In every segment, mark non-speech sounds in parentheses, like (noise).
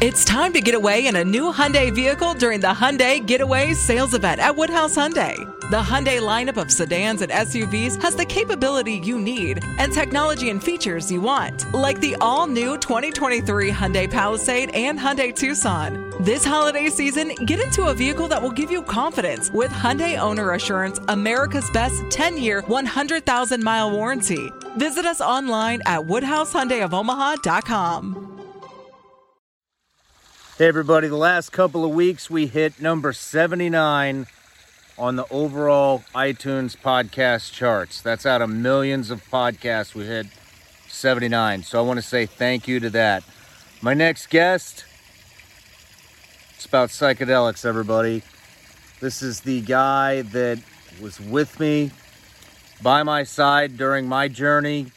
It's time to get away in a new Hyundai vehicle during the Hyundai Getaway Sales Event at Woodhouse Hyundai. The Hyundai lineup of sedans and SUVs has the capability you need and technology and features you want, like the all-new 2023 Hyundai Palisade and Hyundai Tucson. This holiday season, get into a vehicle that will give you confidence with Hyundai Owner Assurance, America's best 10-year, 100,000-mile warranty. Visit us online at woodhousehyundaiofomaha.com. Hey, everybody, the last couple of weeks we hit number 79 on the overall iTunes podcast charts. That's out of millions of podcasts, we hit 79. So I want to say thank you to that. My next guest, it's about psychedelics, everybody. This is the guy that was with me by my side during my journey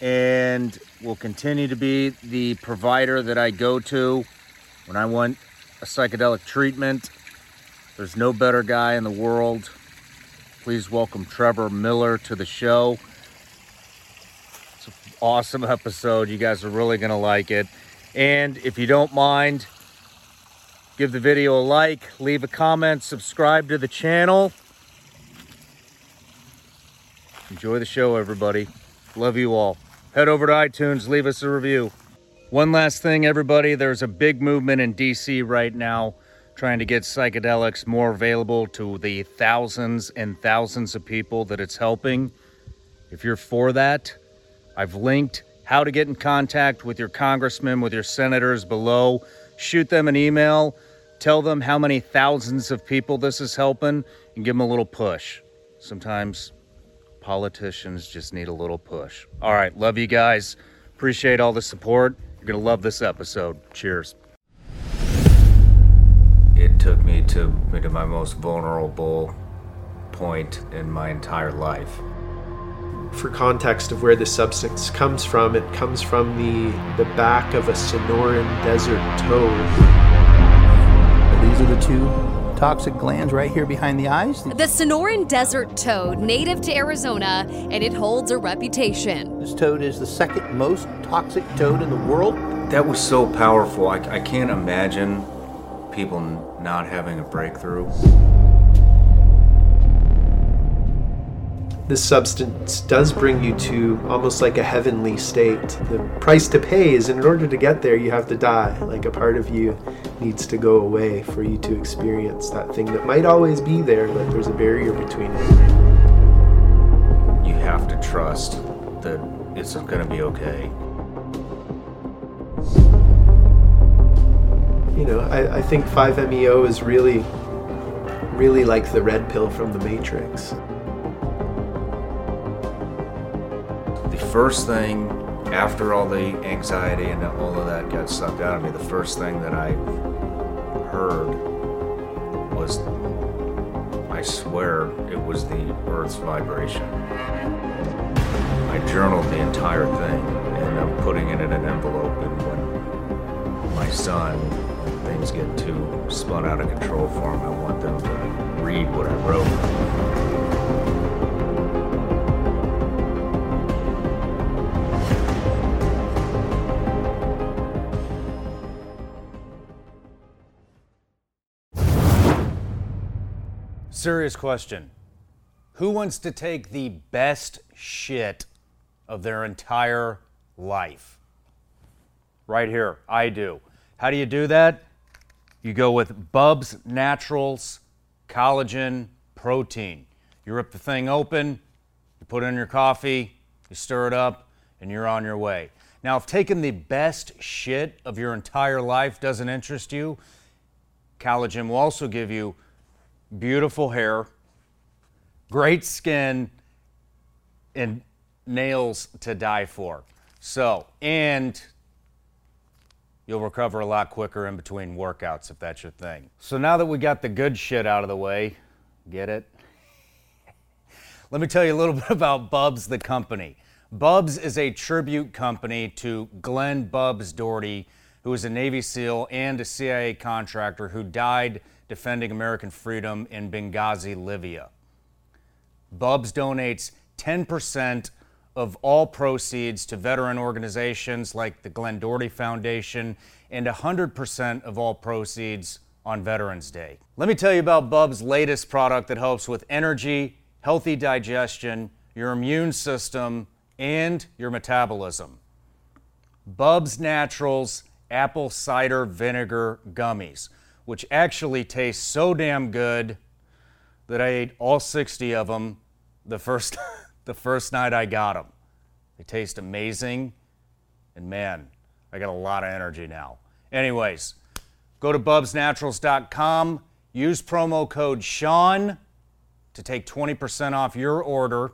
and will continue to be the provider that I go to when I want a psychedelic treatment. There's no better guy in the world. Please welcome Trevor Millar to the show. It's an awesome episode. You guys are really going to like it. And if you don't mind, give the video a like, leave a comment, subscribe to the channel. Enjoy the show, everybody. Love you all. Head over to iTunes, leave us a review. One last thing, everybody. There's a big movement in DC right now trying to get psychedelics more available to the thousands and thousands of people that it's helping. If you're for that, I've linked how to get in contact with your congressmen, with your senators below. Shoot them an email, tell them how many thousands of people this is helping, and give them a little push. Sometimes politicians just need a little push. All right, love you guys. Appreciate all the support. You're going to love this episode. Cheers. It took me to, to my most vulnerable point in my entire life. For context of where this substance comes from, it comes from the, the back of a Sonoran desert toad. These are the two toxic glands right here behind the eyes. The Sonoran desert toad, native to Arizona, and it holds a reputation. This toad is the second most toxic toad in the world. That was so powerful. I, I can't imagine people not having a breakthrough. This substance does bring you to almost like a heavenly state. The price to pay is in order to get there, you have to die. Like a part of you needs to go away for you to experience that thing that might always be there, but there's a barrier between it. You have to trust that it's going to be okay. You know, I, I think 5-MeO is really, really like the red pill from the Matrix. First thing after all the anxiety and all of that got sucked out of me, the first thing that I heard was I swear it was the Earth's vibration. I journaled the entire thing and I'm putting it in an envelope and when my son things get too spun out of control for him, I want them to read what I wrote. Serious question. Who wants to take the best shit of their entire life? Right here, I do. How do you do that? You go with Bubs Naturals Collagen Protein. You rip the thing open, you put it in your coffee, you stir it up, and you're on your way. Now, if taking the best shit of your entire life doesn't interest you, collagen will also give you beautiful hair, great skin, and nails to die for. So, and you'll recover a lot quicker in between workouts if that's your thing. So, now that we got the good shit out of the way, get it? (laughs) Let me tell you a little (laughs) bit about Bubs the company. Bubs is a tribute company to Glenn Bubs Doherty, who was a Navy SEAL and a CIA contractor who died defending American freedom in Benghazi, Libya. Bubs donates 10% of all proceeds to veteran organizations like the Glenn Doherty Foundation and 100% of all proceeds on Veterans Day. Let me tell you about Bub's latest product that helps with energy, healthy digestion, your immune system, and your metabolism. Bub's Naturals Apple Cider Vinegar Gummies, which actually taste so damn good that I ate all 60 of them the first, (laughs) the first night I got them. They taste amazing, and man, I got a lot of energy now. Anyways, go to bubsnaturals.com, use promo code Sean to take 20% off your order.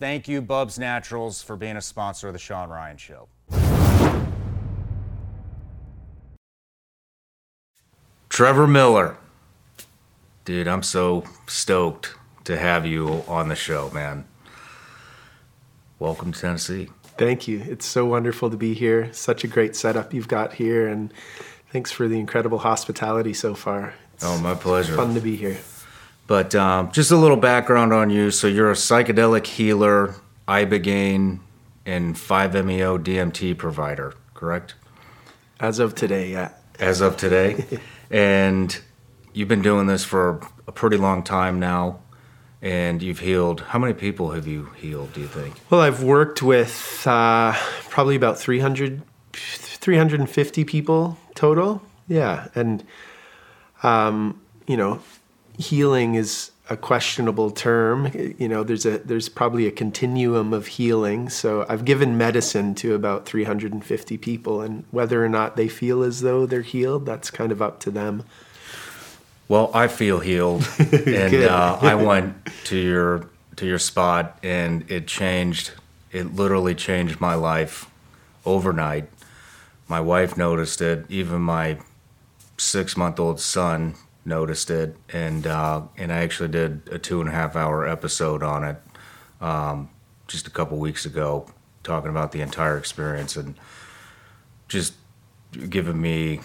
Thank you, Bubs Naturals, for being a sponsor of the Sean Ryan Show. Trevor Millar. Dude, I'm so stoked to have you on the show, man. Welcome to Tennessee. Thank you. It's so wonderful to be here. Such a great setup you've got here, and thanks for the incredible hospitality so far. It's Oh, my pleasure. fun to be here. But um, just a little background on you. So you're a psychedelic healer, ibogaine, and 5-MeO DMT provider, correct? As of today, yeah. As of today, (laughs) and you've been doing this for a pretty long time now, and you've healed. How many people have you healed? Do you think? Well, I've worked with uh, probably about 300, 350 people total. Yeah. And, um, you know, healing is a questionable term. You know, there's a there's probably a continuum of healing. So I've given medicine to about 350 people, and whether or not they feel as though they're healed, that's kind of up to them. Well, I feel healed, (laughs) and uh, I went to your to your spot, and it changed. It literally changed my life overnight. My wife noticed it. Even my six month old son noticed it, and uh, and I actually did a two and a half hour episode on it um, just a couple weeks ago, talking about the entire experience and just giving me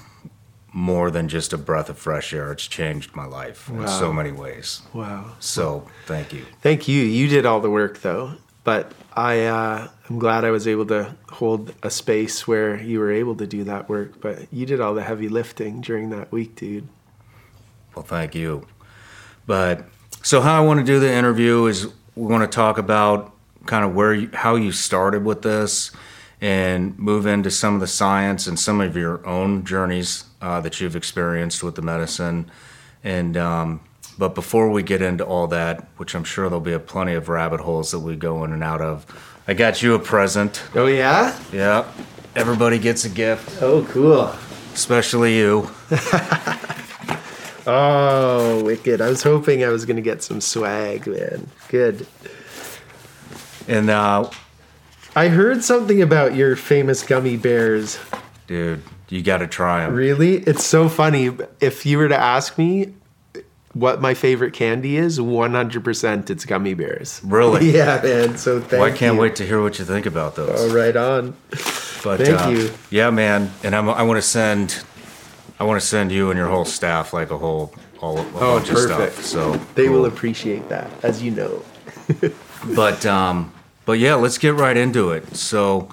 more than just a breath of fresh air. It's changed my life in so many ways. Wow. So thank you. Thank you. You did all the work though, but I uh, I'm glad I was able to hold a space where you were able to do that work. But you did all the heavy lifting during that week, dude. Well, thank you. But so how I want to do the interview is we want to talk about kind of where you, how you started with this and move into some of the science and some of your own journeys uh, that you've experienced with the medicine. And um, but before we get into all that, which I'm sure there'll be a plenty of rabbit holes that we go in and out of, I got you a present. Oh yeah. Yeah, everybody gets a gift, Oh cool. especially you. (laughs) Oh wicked. I was hoping I was gonna get some swag, man. Good. And uh, I heard something about your famous gummy bears. dude, you got to try them. Really? It's so funny. If you were to ask me what my favorite candy is, 100% it's gummy bears. Really? (laughs) Yeah, man. So thank Well, I can't you. wait to hear what you think about those. Oh, right on. but thank uh, you. Yeah, man, and I'm, I want to send, I want to send you and your whole staff like a whole, all a Oh, bunch of perfect. stuff. So They will appreciate that, as you know. (laughs) But um, but yeah, let's get right into it. So,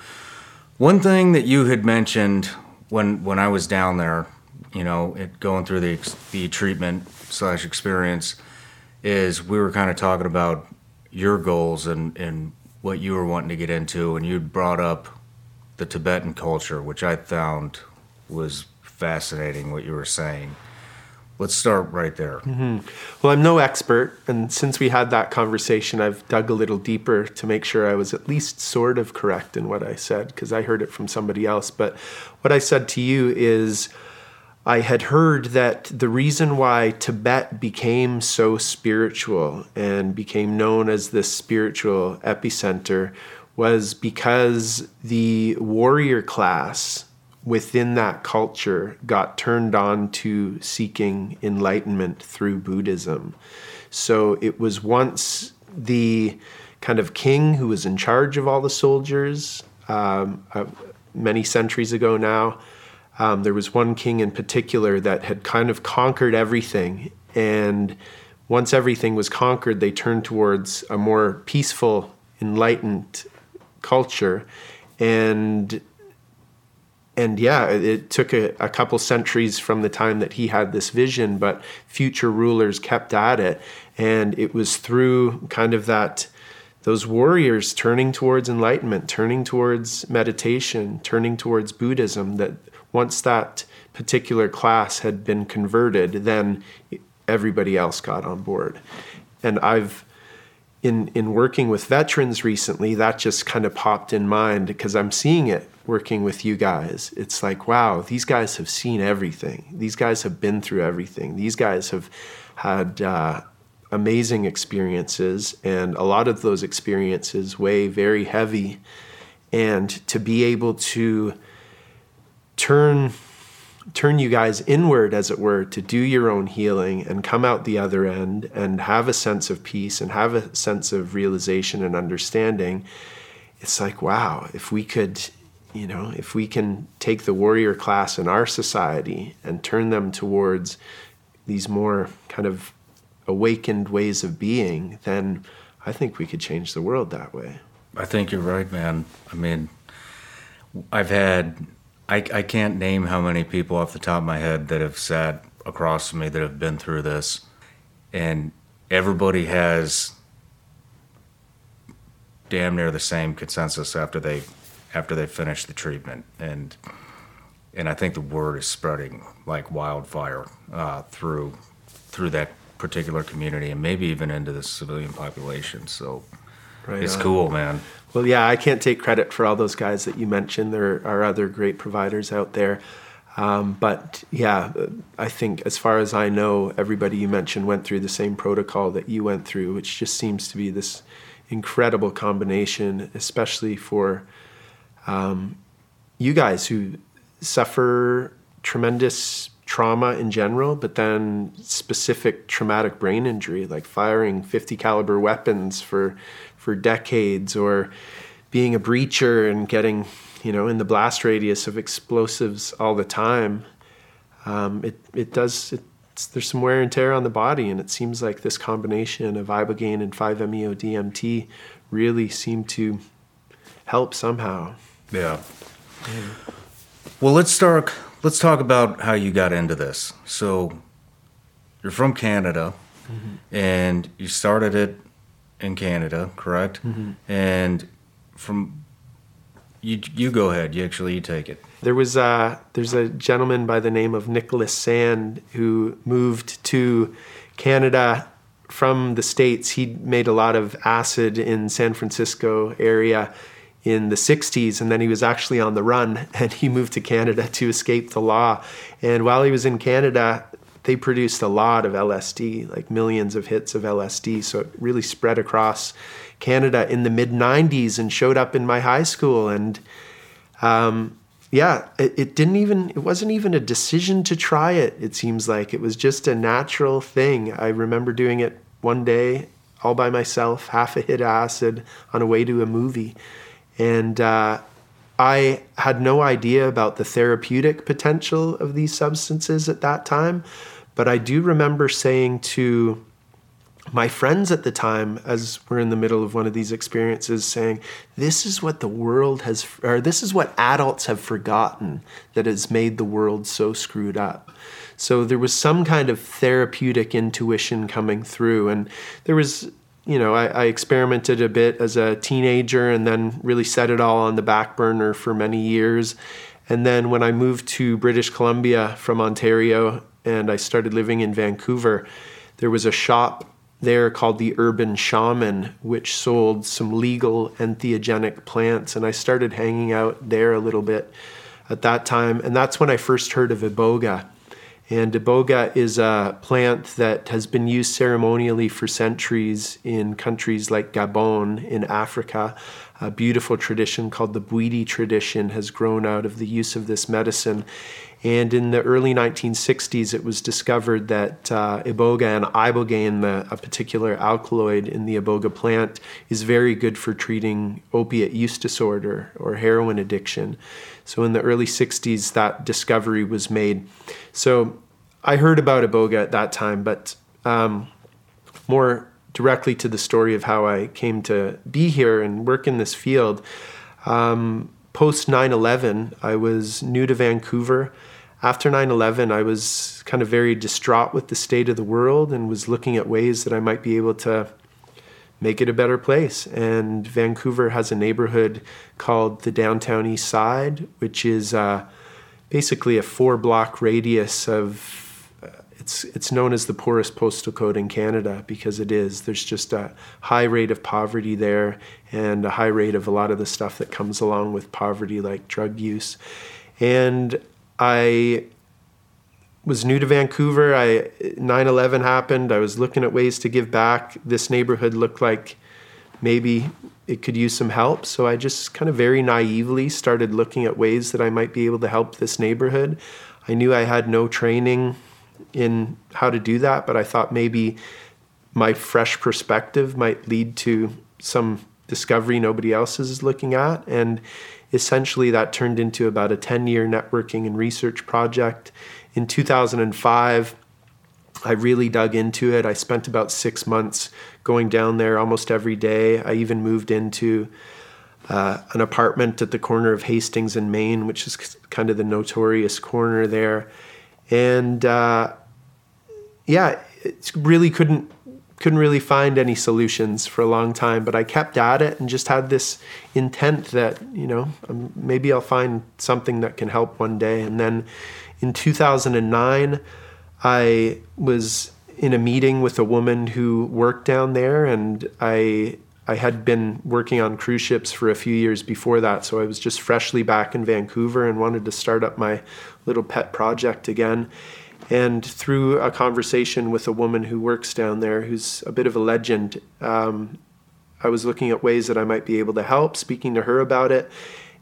one thing that you had mentioned when when I was down there, you know, it, going through the the treatment slash experience, is we were kind of talking about your goals and and what you were wanting to get into, and you'd brought up the Tibetan culture, which I found was fascinating. What you were saying. Let's start right there. Mm-hmm. Well, I'm no expert, and since we had that conversation, I've dug a little deeper to make sure I was at least sort of correct in what I said, because I heard it from somebody else. But what I said to you is I had heard that the reason why Tibet became so spiritual and became known as this spiritual epicenter was because the warrior class within that culture got turned on to seeking enlightenment through Buddhism. So it was once the kind of king who was in charge of all the soldiers um, uh, many centuries ago now. Um, there was one king in particular that had kind of conquered everything. And once everything was conquered, they turned towards a more peaceful enlightened culture, and and yeah, it took a, a, couple centuries from the time that he had this vision, but future rulers kept at it. And it was through kind of that, those warriors turning towards enlightenment, turning towards meditation, turning towards Buddhism, that once that particular class had been converted, then everybody else got on board. And I've, in, in working with veterans recently, that just kind of popped in mind because I'm seeing it working with you guys. It's like, wow, these guys have seen everything. These guys have been through everything. These guys have had uh, amazing experiences, and a lot of those experiences weigh very heavy. And to be able to turn turn you guys inward as it were to do your own healing and come out the other end and have a sense of peace and have a sense of realization and understanding it's like wow if we could you know, if we can take the warrior class in our society and turn them towards these more kind of awakened ways of being, then I think we could change the world that way. I think you're right, man. I mean, I've had, I, I can't name how many people off the top of my head that have sat across from me that have been through this. And everybody has damn near the same consensus after they after they finish the treatment, and and I think the word is spreading like wildfire uh, through through that particular community, and maybe even into the civilian population. So right it's on. cool, man. Well, yeah, I can't take credit for all those guys that you mentioned. There are other great providers out there. Um, but yeah, I think as far as I know, everybody you mentioned went through the same protocol that you went through, which just seems to be this incredible combination, especially for um, you guys who suffer tremendous trauma in general, but then specific traumatic brain injury, like firing 50 caliber weapons for for decades, or being a breacher and getting, you know, in the blast radius of explosives all the time. Um, it it does it, there's some wear and tear on the body, and it seems like this combination of ibogaine and 5-MeO DMT really seem to help somehow. Yeah. Well, let's start. Let's talk about how you got into this. So, you're from Canada, mm-hmm. and you started it in Canada, correct? Mm-hmm. And from you, you go ahead. You actually you take it. There was a there's a gentleman by the name of Nicholas Sand who moved to Canada from the states. He made a lot of acid in San Francisco area in the 60s and then he was actually on the run (laughs) and he moved to Canada to escape the law. And while he was in Canada, they produced a lot of LSD, like millions of hits of LSD. So it really spread across Canada in the mid 90s and showed up in my high school. And um, yeah, it, it, didn't even, it wasn't even a decision to try it, it seems like. It was just a natural thing. I remember doing it one day all by myself, half a hit acid on a way to a movie. And uh, I had no idea about the therapeutic potential of these substances at that time. But I do remember saying to my friends at the time, as we're in the middle of one of these experiences, saying, This is what the world has, or this is what adults have forgotten that has made the world so screwed up. So there was some kind of therapeutic intuition coming through. And there was you know, I, I, experimented a bit as a teenager and then really set it all on the back burner for many years. And then when I moved to British Columbia from Ontario and I started living in Vancouver, there was a shop there called the Urban Shaman, which sold some legal entheogenic plants. And I started hanging out there a little bit at that time. And that's when I first heard of Iboga. And iboga is a plant that has been used ceremonially for centuries in countries like Gabon in Africa. A beautiful tradition called the Bwiti tradition has grown out of the use of this medicine. And in the early 1960s, it was discovered that uh, iboga and ibogaine, the, a particular alkaloid in the iboga plant, is very good for treating opiate use disorder or heroin addiction. So in the early 60s, that discovery was made. So I heard about Iboga at that time, but um, more directly to the story of how I came to be here and work in this field. Um, Post 9 11, I was new to Vancouver. After 9 11, I was kind of very distraught with the state of the world and was looking at ways that I might be able to make it a better place. And Vancouver has a neighborhood called the Downtown East Side, which is uh, basically a four block radius of it's it's known as the poorest postal code in Canada because it is. There's just a high rate of poverty there and a high rate of a lot of the stuff that comes along with poverty like drug use. And I was new to Vancouver. I 9/11 happened. I was looking at ways to give back. This neighborhood looked like maybe it could use some help. So I just kind of very naively started looking at ways that I might be able to help this neighborhood. I knew I had no training in how to do that, but I thought maybe my fresh perspective might lead to some discovery nobody else is looking at. And essentially, that turned into about a 10 year networking and research project. In 2005, I really dug into it. I spent about six months going down there almost every day. I even moved into uh, an apartment at the corner of Hastings and Main, which is kind of the notorious corner there and uh, yeah, it really couldn't couldn't really find any solutions for a long time. But I kept at it and just had this intent that you know um, maybe I'll find something that can help one day. And then in 2009, I was in a meeting with a woman who worked down there, and I I had been working on cruise ships for a few years before that, so I was just freshly back in Vancouver and wanted to start up my little pet project again. And through a conversation with a woman who works down there, who's a bit of a legend, um, I was looking at ways that I might be able to help, speaking to her about it.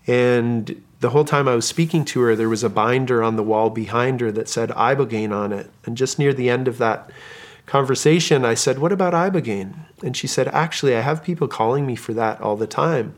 And the whole time I was speaking to her, there was a binder on the wall behind her that said Ibogaine on it. And just near the end of that conversation, I said, What about Ibogaine? And she said, Actually, I have people calling me for that all the time.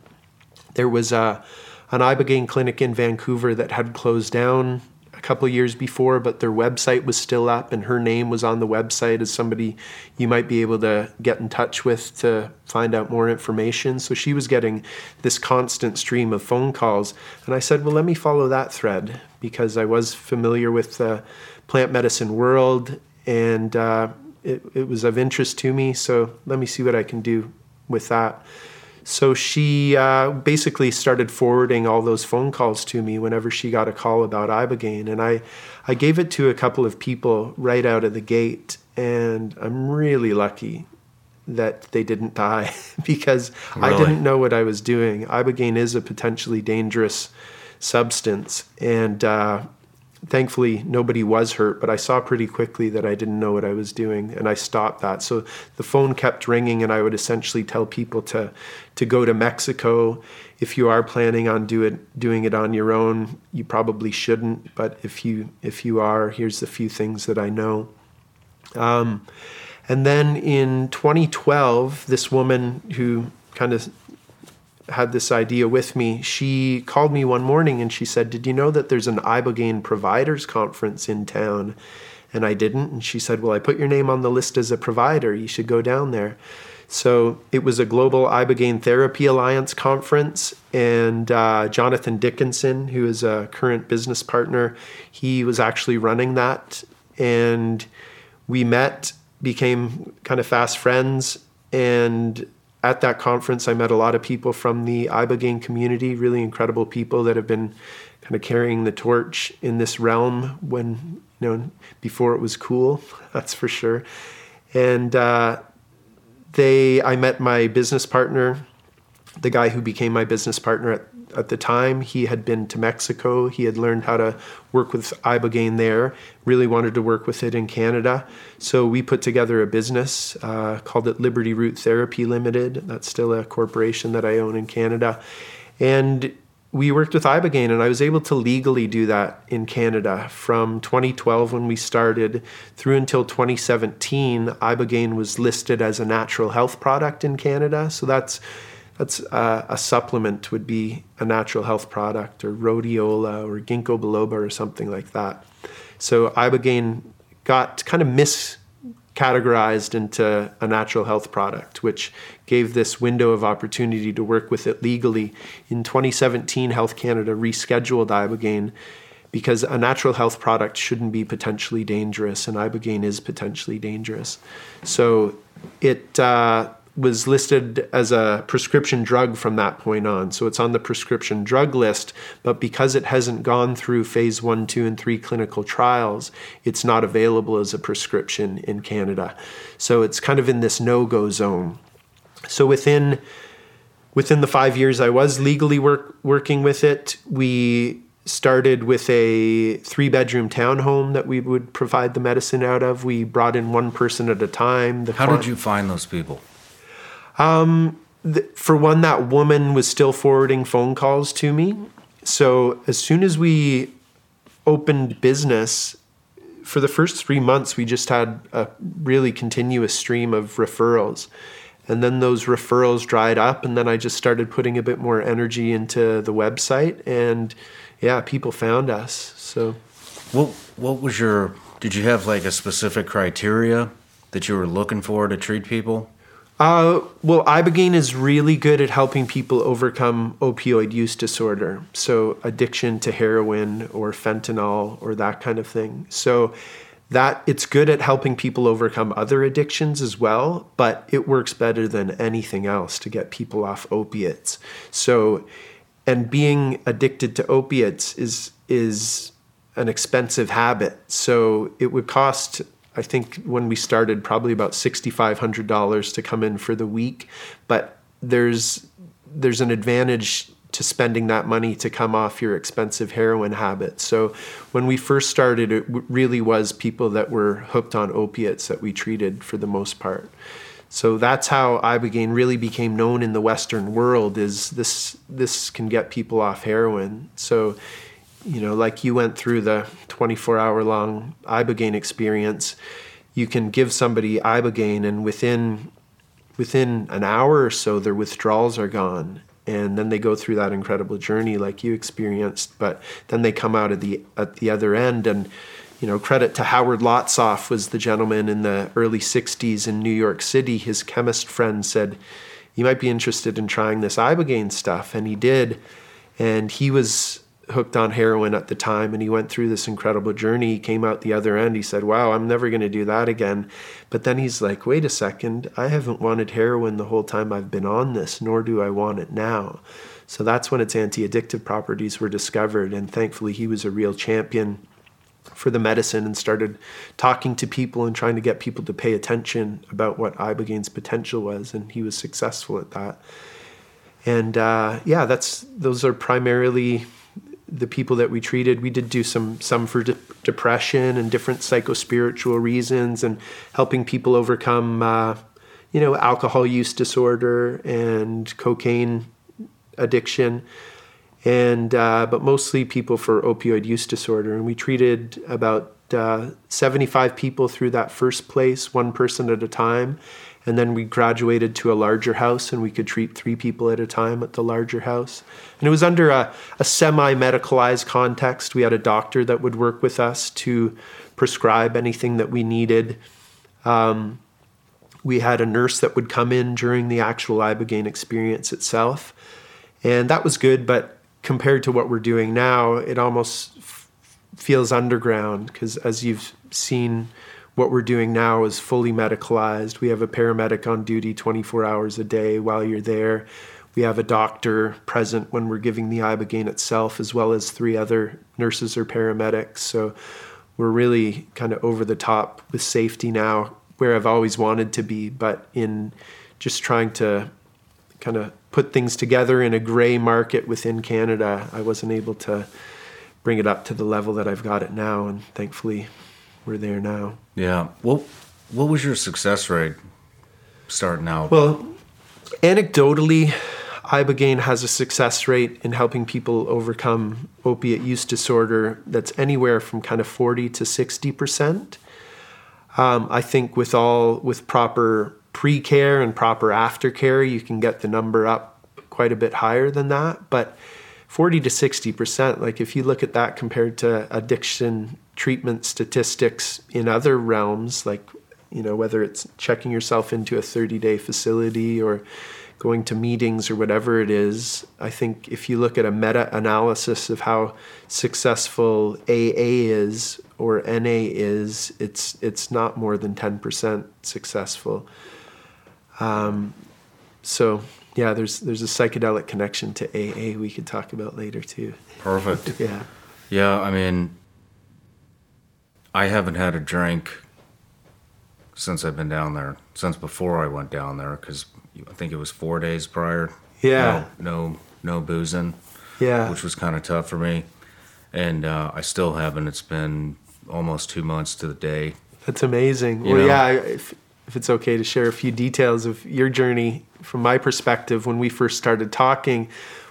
There was a, an Ibogaine clinic in Vancouver that had closed down couple years before, but their website was still up, and her name was on the website as somebody you might be able to get in touch with to find out more information. So she was getting this constant stream of phone calls, and I said, "Well, let me follow that thread because I was familiar with the plant medicine world, and uh, it, it was of interest to me. So let me see what I can do with that." So she uh, basically started forwarding all those phone calls to me whenever she got a call about Ibogaine. And I, I gave it to a couple of people right out of the gate. And I'm really lucky that they didn't die (laughs) because really? I didn't know what I was doing. Ibogaine is a potentially dangerous substance. And uh, thankfully nobody was hurt but i saw pretty quickly that i didn't know what i was doing and i stopped that. So the phone kept ringing and i would essentially tell people to to go to mexico. If you are planning on do it, doing it on your own you probably shouldn't but if you if you are here's the few things that i know. Um, and then in 2012 this woman who kind of had this idea with me, she called me one morning and she said, Did you know that there's an Ibogaine providers conference in town? And I didn't. And she said, Well, I put your name on the list as a provider. You should go down there. So it was a Global Ibogaine Therapy Alliance conference, and uh, Jonathan Dickinson, who is a current business partner, he was actually running that. And we met, became kind of fast friends, and at that conference, I met a lot of people from the Ibogaine community, really incredible people that have been kind of carrying the torch in this realm when, you know, before it was cool, (laughs) that's for sure. And uh, they, I met my business partner, the guy who became my business partner at at the time. He had been to Mexico. He had learned how to work with Ibogaine there, really wanted to work with it in Canada. So we put together a business, uh, called it Liberty Root Therapy Limited. That's still a corporation that I own in Canada. And we worked with Ibogaine, and I was able to legally do that in Canada from 2012 when we started through until 2017. Ibogaine was listed as a natural health product in Canada. So that's that's uh, a supplement would be a natural health product or rhodiola or ginkgo biloba or something like that. So ibogaine got kind of mis categorized into a natural health product, which gave this window of opportunity to work with it legally. In 2017, Health Canada rescheduled Ibogaine because a natural health product shouldn't be potentially dangerous, and Ibogaine is potentially dangerous. So it uh, was listed as a prescription drug from that point on. So it's on the prescription drug list, but because it hasn't gone through phase one, two, and three clinical trials, it's not available as a prescription in Canada. So it's kind of in this no go zone. So within within the five years I was legally work, working with it, we started with a three bedroom townhome that we would provide the medicine out of. We brought in one person at a time. The How did you find those people? Um, th- for one, that woman was still forwarding phone calls to me. So as soon as we opened business, for the first three months, we just had a really continuous stream of referrals. And then those referrals dried up, and then I just started putting a bit more energy into the website, and yeah, people found us. So, what what was your? Did you have like a specific criteria that you were looking for to treat people? Uh, well, Ibogaine is really good at helping people overcome opioid use disorder. So, addiction to heroin or fentanyl or that kind of thing. So, that it's good at helping people overcome other addictions as well, but it works better than anything else to get people off opiates. So, and being addicted to opiates is is an expensive habit. So, it would cost I think when we started, probably about $6,500 to come in for the week. But there's there's an advantage to spending that money to come off your expensive heroin habit. So when we first started, it really was people that were hooked on opiates that we treated for the most part. So that's how Ibogaine really became known in the Western world. Is this this can get people off heroin? So you know, like you went through the 24 hour long Ibogaine experience, you can give somebody Ibogaine and within within an hour or so their withdrawals are gone. And then they go through that incredible journey like you experienced but then they come out at the at the other end. And you know credit to Howard Lotsof was the gentleman in the early 60s in New York City. His chemist friend said you might be interested in trying this ibogaine stuff. And he did. And he was hooked on heroin at the time and he went through this incredible journey. He came out the other end. He said, Wow, I'm never going to do that again. But then he's like, Wait a second, I haven't wanted heroin the whole time I've been on this, nor do I want it now. So that's when its anti addictive properties were discovered. And thankfully, he was a real champion for the medicine and started talking to people and trying to get people to pay attention about what Ibogaine's potential was. And he was successful at that. And uh, yeah, that's those are primarily the people that we treated. We did do some some for de- depression and different psychospiritual reasons, and helping people overcome, uh, you know, alcohol use disorder and cocaine addiction, and uh, but mostly people for opioid use disorder. And we treated about uh, 75 people through that first place, one person at a time. And then we graduated to a larger house and we could treat three people at a time at the larger house. And it was under a, a semi medicalized context. We had a doctor that would work with us to prescribe anything that we needed. Um, we had a nurse that would come in during the actual Ibogaine experience itself. And that was good, but compared to what we're doing now, it almost f- feels underground because as you've seen what we're doing now is fully medicalized. We have a paramedic on duty 24 hours a day while you're there. We have a doctor present when we're giving the Ibogaine itself, as well as three other nurses or paramedics. So we're really kind of over the top with safety now, where I've always wanted to be, but in just trying to kind of put things together in a gray market within Canada, I wasn't able to bring it up to the level that I've got it now, and thankfully we're there now. Yeah. What What was your success rate starting out? Well, anecdotally, Ibogaine has a success rate in helping people overcome opiate use disorder that's anywhere from kind of 40 to 60 percent. Um, I think with all with proper pre-care and proper aftercare, you can get the number up quite a bit higher than that. But 40 to 60 percent, like if you look at that compared to addiction treatment statistics in other realms, like you know, whether it's checking yourself into a 30 day facility or going to meetings or whatever it is. I think if you look at a meta analysis of how successful AA is or NA is, it's it's not more than 10% successful. Um, so yeah, there's there's a psychedelic connection to AA we could talk about later too. Perfect. Yeah. Yeah, I mean, I haven't had a drink since I've been down there, since before I went down there, because I think it was four days prior. Yeah. No, no, no boozing, Yeah. which was kind of tough for me. And uh, I still haven't. It's been almost two months to the day. That's amazing. You well, know? yeah, if, if it's okay to share a few details of your journey from my perspective, when we first started talking,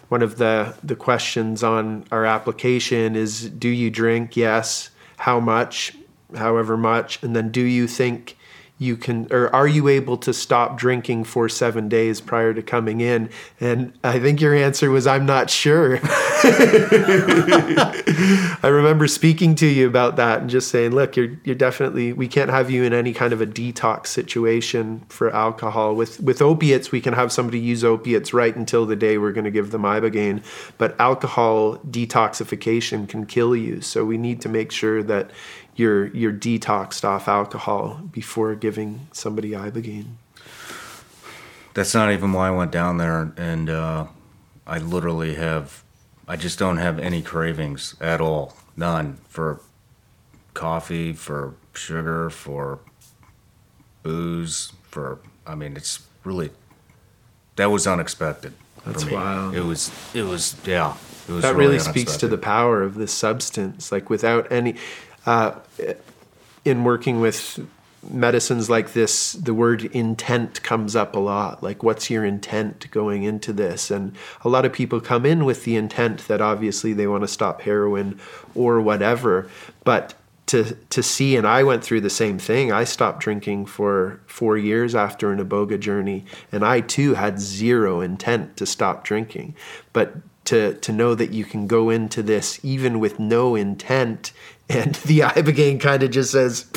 one of the, the questions on our application is Do you drink? Yes. How much? However much. And then, do you think you can, or are you able to stop drinking for seven days prior to coming in? And I think your answer was, I'm not sure. (laughs) I remember speaking to you about that and just saying, look, you're you're definitely we can't have you in any kind of a detox situation for alcohol. With with opiates, we can have somebody use opiates right until the day we're going to give them ibogaine, but alcohol detoxification can kill you. So we need to make sure that you're you're detoxed off alcohol before giving somebody ibogaine. That's not even why I went down there, and uh, I literally have, I just don't have any cravings at all, none for coffee, for sugar, for booze, for. I mean, it's really that was unexpected. That's wild. It was. It was. Yeah. It was that really, really speaks to the power of this substance like without any uh, in working with medicines like this the word intent comes up a lot like what's your intent going into this and a lot of people come in with the intent that obviously they want to stop heroin or whatever but to to see and I went through the same thing. I stopped drinking for 4 years after an iboga journey and I too had zero intent to stop drinking. But to to know that you can go into this even with no intent and (laughs) the ibogaine kind of just says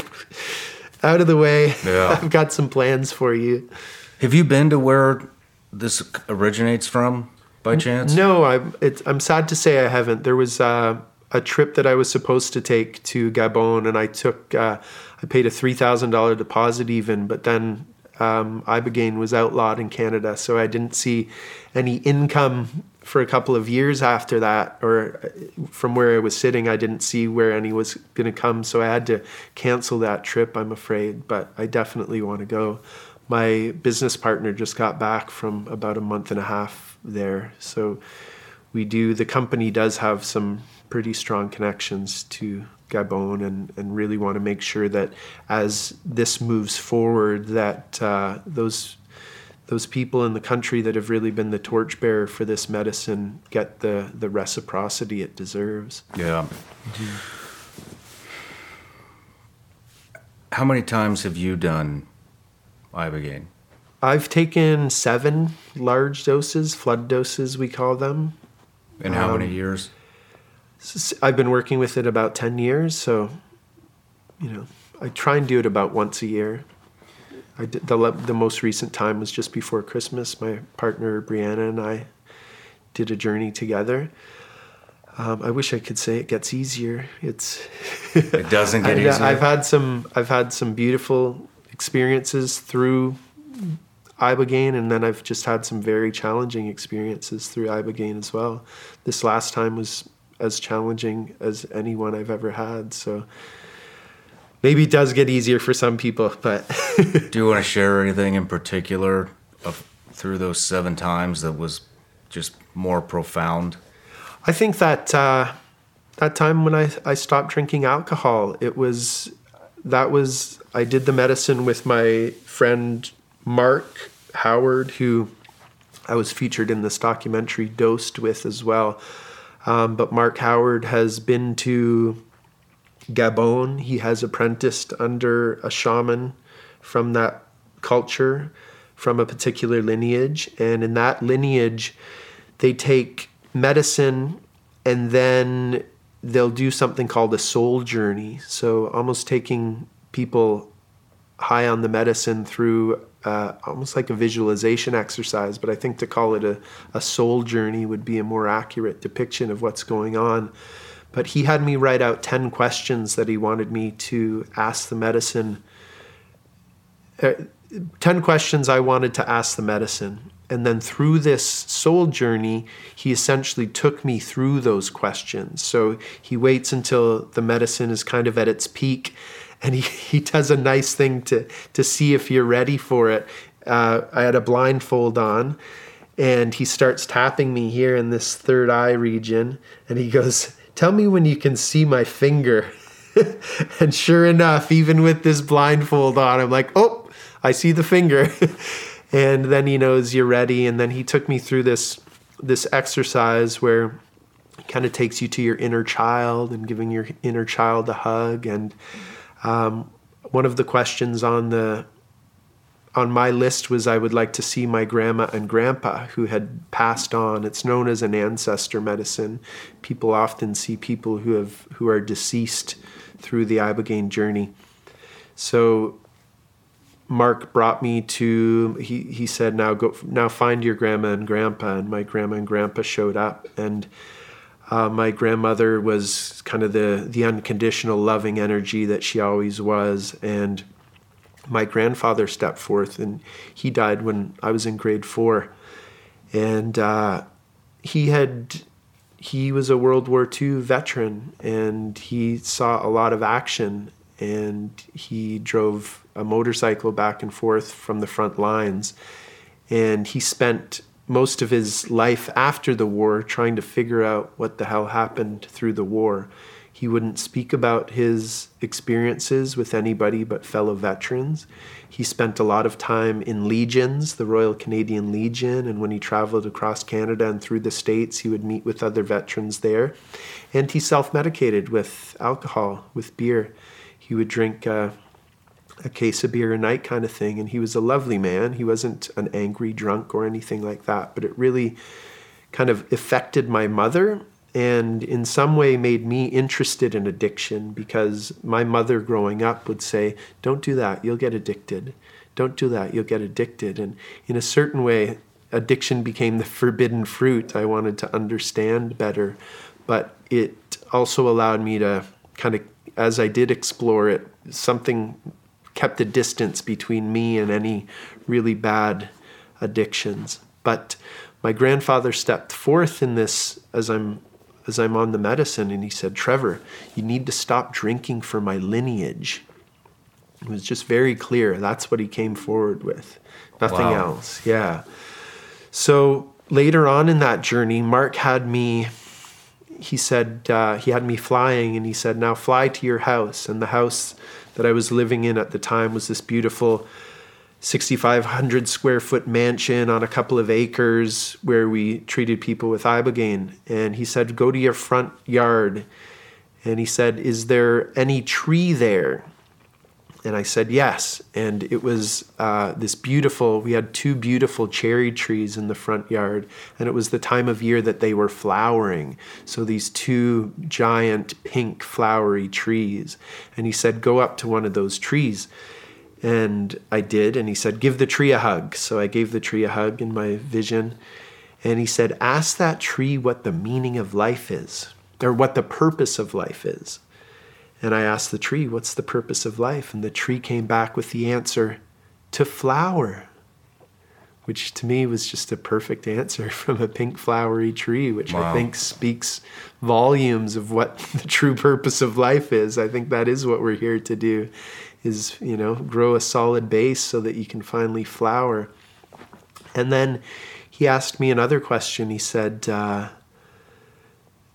out of the way. Yeah. (laughs) I've got some plans for you. Have you been to where this originates from, by chance? No, I'm. It's, I'm sad to say I haven't. There was uh, a trip that I was supposed to take to Gabon, and I took. Uh, I paid a three thousand dollar deposit even, but then um, ibogaine was outlawed in Canada, so I didn't see any income for a couple of years after that, or uh, from where I was sitting, I didn't see where any was going to come, so I had to cancel that trip. I'm afraid, but I definitely want to go. My business partner just got back from about a month and a half there, so we do. The company does have some pretty strong connections to Gabon, and and really want to make sure that as this moves forward, that uh, those those people in the country that have really been the torchbearer for this medicine get the the reciprocity it deserves. Yeah. How many times have you done ibogaine? I've taken seven large doses, flood doses we call them. In how Um, many years? I've been working with it about 10 years, so you know, I try and do it about once a year. I did, the the most recent time was just before Christmas. My partner Brianna and I did a journey together. Um, I wish I could say it gets easier. It's It doesn't (laughs) get I've, easier. I've had some I've had some beautiful experiences through ibogaine, and then I've just had some very challenging experiences through ibogaine as well. This last time was as challenging as anyone I've ever had. So maybe it does get easier for some people, but (laughs) Do you want to share anything in particular of through those seven times that was just more profound? I think that uh, that time when I, I stopped drinking alcohol, it was that was I did the medicine with my friend Mark Howard, who I was featured in this documentary Dosed with as well. Um, but Mark Howard has been to Gabon. He has apprenticed under a shaman from that culture, from a particular lineage. And in that lineage, they take medicine and then they'll do something called a soul journey. So almost taking people high on the medicine through uh, almost like a visualization exercise, but I think to call it a, a soul journey would be a more accurate depiction of what's going on. But he had me write out 10 questions that he wanted me to ask the medicine. Uh, 10 questions I wanted to ask the medicine. And then through this soul journey, he essentially took me through those questions. So he waits until the medicine is kind of at its peak and he, (laughs) he does a nice thing to, to see if you're ready for it. Uh, I had a blindfold on and he starts tapping me here in this third eye region and he goes, Tell me when you can see my finger. (laughs) and sure enough, even with this blindfold on, I'm like, Oh, I see the finger. (laughs) and then he knows you're ready. And then he took me through this this exercise where he kind of takes you to your inner child and giving your inner child a hug. And um, one of the questions on the on my list was I would like to see my grandma and grandpa who had passed on. It's known as an ancestor medicine. People often see people who have who are deceased through the ibogaine journey. So Mark brought me to he he said now go now find your grandma and grandpa and my grandma and grandpa showed up and uh, my grandmother was kind of the the unconditional loving energy that she always was and my grandfather stepped forth and he died when I was in grade 4 and uh, he had he was a World War II veteran and he saw a lot of action and he drove a motorcycle back and forth from the front lines. And he spent most of his life after the war trying to figure out what the hell happened through the war. He wouldn't speak about his experiences with anybody but fellow veterans. He spent a lot of time in legions, the Royal Canadian Legion, and when he traveled across Canada and through the States, he would meet with other veterans there. And he self medicated with alcohol, with beer. He would drink uh, a case of beer a night kind of thing. And he was a lovely man. He wasn't an angry drunk or anything like that, but it really kind of affected my mother and in some way made me interested in addiction because my mother growing up would say, Don't do that, you'll get addicted. Don't do that, you'll get addicted. And in a certain way, addiction became the forbidden fruit. I wanted to understand better, but it also allowed me to kind of, as I did explore it, something kept a distance between me and any really bad addictions. But my grandfather stepped forth in this as I'm as I'm on the medicine and he said, "Trevor, you need to stop drinking for my lineage." It was just very clear. That's what he came forward with. Nothing wow. else. Yeah. So later on in that journey, Mark had me he said uh, he had me flying and he said now fly to your house and the house that I was living in at the time was this beautiful 6,500 square foot mansion on a couple of acres where we treated people with ibogaine. And he said, Go to your front yard. And he said, Is there any tree there? And I said, yes. And it was uh, this beautiful, we had two beautiful cherry trees in the front yard. And it was the time of year that they were flowering. So these two giant pink flowery trees. And he said, go up to one of those trees. And I did. And he said, give the tree a hug. So I gave the tree a hug in my vision. And he said, ask that tree what the meaning of life is, or what the purpose of life is. And I asked the tree, What's the purpose of life? And the tree came back with the answer, To flower, which to me was just a perfect answer (laughs) from a pink flowery tree, which wow. I think speaks volumes of what (laughs) the true purpose of life is. I think that is what we're here to do is, you know, grow a solid base so that you can finally flower. And then he asked me another question. He said, uh,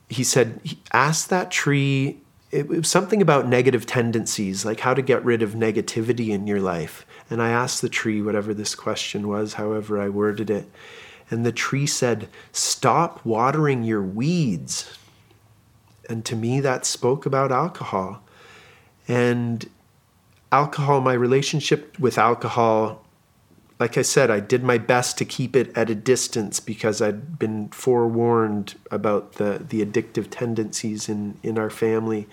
he said, ask that tree it was something about negative tendencies, like how to get rid of negativity in your life. And I asked the tree, whatever this question was, however I worded it. And the tree said, Stop watering your weeds. And to me, that spoke about alcohol. And alcohol, my relationship with alcohol, like I said, I did my best to keep it at a distance because I'd been forewarned about the, the addictive tendencies in, in our family.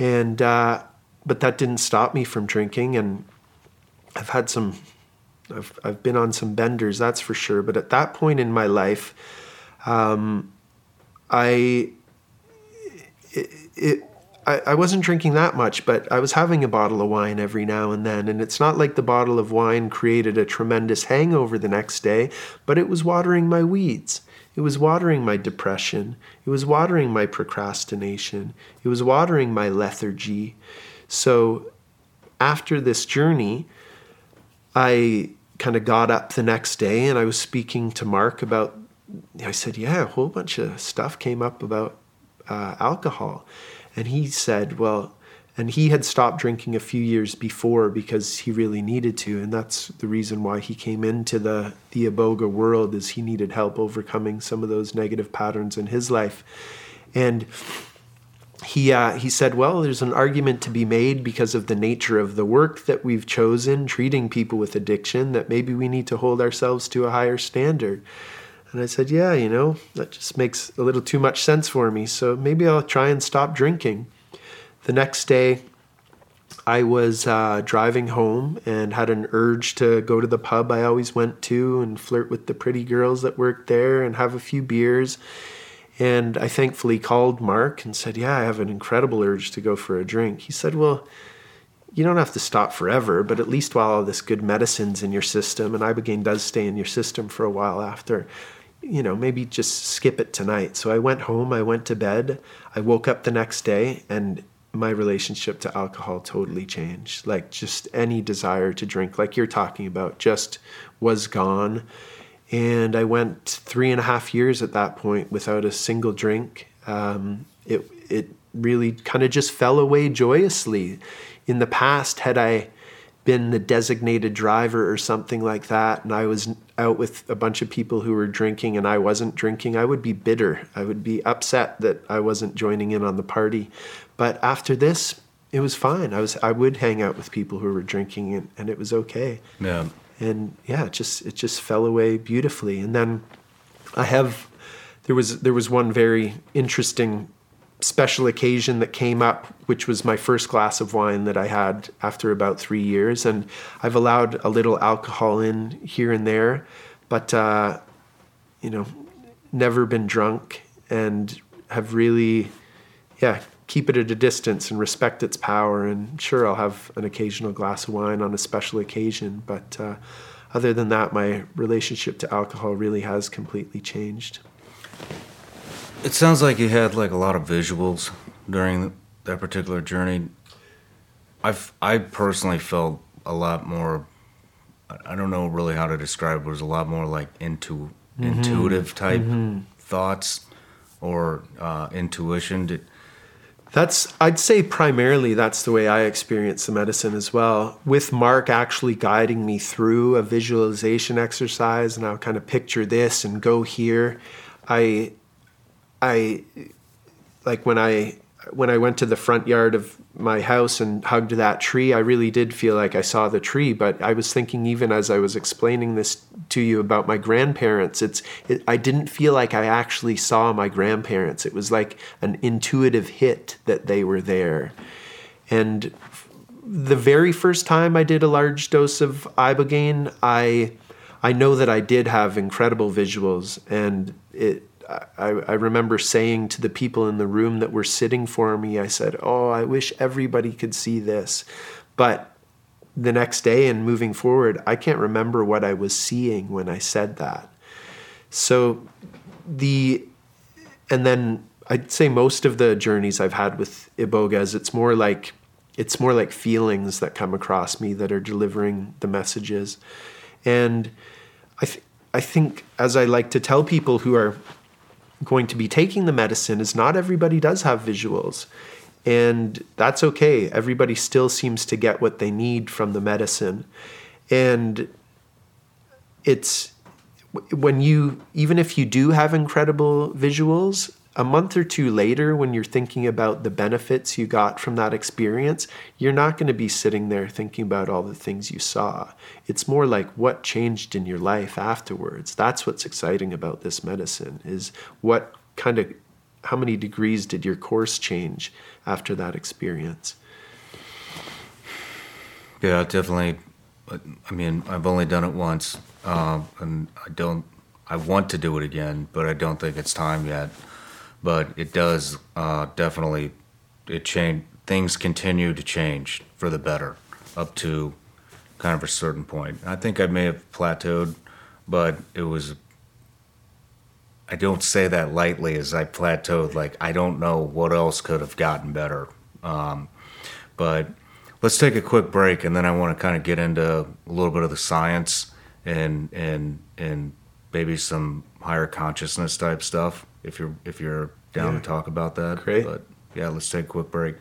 And, uh, but that didn't stop me from drinking. And I've had some, I've, I've been on some benders, that's for sure. But at that point in my life, um, I, it, it I, I wasn't drinking that much, but I was having a bottle of wine every now and then. And it's not like the bottle of wine created a tremendous hangover the next day, but it was watering my weeds. It was watering my depression. It was watering my procrastination. It was watering my lethargy. So after this journey, I kind of got up the next day and I was speaking to Mark about, I said, yeah, a whole bunch of stuff came up about uh, alcohol. And he said, well, and he had stopped drinking a few years before because he really needed to. And that's the reason why he came into the the iboga world is he needed help overcoming some of those negative patterns in his life. And he uh, he said well there's an argument to be made because of the nature of the work that we've chosen treating people with addiction that maybe we need to hold ourselves to a higher standard and I said, Yeah, you know, that just makes a little too much sense for me. So maybe I'll try and stop drinking. The next day, I was uh, driving home and had an urge to go to the pub I always went to and flirt with the pretty girls that worked there and have a few beers. And I thankfully called Mark and said, Yeah, I have an incredible urge to go for a drink. He said, Well, you don't have to stop forever, but at least while all this good medicine's in your system, and Ibogaine does stay in your system for a while after, you know, maybe just skip it tonight. So I went home, I went to bed, I woke up the next day, and my relationship to alcohol totally changed. Like just any desire to drink, like you're talking about, just was gone. And I went three and a half years at that point without a single drink. Um, it it really kind of just fell away joyously. In the past, had I been the designated driver or something like that, and I was out with a bunch of people who were drinking and I wasn't drinking, I would be bitter. I would be upset that I wasn't joining in on the party. But after this, it was fine. I was I would hang out with people who were drinking and, and it was okay. Yeah. And yeah, it just it just fell away beautifully. And then I have there was there was one very interesting special occasion that came up, which was my first glass of wine that I had after about three years. And I've allowed a little alcohol in here and there, but, uh, you know, never been drunk and have really, yeah, keep it at a distance and respect its power. And sure, I'll have an occasional glass of wine on a special occasion, but uh, other than that, my relationship to alcohol really has completely changed. It sounds like you had like a lot of visuals during that particular journey. I've I personally felt a lot more. I don't know really how to describe. it. It was a lot more like into mm-hmm. intuitive type mm-hmm. thoughts or uh, intuition. Did, that's I'd say primarily that's the way I experience the medicine as well. With Mark actually guiding me through a visualization exercise, and I'll kind of picture this and go here. I I like when I when I went to the front yard of my house and hugged that tree, I really did feel like I saw the tree. But I was thinking, even as I was explaining this to you about my grandparents, it's it, I didn't feel like I actually saw my grandparents. It was like an intuitive hit that they were there. And the very first time I did a large dose of ibogaine, I I know that I did have incredible visuals, and it I, I remember saying to the people in the room that were sitting for me, I said, Oh, I wish everybody could see this. But the next day and moving forward, I can't remember what I was seeing when I said that. So the, and then I'd say most of the journeys I've had with Ibogas, it's more like, it's more like feelings that come across me that are delivering the messages. And I, th- I think, as I like to tell people who are going to be taking the medicine is not everybody does have visuals. And that's okay. Everybody still seems to get what they need from the medicine. And it's when you, even if you do have incredible visuals, a month or two later, when you're thinking about the benefits you got from that experience, you're not going to be sitting there thinking about all the things you saw. It's more like what changed in your life afterwards. That's what's exciting about this medicine is what kind of how many degrees did your course change after that experience? Yeah, definitely I mean, I've only done it once, uh, and I don't. I want to do it again, but I don't think it's time yet. But it does uh, definitely. It change. Things continue to change for the better up to kind of a certain point. I think I may have plateaued, but it was. I don't say that lightly as I plateaued. Like I don't know what else could have gotten better. Um, but let's take a quick break, and then I want to kind of get into a little bit of the science and and and maybe some higher consciousness type stuff. If you're if you're down Yeah. to talk about that, Great. But yeah, let's take a quick break.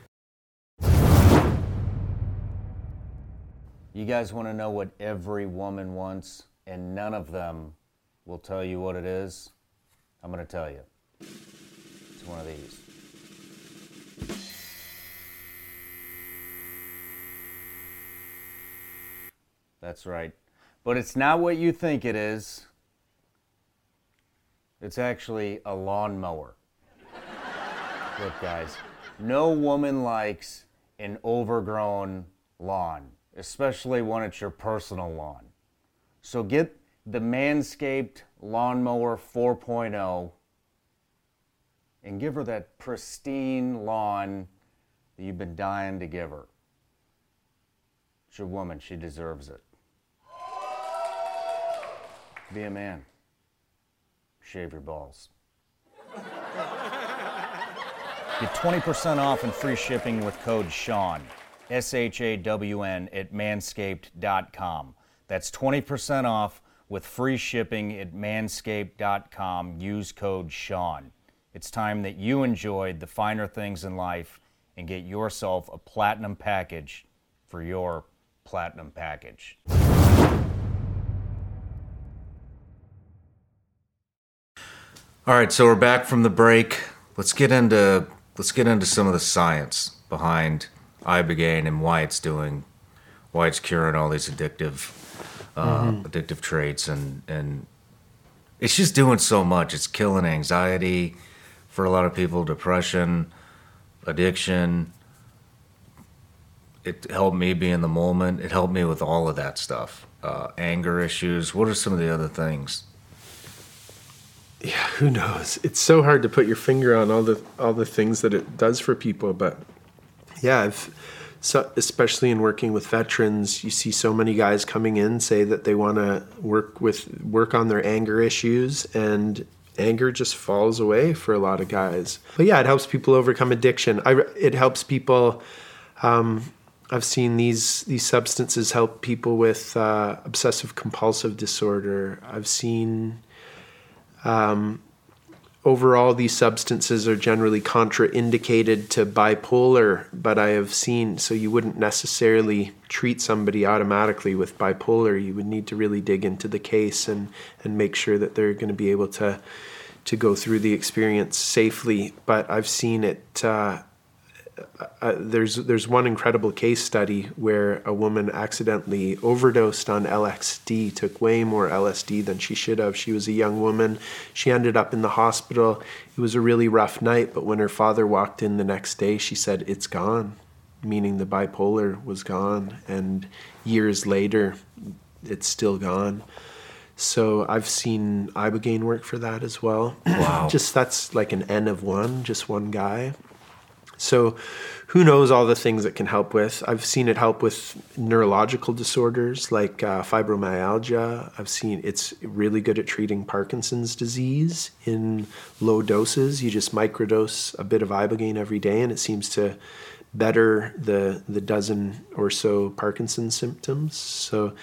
You guys want to know what every woman wants, and none of them will tell you what it is? I'm going to tell you. It's one of these. That's right. But it's not what you think it is. It's actually a lawnmower. Look, guys, no woman likes an overgrown lawn, especially when it's your personal lawn. So get the Manscaped Lawnmower 4.0 and give her that pristine lawn that you've been dying to give her. It's your woman, she deserves it. Be a man. Shave your balls. Get 20% off and free shipping with code SHAWN, S H A W N, at manscaped.com. That's 20% off with free shipping at manscaped.com. Use code SHAWN. It's time that you enjoyed the finer things in life and get yourself a platinum package for your platinum package. All right, so we're back from the break. Let's get into let's get into some of the science behind ibogaine and why it's doing, why it's curing all these addictive, uh, addictive traits, and and it's just doing so much. It's killing anxiety for a lot of people, depression, addiction. It helped me be in the moment. It helped me with all of that stuff. Uh, anger issues. What are some of the other things? Who knows? It's so hard to put your finger on all the all the things that it does for people but yeah I've, so especially in working with veterans you see so many guys coming in say that they want to work with work on their anger issues and anger just falls away for a lot of guys. But yeah it helps people overcome addiction. I, it helps people um, I've seen these these substances help people with uh, obsessive compulsive disorder. I've seen um, overall these substances are generally contraindicated to bipolar, but I have seen so you wouldn't necessarily treat somebody automatically with bipolar. You would need to really dig into the case and and make sure that they're going to be able to to go through the experience safely. But I've seen it. Uh, uh, there's there's one incredible case study where a woman accidentally overdosed on LSD, took way more LSD than she should have. She was a young woman. She ended up in the hospital. It was a really rough night, but when her father walked in the next day, she said it's gone, meaning the bipolar was gone, and years later, it's still gone. So I've seen ibogaine work for that as well. Wow. (clears throat) just that's like an N of one, just one guy. So, who knows all the things it can help with? I've seen it help with neurological disorders like uh, fibromyalgia. I've seen it's really good at treating Parkinson's disease in low doses. You just microdose a bit of ibogaine every day, and it seems to better the the dozen or so Parkinson's symptoms. So,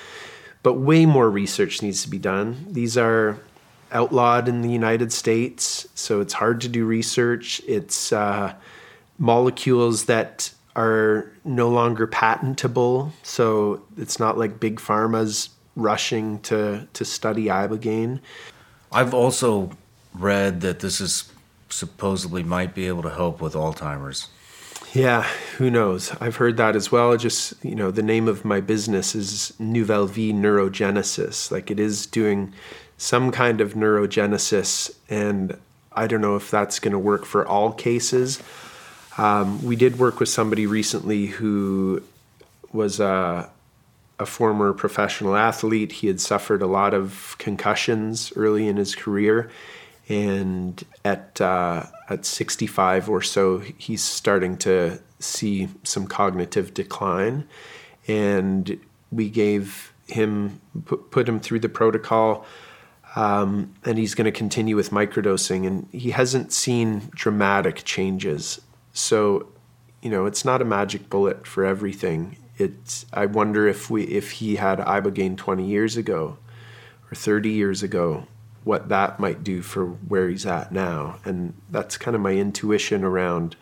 but way more research needs to be done. These are outlawed in the United States, so it's hard to do research. It's uh, molecules that are no longer patentable. So it's not like big pharma's rushing to to study ibogaine. I've also read that this is supposedly might be able to help with Alzheimer's. Yeah, who knows? I've heard that as well. Just, you know, the name of my business is Nouvelle Vie Neurogenesis. Like it is doing some kind of neurogenesis, and I don't know if that's going to work for all cases. Um, we did work with somebody recently who was uh, a former professional athlete. He had suffered a lot of concussions early in his career, and at uh, at 65 or so, he's starting to see some cognitive decline, and we gave him put, put him through the protocol. Um, and he's going to continue with microdosing, and he hasn't seen dramatic changes. So, you know, it's not a magic bullet for everything. It's I wonder if we if he had ibogaine 20 years ago or 30 years ago, what that might do for where he's at now. And that's kind of my intuition around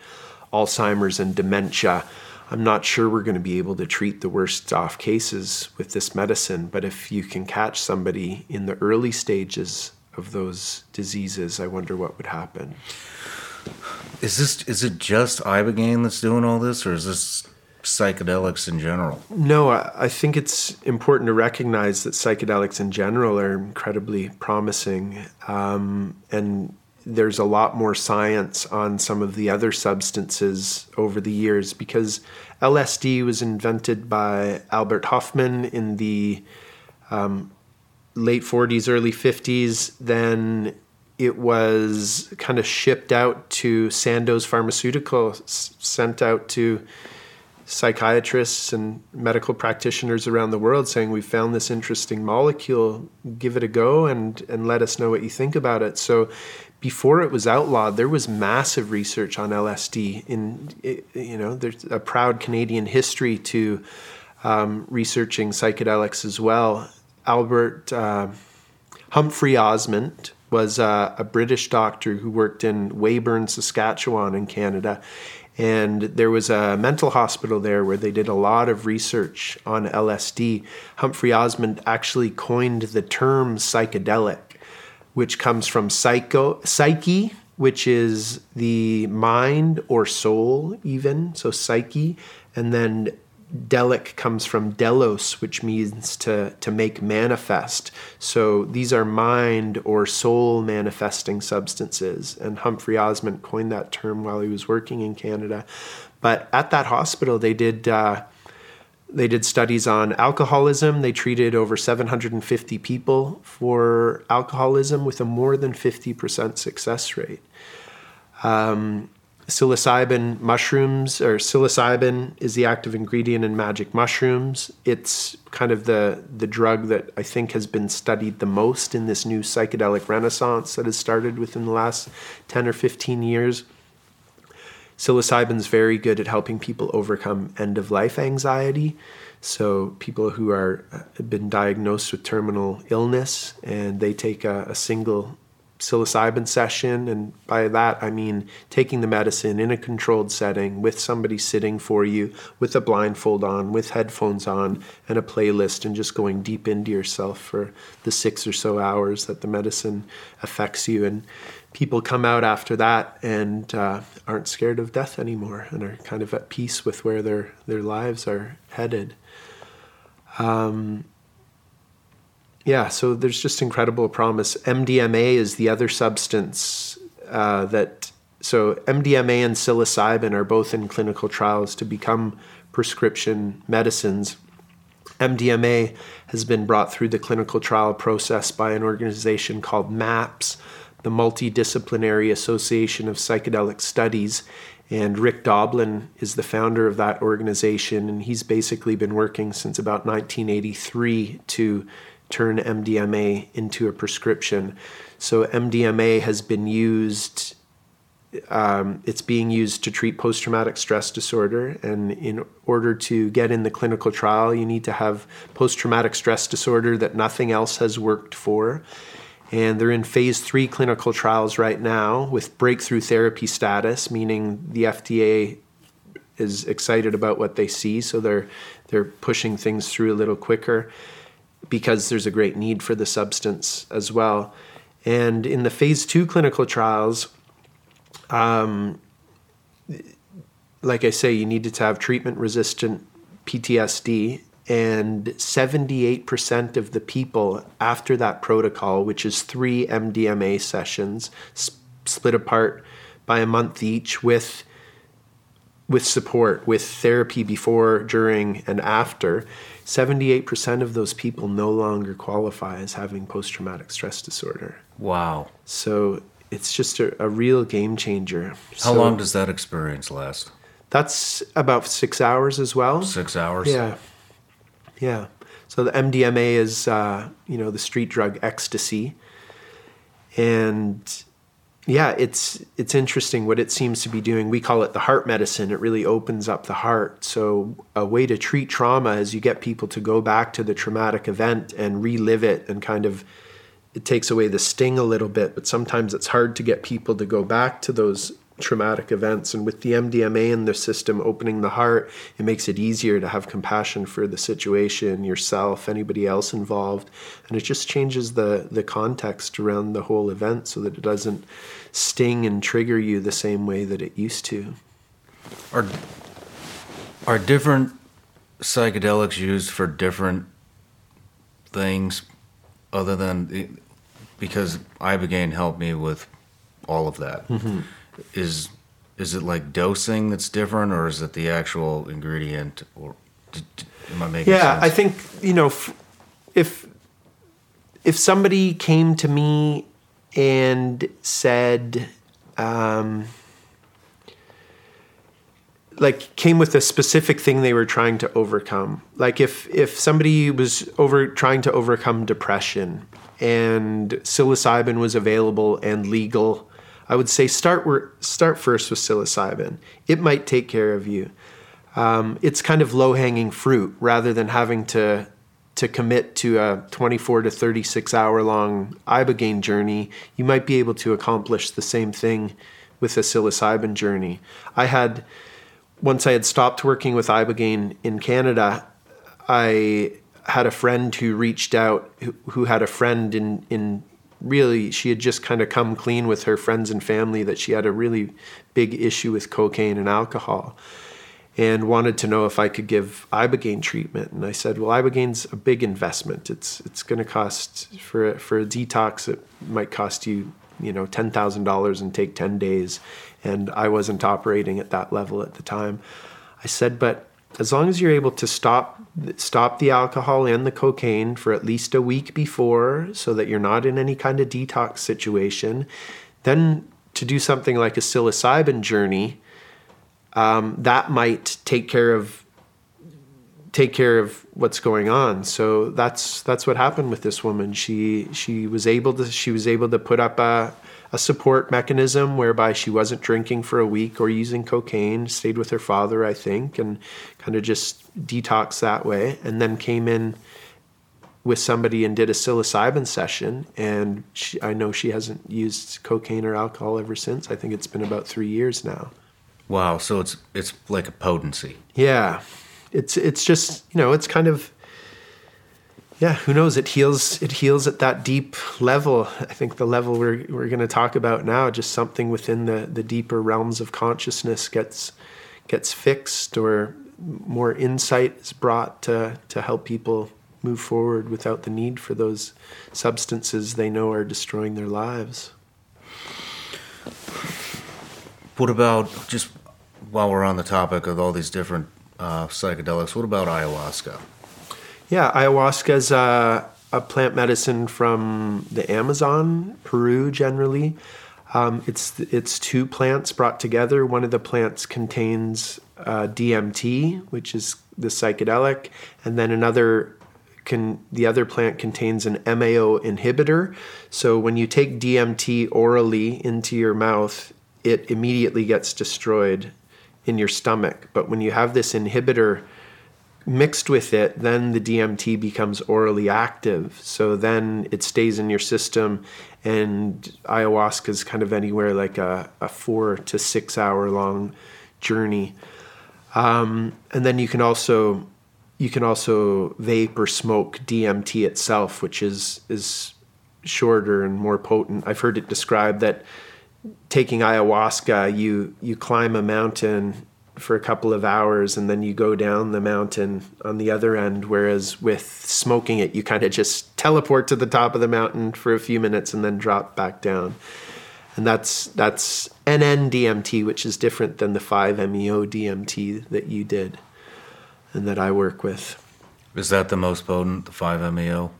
Alzheimer's and dementia. I'm not sure we're going to be able to treat the worst off cases with this medicine, but if you can catch somebody in the early stages of those diseases, I wonder what would happen. Is this is it just ibogaine that's doing all this, or is this psychedelics in general? No, I think it's important to recognize that psychedelics in general are incredibly promising, um, and there's a lot more science on some of the other substances over the years because LSD was invented by Albert Hofmann in the um, late 40s, early 50s. Then it was kind of shipped out to Sandoz Pharmaceuticals, sent out to psychiatrists and medical practitioners around the world saying we found this interesting molecule. Give it a go and and let us know what you think about it. So before it was outlawed there was massive research on LSD in you know there's a proud Canadian history to um, researching psychedelics as well. Albert uh, Humphrey Osmond was uh, a British doctor who worked in Weyburn, Saskatchewan in Canada and there was a mental hospital there where they did a lot of research on LSD. Humphrey Osmond actually coined the term psychedelic, which comes from psycho, psyche, which is the mind or soul, even, so psyche, and then delic comes from delos, which means to, to make manifest. So these are mind or soul manifesting substances. And Humphrey Osmond coined that term while he was working in Canada. But at that hospital, they did. Uh, they did studies on alcoholism. They treated over 750 people for alcoholism with a more than 50% success rate. Um, psilocybin mushrooms or psilocybin is the active ingredient in magic mushrooms. It's kind of the the drug that i think has been studied the most in this new psychedelic renaissance that has started within the last 10 or 15 years. Psilocybin is very good at helping people overcome end of life anxiety. So people who are have been diagnosed with terminal illness and they take a, a single psilocybin session. And by that, I mean taking the medicine in a controlled setting with somebody sitting for you with a blindfold on, with headphones on, and a playlist, and just going deep into yourself for the six or so hours that the medicine affects you. And people come out after that and uh, aren't scared of death anymore and are kind of at peace with where their, their lives are headed. Um, yeah, so there's just incredible promise. MDMA is the other substance uh, that, so MDMA and psilocybin are both in clinical trials to become prescription medicines. MDMA has been brought through the clinical trial process by an organization called MAPS, the Multidisciplinary Association of Psychedelic Studies. And Rick Doblin is the founder of that organization, and he's basically been working since about 1983 to turn MDMA into a prescription. So MDMA has been used. Um, it's being used to treat post-traumatic stress disorder, and in order to get in the clinical trial, you need to have post-traumatic stress disorder that nothing else has worked for. And they're in phase three clinical trials right now with breakthrough therapy status, meaning the FDA is excited about what they see, so they're they're pushing things through a little quicker because there's a great need for the substance as well. And in the phase two clinical trials, um, like I say, you needed to have treatment resistant PTSD. And 78% of the people after that protocol, which is three MDMA sessions split apart by a month each with with support, with therapy before, during, and after, 78% of those people no longer qualify as having post traumatic stress disorder. Wow. So it's just a, a real game changer. How So long does that experience last? That's about six hours as well. Six hours? Yeah. Yeah. So the MDMA is, uh, you know, the street drug ecstasy. And yeah, it's it's interesting what it seems to be doing. We call it the heart medicine. It really opens up the heart. So a way to treat trauma is you get people to go back to the traumatic event and relive it and kind of it takes away the sting a little bit, but sometimes it's hard to get people to go back to those traumatic events. And with the MDMA in the system opening the heart, it makes it easier to have compassion for the situation, yourself, anybody else involved. And it just changes the, the context around the whole event so that it doesn't sting and trigger you the same way that it used to. Are are different psychedelics used for different things other than because ibogaine helped me with all of that. Mm-hmm. Is is it like dosing that's different or is it the actual ingredient or d- d- am I making sense? yeah sense? i think you know f- if if somebody came to me and said um, like came with a specific thing they were trying to overcome like if if somebody was over trying to overcome depression and psilocybin was available and legal i would say start start first with psilocybin it might take care of you um, it's kind of low hanging fruit rather than having to to commit to a 24 to 36 hour long ibogaine journey. You might be able to accomplish the same thing with a psilocybin journey. I had once I had stopped working with ibogaine in Canada, I had a friend who reached out who, who had a friend in in really she had just kind of come clean with her friends and family that she had a really big issue with cocaine and alcohol and wanted to know if I could give ibogaine treatment. And I said, "Well, ibogaine's a big investment. It's it's going to cost for a, for a detox. It might cost you, you know, ten thousand dollars and take ten days." And I wasn't operating at that level at the time. I said, "But as long as you're able to stop stop the alcohol and the cocaine for at least a week before, so that you're not in any kind of detox situation, then." To do something like a psilocybin journey, um, that might take care of take care of what's going on. So that's that's what happened with this woman. She she was able to she was able to put up a a support mechanism whereby she wasn't drinking for a week or using cocaine, stayed with her father, I think, and kind of just detox that way, and then came in with somebody and did a psilocybin session. And she, I know she hasn't used cocaine or alcohol ever since. I think it's been about three years now. wow, so it's it's like a potency. Yeah. It's it's just, you know, it's kind of yeah, who knows? It heals it heals at that deep level. I think the level we're we're gonna talk about now, just something within the, the deeper realms of consciousness gets gets fixed or more insight is brought to to help people move forward without the need for those substances they know are destroying their lives. What about just while we're on the topic of all these different uh, psychedelics? What about ayahuasca? Yeah, ayahuasca is a, a plant medicine from the Amazon, Peru generally. Um, it's it's two plants brought together. One of the plants contains uh, DMT, which is the psychedelic, and then another can the other plant contains an MAO inhibitor. So when you take DMT orally into your mouth, it immediately gets destroyed in your stomach. But when you have this inhibitor mixed with it, then the DMT becomes orally active. So then it stays in your system, and ayahuasca is kind of anywhere like a, a four to six hour long journey. Um, and then you can also you can also vape or smoke DMT itself, which is is shorter and more potent. I've heard it described that taking ayahuasca, you you climb a mountain for a couple of hours and then you go down the mountain on the other end. Whereas with smoking it, you kind of just teleport to the top of the mountain for a few minutes and then drop back down. and that's that's NN DMT, which is different than the 5-MeO DMT that you did and that I work with. Is that the most potent, the 5-MeO?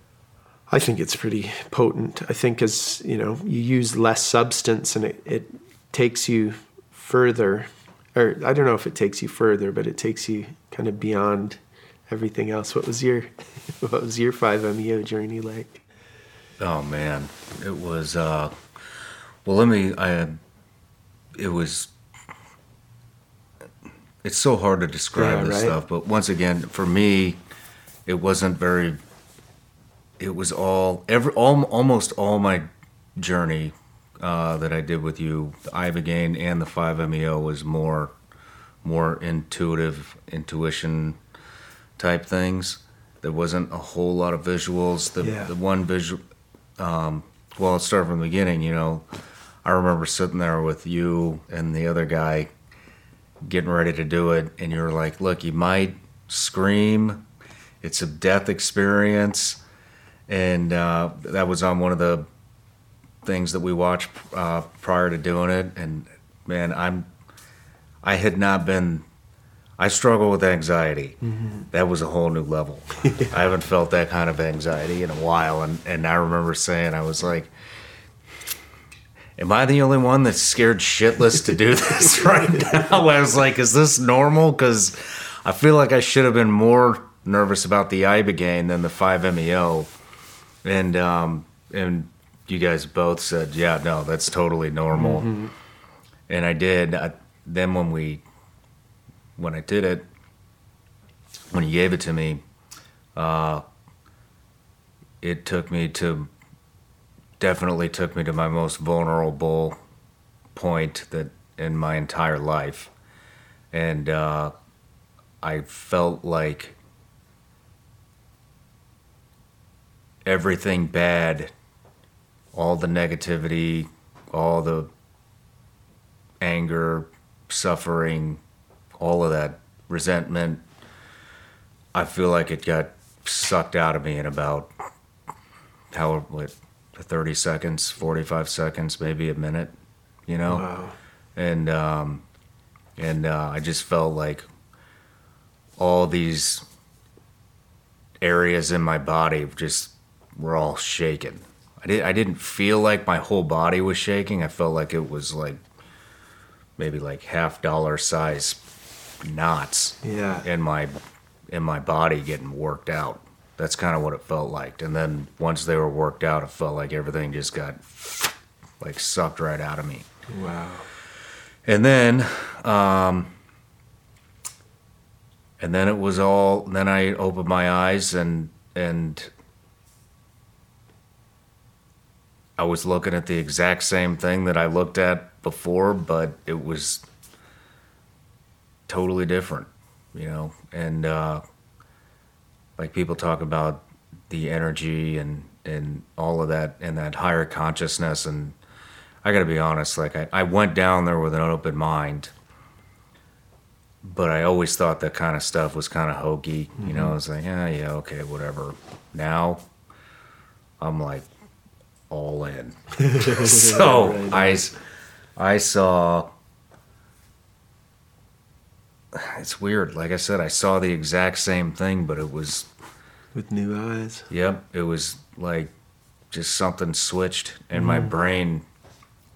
I think it's pretty potent. I think as you know, you use less substance and it, it takes you further, or I don't know if it takes you further, but it takes you kind of beyond everything else. What was your (laughs) what was your 5-MeO journey like? Oh man, it was. uh Well, let me. I. It was. It's so hard to describe Yeah, this right? stuff, but once again, for me, it wasn't very. It was all every all, almost all my journey uh, that I did with you, the Ibogaine and the Five MEO was more, more intuitive, intuition type things. There wasn't a whole lot of visuals. The Yeah. the one visual um, well, let's start from the beginning. You know, I remember sitting there with you and the other guy getting ready to do it, and you were like, "Look, you might scream. It's a death experience," and uh, that was on one of the things that we watched uh, prior to doing it. And man, I'm I had not been. I struggle with anxiety. That was a whole new level. (laughs) I haven't felt that kind of anxiety in a while, and and I remember saying I was like, "Am I the only one that's scared shitless to do (laughs) this right now?" I was like, "Is this normal?" Because I feel like I should have been more nervous about the ibogaine than the five meo, and um and you guys both said, "Yeah, no, that's totally normal," and I did. I, then when we when I did it, when he gave it to me, uh, it took me to definitely took me to my most vulnerable point that in my entire life, and uh, I felt like everything bad, all the negativity, all the anger, suffering, all of that resentment, I feel like it got sucked out of me in about how what 30 seconds, 45 seconds, maybe a minute, you know? Wow. And um and uh, I just felt like all these areas in my body just were all shaking. I did I didn't feel like my whole body was shaking. I felt like it was like maybe like half dollar size knots Yeah. in my in my body getting worked out. That's kind of what it felt like. And then once they were worked out, it felt like everything just got like sucked right out of me. Wow. And then, um, and then it was all. Then I opened my eyes and and I was looking at the exact same thing that I looked at before, but it was totally different, you know. And uh, like people talk about the energy and and all of that and that higher consciousness and I got to be honest. Like I, I went down there with an open mind, but I always thought that kind of stuff was kind of hokey. You know, I was like, yeah, yeah, okay, whatever. Now, I'm like all in. (laughs) so I, I saw. It's weird. Like I said, I saw the exact same thing, but it was With new eyes. Yep, it was like just something switched in my brain.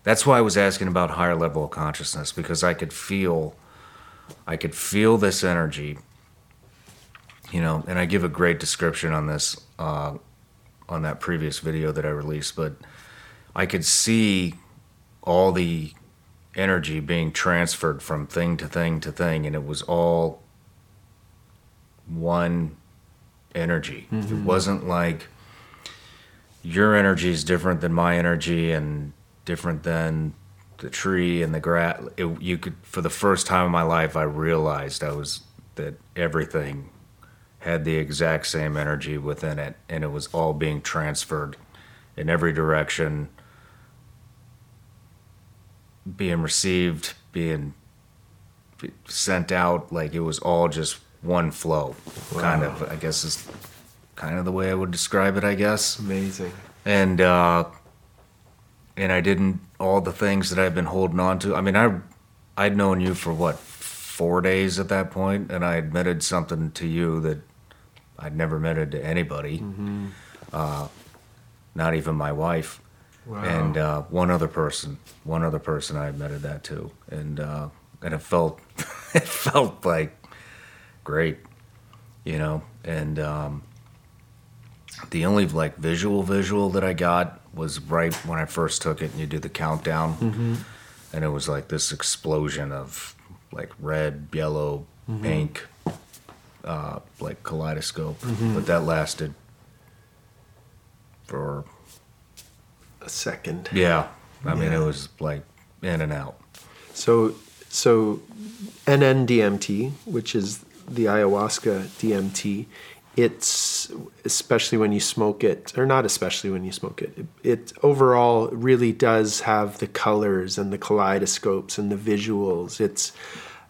That's why I was asking about higher level of consciousness because I could feel I could feel this energy. You know, and I give a great description on this uh, on that previous video that I released, but I could see all the energy being transferred from thing to thing to thing, and it was all one energy. It mm-hmm. wasn't like your energy is different than my energy and different than the tree and the grass. It, you could, for the first time in my life, I realized I was that everything had the exact same energy within it, and it was all being transferred in every direction, being received, being sent out. Like it was all just one flow, kind of. I guess is kind of the way I would describe it. I guess Amazing. and uh, and I didn't all the things that I've been holding on to. I mean, I I'd known you for what four days at that point, and I admitted something to you that I'd never admitted to anybody, uh, not even my wife, and uh, one other person. One other person I admitted that to, and uh, and it felt (laughs) it felt like great, you know, and. Um, the only like visual visual that I got was right when I first took it, and you do the countdown, and it was like this explosion of like red, yellow, pink, uh, like kaleidoscope. But that lasted for A second. yeah. I mean, it was like in and out. So, so NN-DMT, which is the ayahuasca DMT, it's especially when you smoke it, or not especially when you smoke it. It, it overall really does have the colors and the kaleidoscopes and the visuals. It's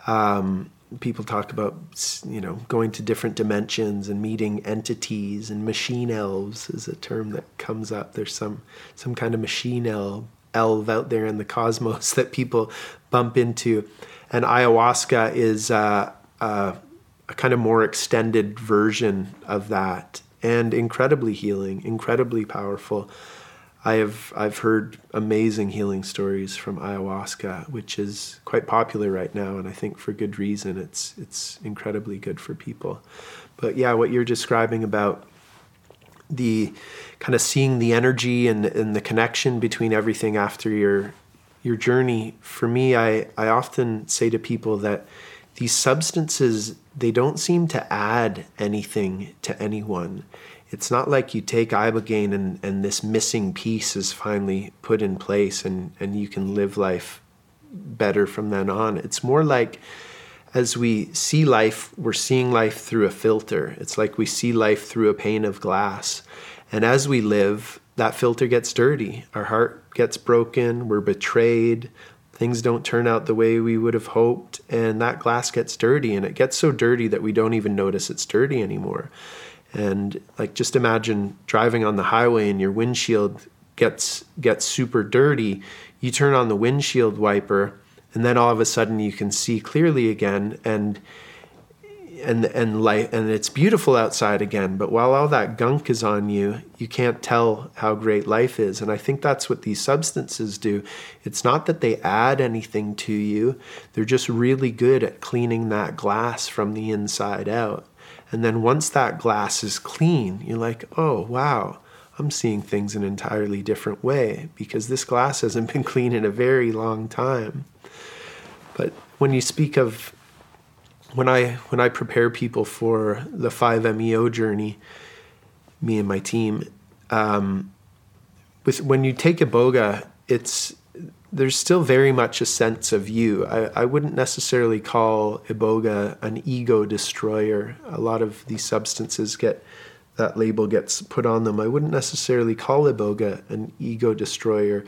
um, people talk about you know going to different dimensions and meeting entities and machine elves is a term that comes up. There's some some kind of machine elf elf out there in the cosmos (laughs) that people bump into, and ayahuasca is uh, uh, a kind of more extended version of that, and incredibly healing, incredibly powerful. I have I've heard amazing healing stories from ayahuasca, which is quite popular right now, and I think for good reason. It's it's incredibly good for people. But yeah, what you're describing about the kind of seeing the energy and, and the connection between everything after your your journey for me I, I often say to people that these substances they don't seem to add anything to anyone it's not like you take ibogaine and, and this missing piece is finally put in place and, and you can live life better from then on it's more like as we see life, we're seeing life through a filter. It's like we see life through a pane of glass. And as we live, that filter gets dirty. Our heart gets broken. We're betrayed. Things don't turn out the way we would have hoped. And that glass gets dirty. And it gets so dirty that we don't even notice it's dirty anymore. And like, just imagine driving on the highway and your windshield gets gets super dirty. You turn on the windshield wiper and then all of a sudden you can see clearly again and and and light and it's beautiful outside again but while all that gunk is on you you can't tell how great life is. And i think that's what these substances do. It's not that they add anything to you. They're just really good at cleaning that glass from the inside out. And then once that glass is clean you're like oh wow i'm seeing things in an entirely different way because this glass hasn't been (laughs) clean in a very long time. But when you speak of when I when I prepare people for the 5MEO journey, me and my team, um, with when you take iboga, it's there's still very much a sense of you. I, I wouldn't necessarily call iboga an ego destroyer. A lot of these substances get that label gets put on them. I wouldn't necessarily call iboga an ego destroyer.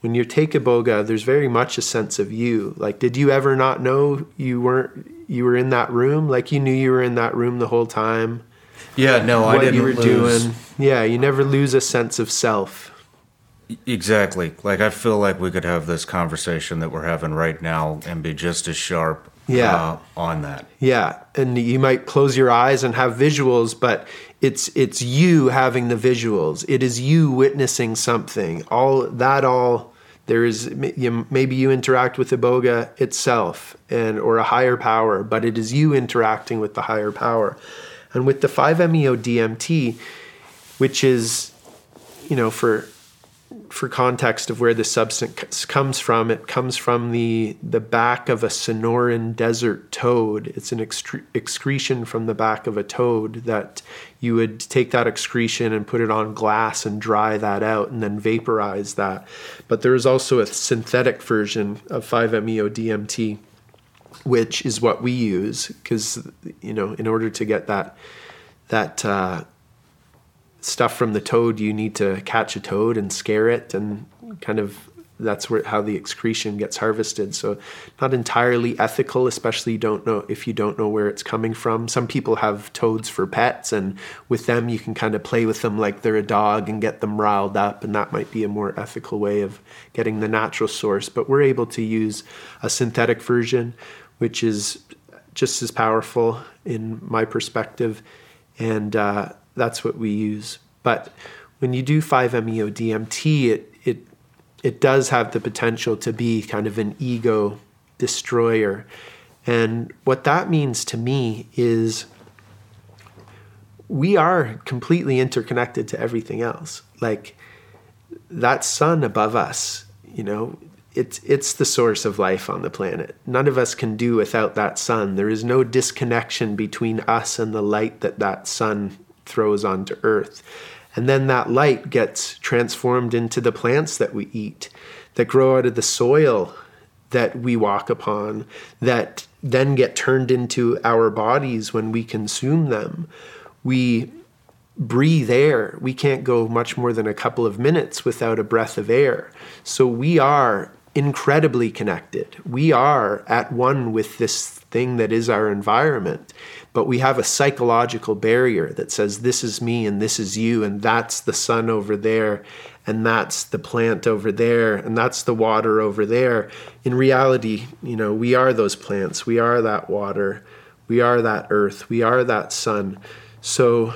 When you take iboga, there's very much a sense of you. Like, did you ever not know you weren't you were in that room? Like you knew you were in that room the whole time. Yeah, no, I what didn't you were lose. doing. Yeah, you never lose a sense of self. Exactly. Like I feel like we could have this conversation that we're having right now and be just as sharp Yeah. uh, on that. Yeah, and you might close your eyes and have visuals, but it's it's you having the visuals. It is you witnessing something. All that all there is maybe you interact with the iboga itself and or a higher power, but it is you interacting with the higher power. And with the 5-MeO DMT, which is you know for for context of where the substance comes from, it comes from the the back of a Sonoran desert toad. It's an excre- excretion from the back of a toad that you would take that excretion and put it on glass and dry that out and then vaporize that. But there is also a synthetic version of 5-MeO DMT, which is what we use because you know in order to get that that uh, stuff from the toad, you need to catch a toad and scare it and kind of that's where how the excretion gets harvested. So not entirely ethical, especially you don't know if you don't know where it's coming from. Some people have toads for pets, and with them you can kind of play with them like they're a dog and get them riled up, and that might be a more ethical way of getting the natural source. But we're able to use a synthetic version, which is just as powerful in my perspective, and uh, that's what we use. But when you do 5-MeO DMT, it it it does have the potential to be kind of an ego destroyer. And what that means to me is we are completely interconnected to everything else. Like that sun above us, you know, it's it's the source of life on the planet. None of us can do without that sun. There is no disconnection between us and the light that that sun throws onto earth. And then that light gets transformed into the plants that we eat, that grow out of the soil that we walk upon, that then get turned into our bodies when we consume them. We breathe air. We can't go much more than a couple of minutes without a breath of air. So we are incredibly connected. We are at one with this thing that is our environment but we have a psychological barrier that says this is me and this is you and that's the sun over there and that's the plant over there and that's the water over there. In reality you know we are those plants. We are that water. We are that earth. We are that sun. So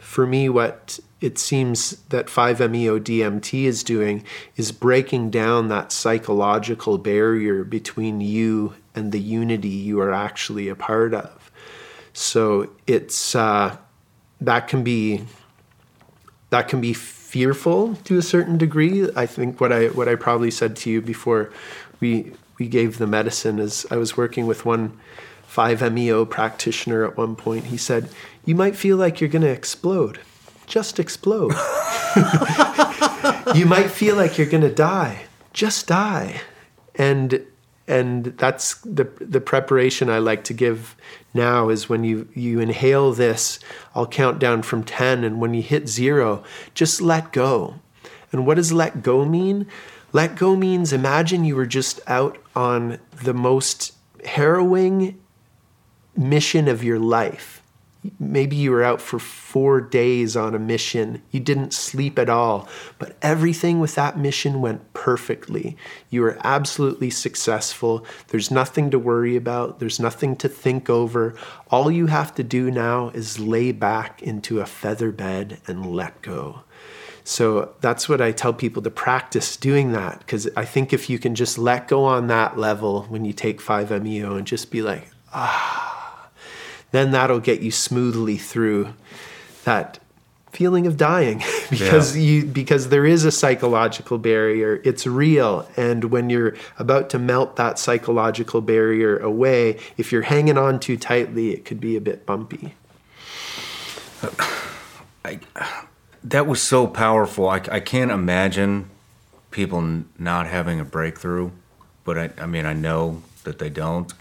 for me what it seems that 5-MeO DMT is doing is breaking down that psychological barrier between you and the unity you are actually a part of so it's uh, that can be that can be fearful to a certain degree. I think what I what I probably said to you before we we gave the medicine is I was working with one 5-MeO practitioner at one point. He said, "You might feel like you're going to explode. Just explode. (laughs) you might feel like you're going to die. Just die." And and that's the the preparation I like to give now is when you you inhale this I'll count down from 10 and when you hit 0 just let go. And what does let go mean? Let go means imagine you were just out on the most harrowing mission of your life maybe you were out for four days on a mission. You didn't sleep at all, but everything with that mission went perfectly. You were absolutely successful. There's nothing to worry about, there's nothing to think over. All you have to do now is lay back into a feather bed and let go. So that's what I tell people to practice doing that because I think if you can just let go on that level when you take 5-MeO and just be like, ah then that'll get you smoothly through that feeling of dying. (laughs) Because yeah. you because there is a psychological barrier. It's real. And when you're about to melt that psychological barrier away if you're hanging on too tightly it could be a bit bumpy. I, that was so powerful. I, I can't imagine people not having a breakthrough but I, I mean i know that they don't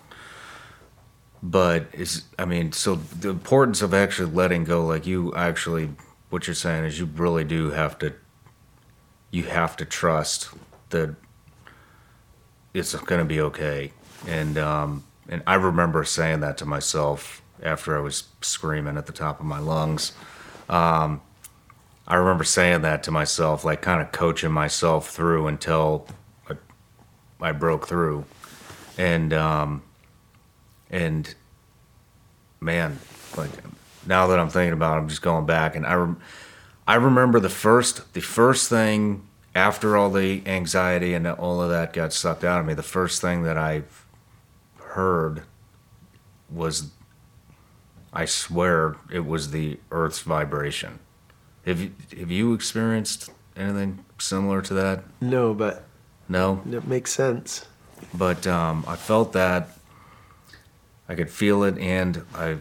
but it's i mean so the importance of actually letting go like you actually what you're saying is you really do have to you have to trust that it's going to be okay. And um and i remember saying that to myself after i was screaming at the top of my lungs. Um i remember saying that to myself like kind of coaching myself through until I, I broke through. And um and man, like now that I'm thinking about it, I'm just going back and I, rem- I remember the first, the first thing after all the anxiety and all of that got sucked out of me, the first thing that I heard was, I swear, it was the Earth's vibration. Have you, have you experienced anything similar to that? No, but no, it makes sense. But um, I felt that I could feel it and I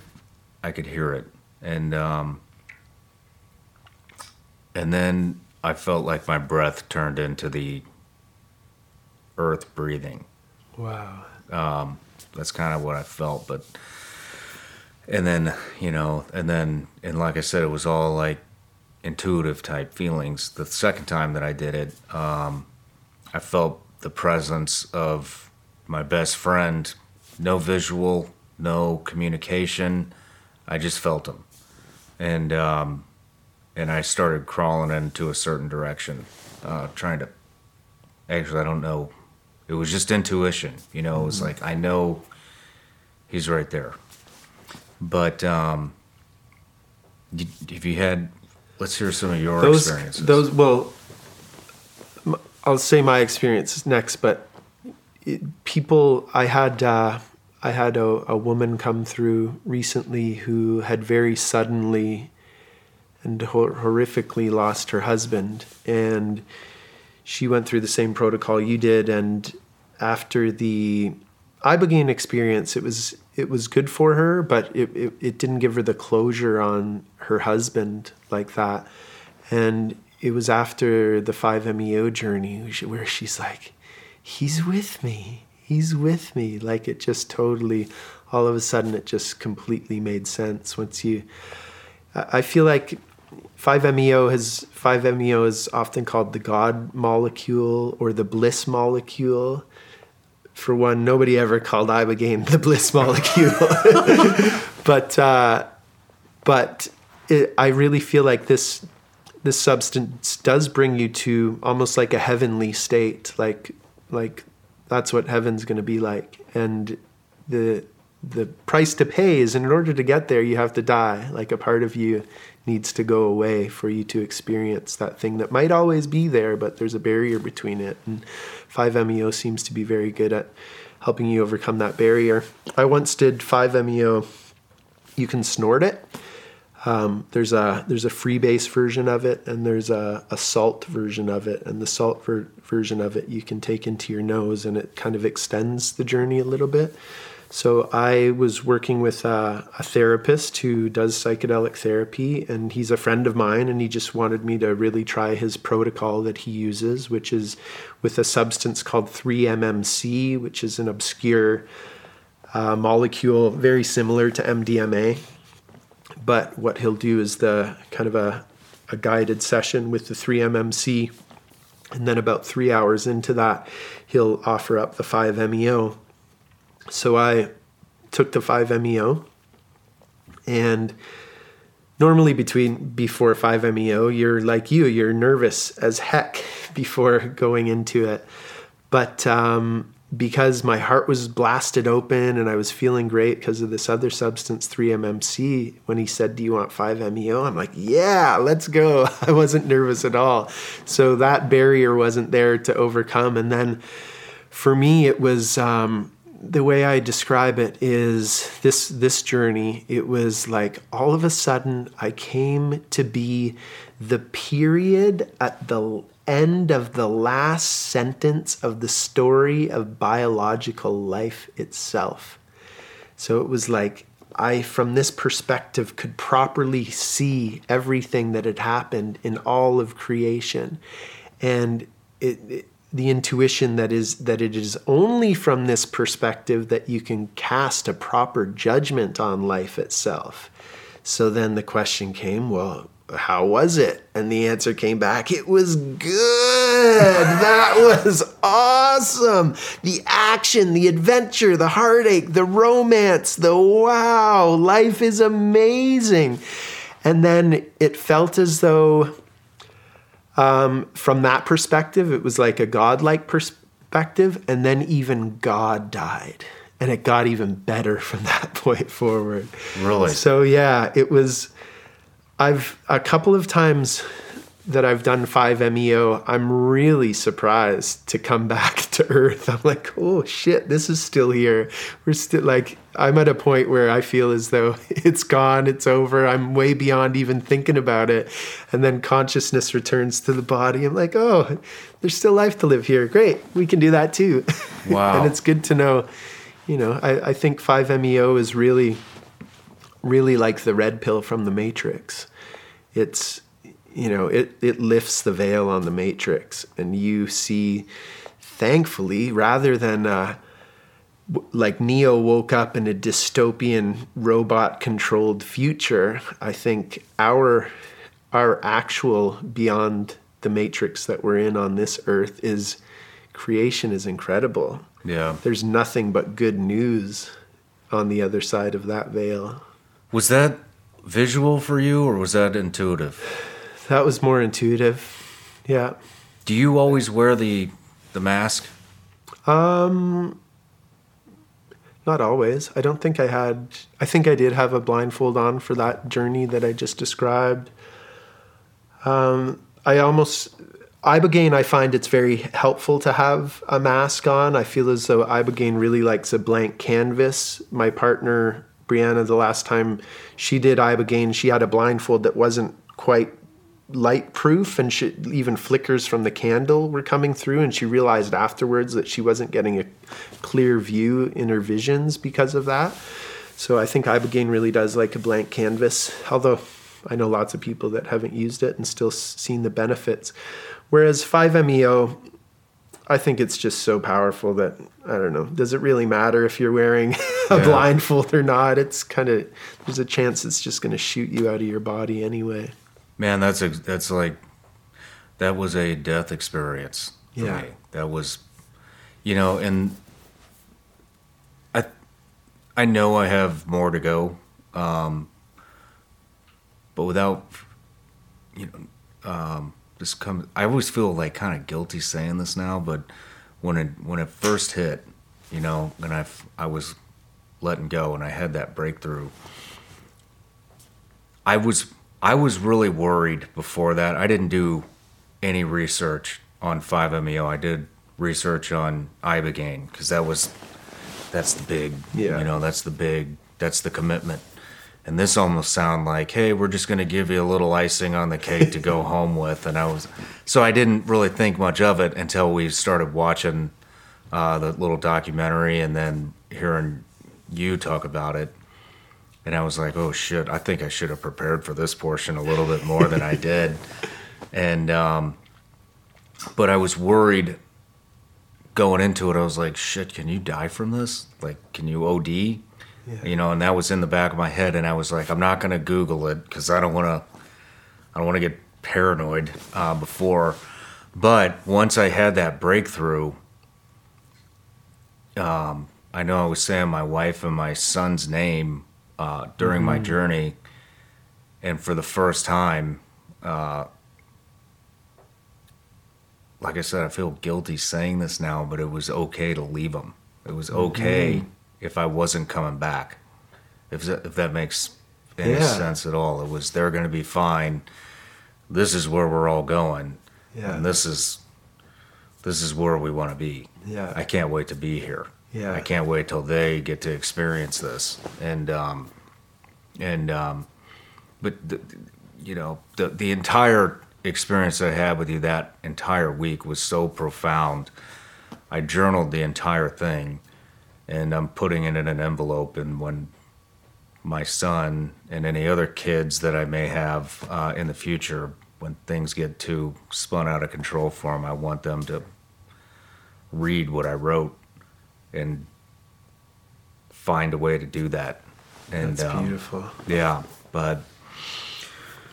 I could hear it. And um, and then I felt like my breath turned into the earth breathing. Wow. Um, that's kind of what I felt, but and then you know, and then and like I said, it was all like intuitive type feelings. The second time that I did it, um, I felt the presence of my best friend. No visual, no communication. I just felt him, and um, and I started crawling into a certain direction, uh, trying to. Actually, I don't know. It was just intuition, you know. It was like I know he's right there, but um, if you had, let's hear some of your those experiences. those well I'll say my experience next but it, people i had uh, i had a, a woman come through recently who had very suddenly and hor- horrifically lost her husband. And she went through the same protocol you did. And after the ibogaine experience it was it was good for her but it, it, it didn't give her the closure on her husband like that. And it was after the 5meo journey where she's like he's with me he's with me like it just totally all of a sudden it just completely made sense once you I feel like 5-MeO has 5-MeO is often called the God molecule or the bliss molecule. For one, nobody ever called ibogaine the bliss molecule, (laughs) but uh, but it, I really feel like this this substance does bring you to almost like a heavenly state, like like that's what heaven's going to be like, and the the price to pay is in order to get there you have to die. Like a part of you needs to go away for you to experience that thing that might always be there but there's a barrier between it. And 5meo seems to be very good at helping you overcome that barrier. I once did 5meo you can snort it um, there's a there's a freebase version of it and there's a, a salt version of it and the salt ver- version of it you can take into your nose and it kind of extends the journey a little bit so I was working with a, a, therapist who does psychedelic therapy, and he's a friend of mine, and he just wanted me to really try his protocol that he uses, which is with a substance called 3-MMC, which is an obscure uh, molecule very similar to MDMA. But what he'll do is the kind of a, a guided session with the 3-MMC, and then about three hours into that, he'll offer up the 5-MeO so I took the 5-MeO and normally between before 5-MeO you're like you you're nervous as heck (laughs) before going into it. But um, because my heart was blasted open and I was feeling great because of this other substance 3-MMC when he said do you want 5-MeO I'm like yeah let's go. (laughs) I wasn't nervous at all. So that barrier wasn't there to overcome. And then for me it was um, the way I describe it is this this journey. It was like all of a sudden I came to be the period at the end of the last sentence of the story of biological life itself. So it was like I, from this perspective, could properly see everything that had happened in all of creation, and it, it the intuition that is that it is only from this perspective that you can cast a proper judgment on life itself. So then the question came, well, how was it? And the answer came back, it was good. that (laughs) was awesome. The action, the adventure, the heartache, the romance, the wow, life is amazing. And then it felt as though um, from that perspective, it was like a godlike perspective, and then even God died, and it got even better (laughs) from that point forward. Really? So yeah, it was. I've a couple of times that I've done 5-MeO, I'm really surprised to come (laughs) back to Earth. I'm like, oh shit, this is still here. We're still like, I'm at a point where I feel as though (laughs) it's gone, it's over. I'm way beyond even thinking about it. And then consciousness returns to the body. I'm like, oh, there's still life to live here. Great, we can do that too. (laughs) Wow. and it's good to know, you know, I, I think 5-MeO is really, really like the red pill from the Matrix. It's, you know, it, it lifts the veil on the matrix, and you see, thankfully, rather than uh, like Neo woke up in a dystopian robot controlled future, I think our our actual beyond the matrix that we're in on this earth is creation is incredible. Yeah. There's nothing but good news on the other side of that veil. Was that visual for you or was that intuitive? That was more intuitive. Yeah. Do you always wear the the mask? Um not always. I don't think I had I think I did have a blindfold on for that journey that I just described. Um I almost Ibogaine, I find it's very helpful to have a mask on. I feel as though Ibogaine really likes a blank canvas. My partner, Brianna, the last time she did Ibogaine, she had a blindfold that wasn't quite light proof and she, even flickers from the candle were coming through. And she realized afterwards that she wasn't getting a clear view in her visions because of that. So I think Ibogaine really does like a blank canvas, although I know lots of people that haven't used it and still seen the benefits. Whereas 5-MeO, I think it's just so powerful that I don't know. Does it really matter if you're wearing (laughs) a Yeah. blindfold or not? It's kind of there's a chance it's just going to shoot you out of your body anyway. Man, that's a, that's like that was a death experience for Yeah. me. That was, you know, and I I know I have more to go, um, but without you know, um, this comes. I always feel like kind of guilty saying this now, but when it when it first hit, you know, and I I was letting go and I had that breakthrough. I was I was really worried before that. I didn't do any research on 5-MeO. I did research on ibogaine because that was that's the big Yeah. you know that's the big that's the commitment. And this almost sound like, hey, we're just going to give you a little icing on the cake to go (laughs) home with. And I was, so I didn't really think much of it until we started watching uh, the little documentary and then hearing you talk about it. And I was like, oh shit, I think I should have prepared for this portion a little bit more than I did. (laughs) And, um, but I was worried going into it. I was like, shit, can you die from this? Like, can you OD? You know, and that was in the back of my head. And I was like, I'm not going to Google it because I don't want to, I don't want to get paranoid uh, before. But once I had that breakthrough, um, I know I was saying my wife and my son's name uh, during my journey, and for the first time, uh, like I said, I feel guilty saying this now, but it was okay to leave them. It was okay if I wasn't coming back. If that, if that makes any Yeah. sense at all, it was they're going to be fine. This is where we're all going, Yeah. and this is this is where we want to be. Yeah. I can't wait to be here. Yeah. I can't wait till they get to experience this. And um, and um, but the, you know the the entire experience I had with you that entire week was so profound. I journaled the entire thing, and I'm putting it in an envelope. And when my son and any other kids that I may have uh, in the future, when things get too spun out of control for them, I want them to read what I wrote and find a way to do that. And That's um, beautiful. Yeah, but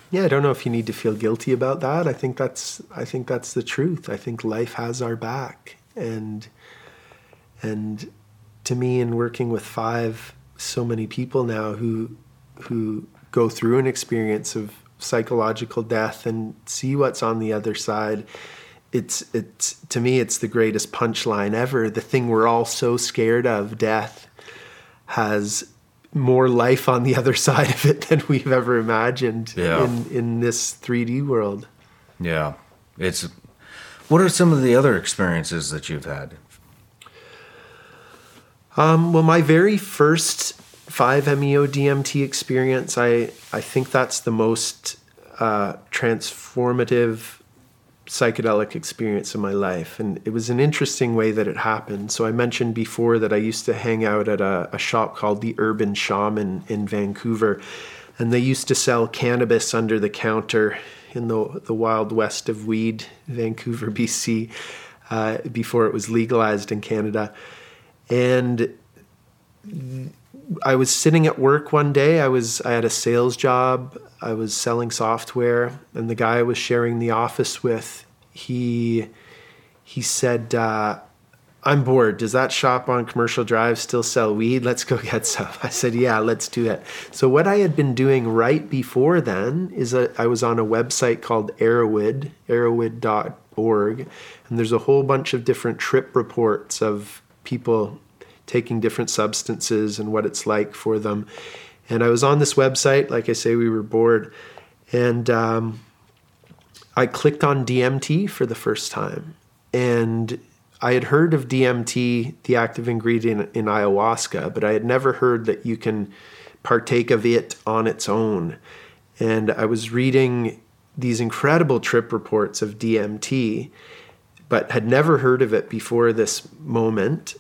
Yeah, I don't know if you need to feel guilty about that. I think that's I think that's the truth. I think life has our back and and to me in working with five so many people now who who go through an experience of psychological death and see what's on the other side it's it's to me it's the greatest punchline ever the thing we're all so scared of death has more life on the other (laughs) side of it than we've ever imagined Yeah. in in this 3D world. yeah, it's. What are some of the other experiences that you've had? Um, well, my very first 5-MeO DMT experience, I I think that's the most uh, transformative psychedelic experience in my life, and it was an interesting way that it happened. So I mentioned before that I used to hang out at a, a shop called the Urban Shaman in Vancouver, and they used to sell cannabis under the counter in the the wild west of weed, Vancouver, BC, uh, before it was legalized in Canada, and I was sitting at work one day. I was I had a sales job. I was selling software, and the guy I was sharing the office with, he he said, uh, I'm bored. Does that shop on Commercial Drive still sell weed? Let's go get some. (laughs) I said, Yeah, let's do it. So, what I had been doing right before then is that I was on a website called Erowid, erowid.org, and there's a whole bunch of different trip reports of people taking different substances and what it's like for them. And I was on this website, like I say, we were bored, and um, I clicked on DMT for the first time. And I had heard of DMT, the active ingredient in ayahuasca, but I had never heard that you can partake of it on its own. And I was reading these incredible trip reports of DMT, but had never heard of it before this moment.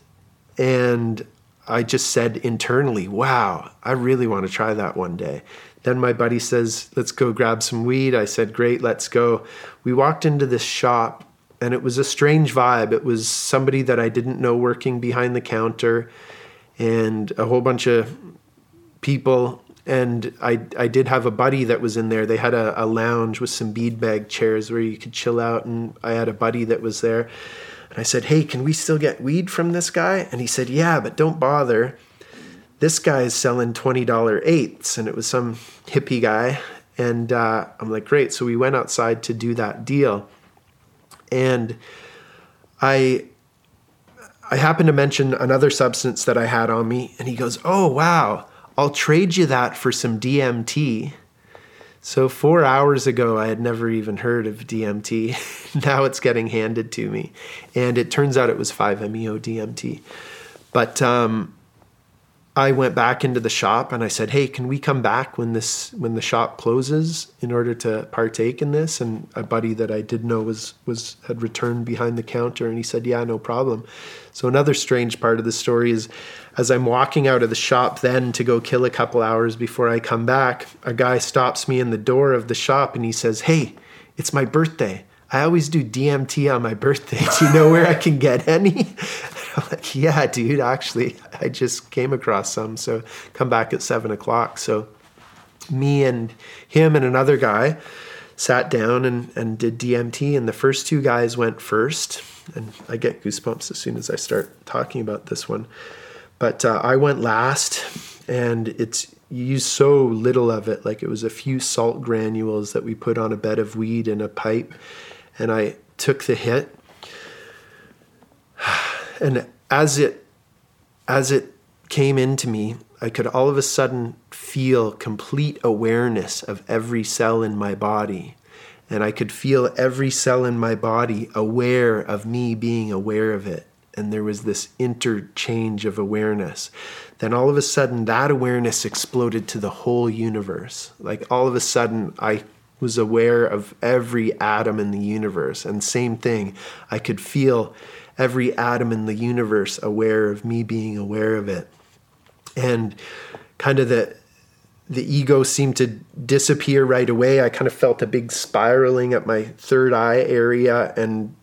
And I just said internally, wow, I really want to try that one day. Then my buddy says, let's go grab some weed. I said, great, let's go. We walked into this shop and it was a strange vibe. It was somebody that I didn't know working behind the counter, and a whole bunch of people. And I, I did have a buddy that was in there. They had a, a lounge with some beadbag chairs where you could chill out. And I had a buddy that was there. And I said, Hey, can we still get weed from this guy? And he said, Yeah, but don't bother. This guy is selling $20 eighths. And it was some hippie guy. And uh, I'm like, Great. So we went outside to do that deal and I I happened to mention another substance that I had on me, and he goes, "Oh wow, I'll trade you that for some DMT." So four hours ago, I had never even heard of DMT. (laughs) now it's getting handed to me, and it turns out it was 5-MeO DMT. But um, I went back into the shop and I said, "Hey, can we come back when this when the shop closes in order to partake in this?" And a buddy that I did know was was had returned behind the counter and he said, "Yeah, no problem." So another strange part of the story is as I'm walking out of the shop then to go kill a couple hours before I come back, a guy stops me in the door of the shop and he says, "Hey, it's my birthday. I always do DMT on my birthday. (laughs) Do you know where I can get any?" (laughs) I'm like, yeah, dude, actually, I just came across some. So come back at seven o'clock. So me and him and another guy sat down and, and did DMT. And the first two guys went first. And I get goosebumps as soon as I start talking about this one. But uh, I went last, and it's you use so little of it. Like it was a few salt granules that we put on a bed of weed in a pipe. And I took the hit (sighs) and as it as it came into me, I could all of a sudden feel complete awareness of every cell in my body. And I could feel every cell in my body aware of me being aware of it. And there was this interchange of awareness. Then all of a sudden, that awareness exploded to the whole universe. Like all of a sudden, I was aware of every atom in the universe. And same thing, I could feel every atom in the universe aware of me being aware of it. And kind of the the ego seemed to disappear right away. I kind of felt a big spiraling at my third eye area and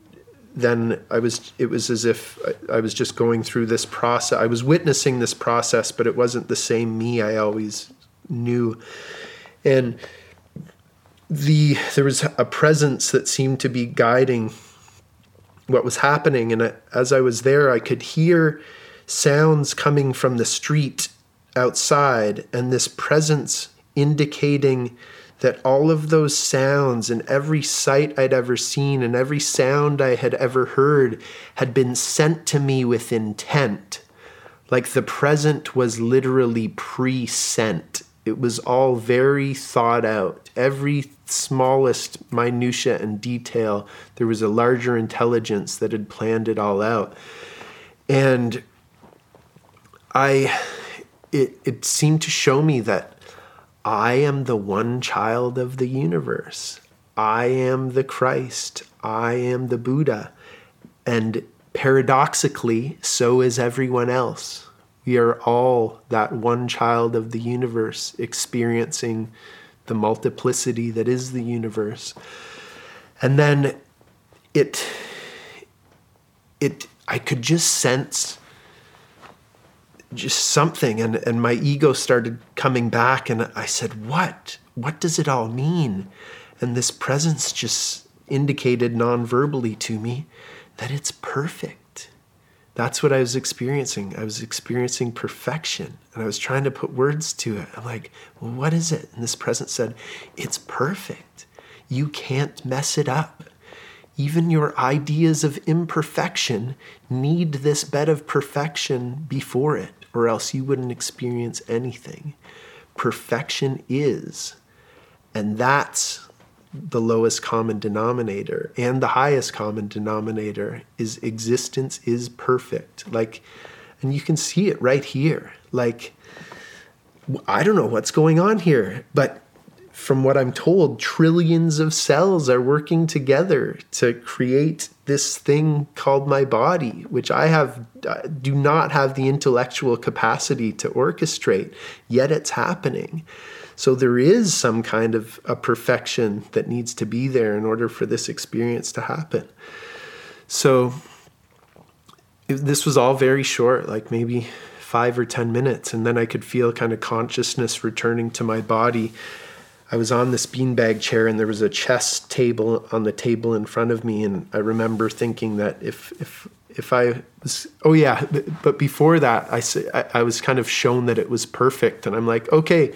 then I was it was as if I was just going through this process. I was witnessing this process, but it wasn't the same me I always knew. And the there was a presence that seemed to be guiding what was happening. And as I was there, I could hear sounds coming from the street outside, and this presence indicating that all of those sounds and every sight I'd ever seen and every sound I had ever heard had been sent to me with intent. Like the present was literally pre sent. It was all very thought out. Every smallest minutia and detail, there was a larger intelligence that had planned it all out. And I it it seemed to show me that I am the one child of the universe. I am the Christ. I am the Buddha. And paradoxically, so is everyone else. We are all that one child of the universe experiencing the multiplicity that is the universe. And then it it I could just sense just something and, and my ego started coming back and I said, What? What does it all mean? And this presence just indicated non-verbally to me that it's perfect. That's what I was experiencing. I was experiencing perfection and I was trying to put words to it. I'm like, well, what is it? And this presence said, it's perfect. You can't mess it up. Even your ideas of imperfection need this bed of perfection before it, or else you wouldn't experience anything. Perfection is. And that's the lowest common denominator and the highest common denominator is existence is perfect like and you can see it right here like i don't know what's going on here but from what i'm told trillions of cells are working together to create this thing called my body which i have uh, do not have the intellectual capacity to orchestrate yet it's happening so there is some kind of a perfection that needs to be there in order for this experience to happen. So this was all very short, like maybe five or 10 minutes. And then I could feel kind of consciousness returning to my body. I was on this beanbag chair and there was a chess table on the table in front of me. And I remember thinking that if, if, if I was, oh yeah, but before that, I, I was kind of shown that it was perfect. And I'm like, okay,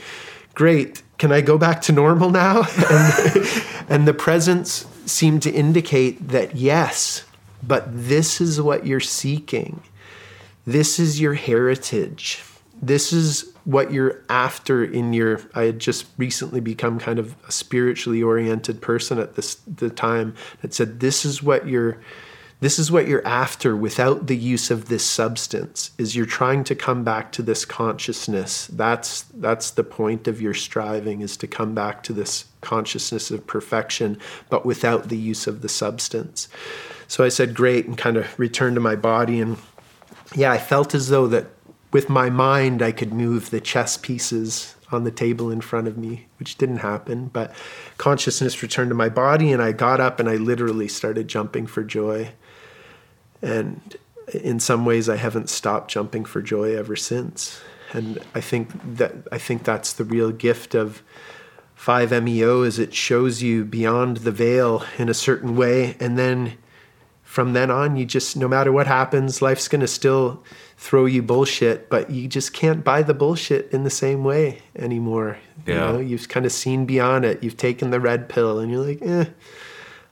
great, can I go back to normal now? (laughs) and, and the presence seemed to indicate that yes, but this is what you're seeking. This is your heritage. This is what you're after in your I had just recently become kind of a spiritually oriented person at this the time that said this is what you're this is what you're after without the use of this substance is you're trying to come back to this consciousness. That's that's the point of your striving is to come back to this consciousness of perfection but without the use of the substance. So i said great and kind of returned to my body and yeah i felt as though that with my mind i could move the chess pieces on the table in front of me, which didn't happen. But consciousness returned to my body, and I got up and I literally started jumping for joy. And in some ways, I haven't stopped jumping for joy ever since. And I think that I think that's the real gift of 5MEO is it shows you beyond the veil in a certain way, and then from then on, you just no matter what happens, life's gonna still throw you bullshit, but you just can't buy the bullshit in the same way anymore. Yeah. You know, you've kind of seen beyond it. You've taken the red pill, and you're like, eh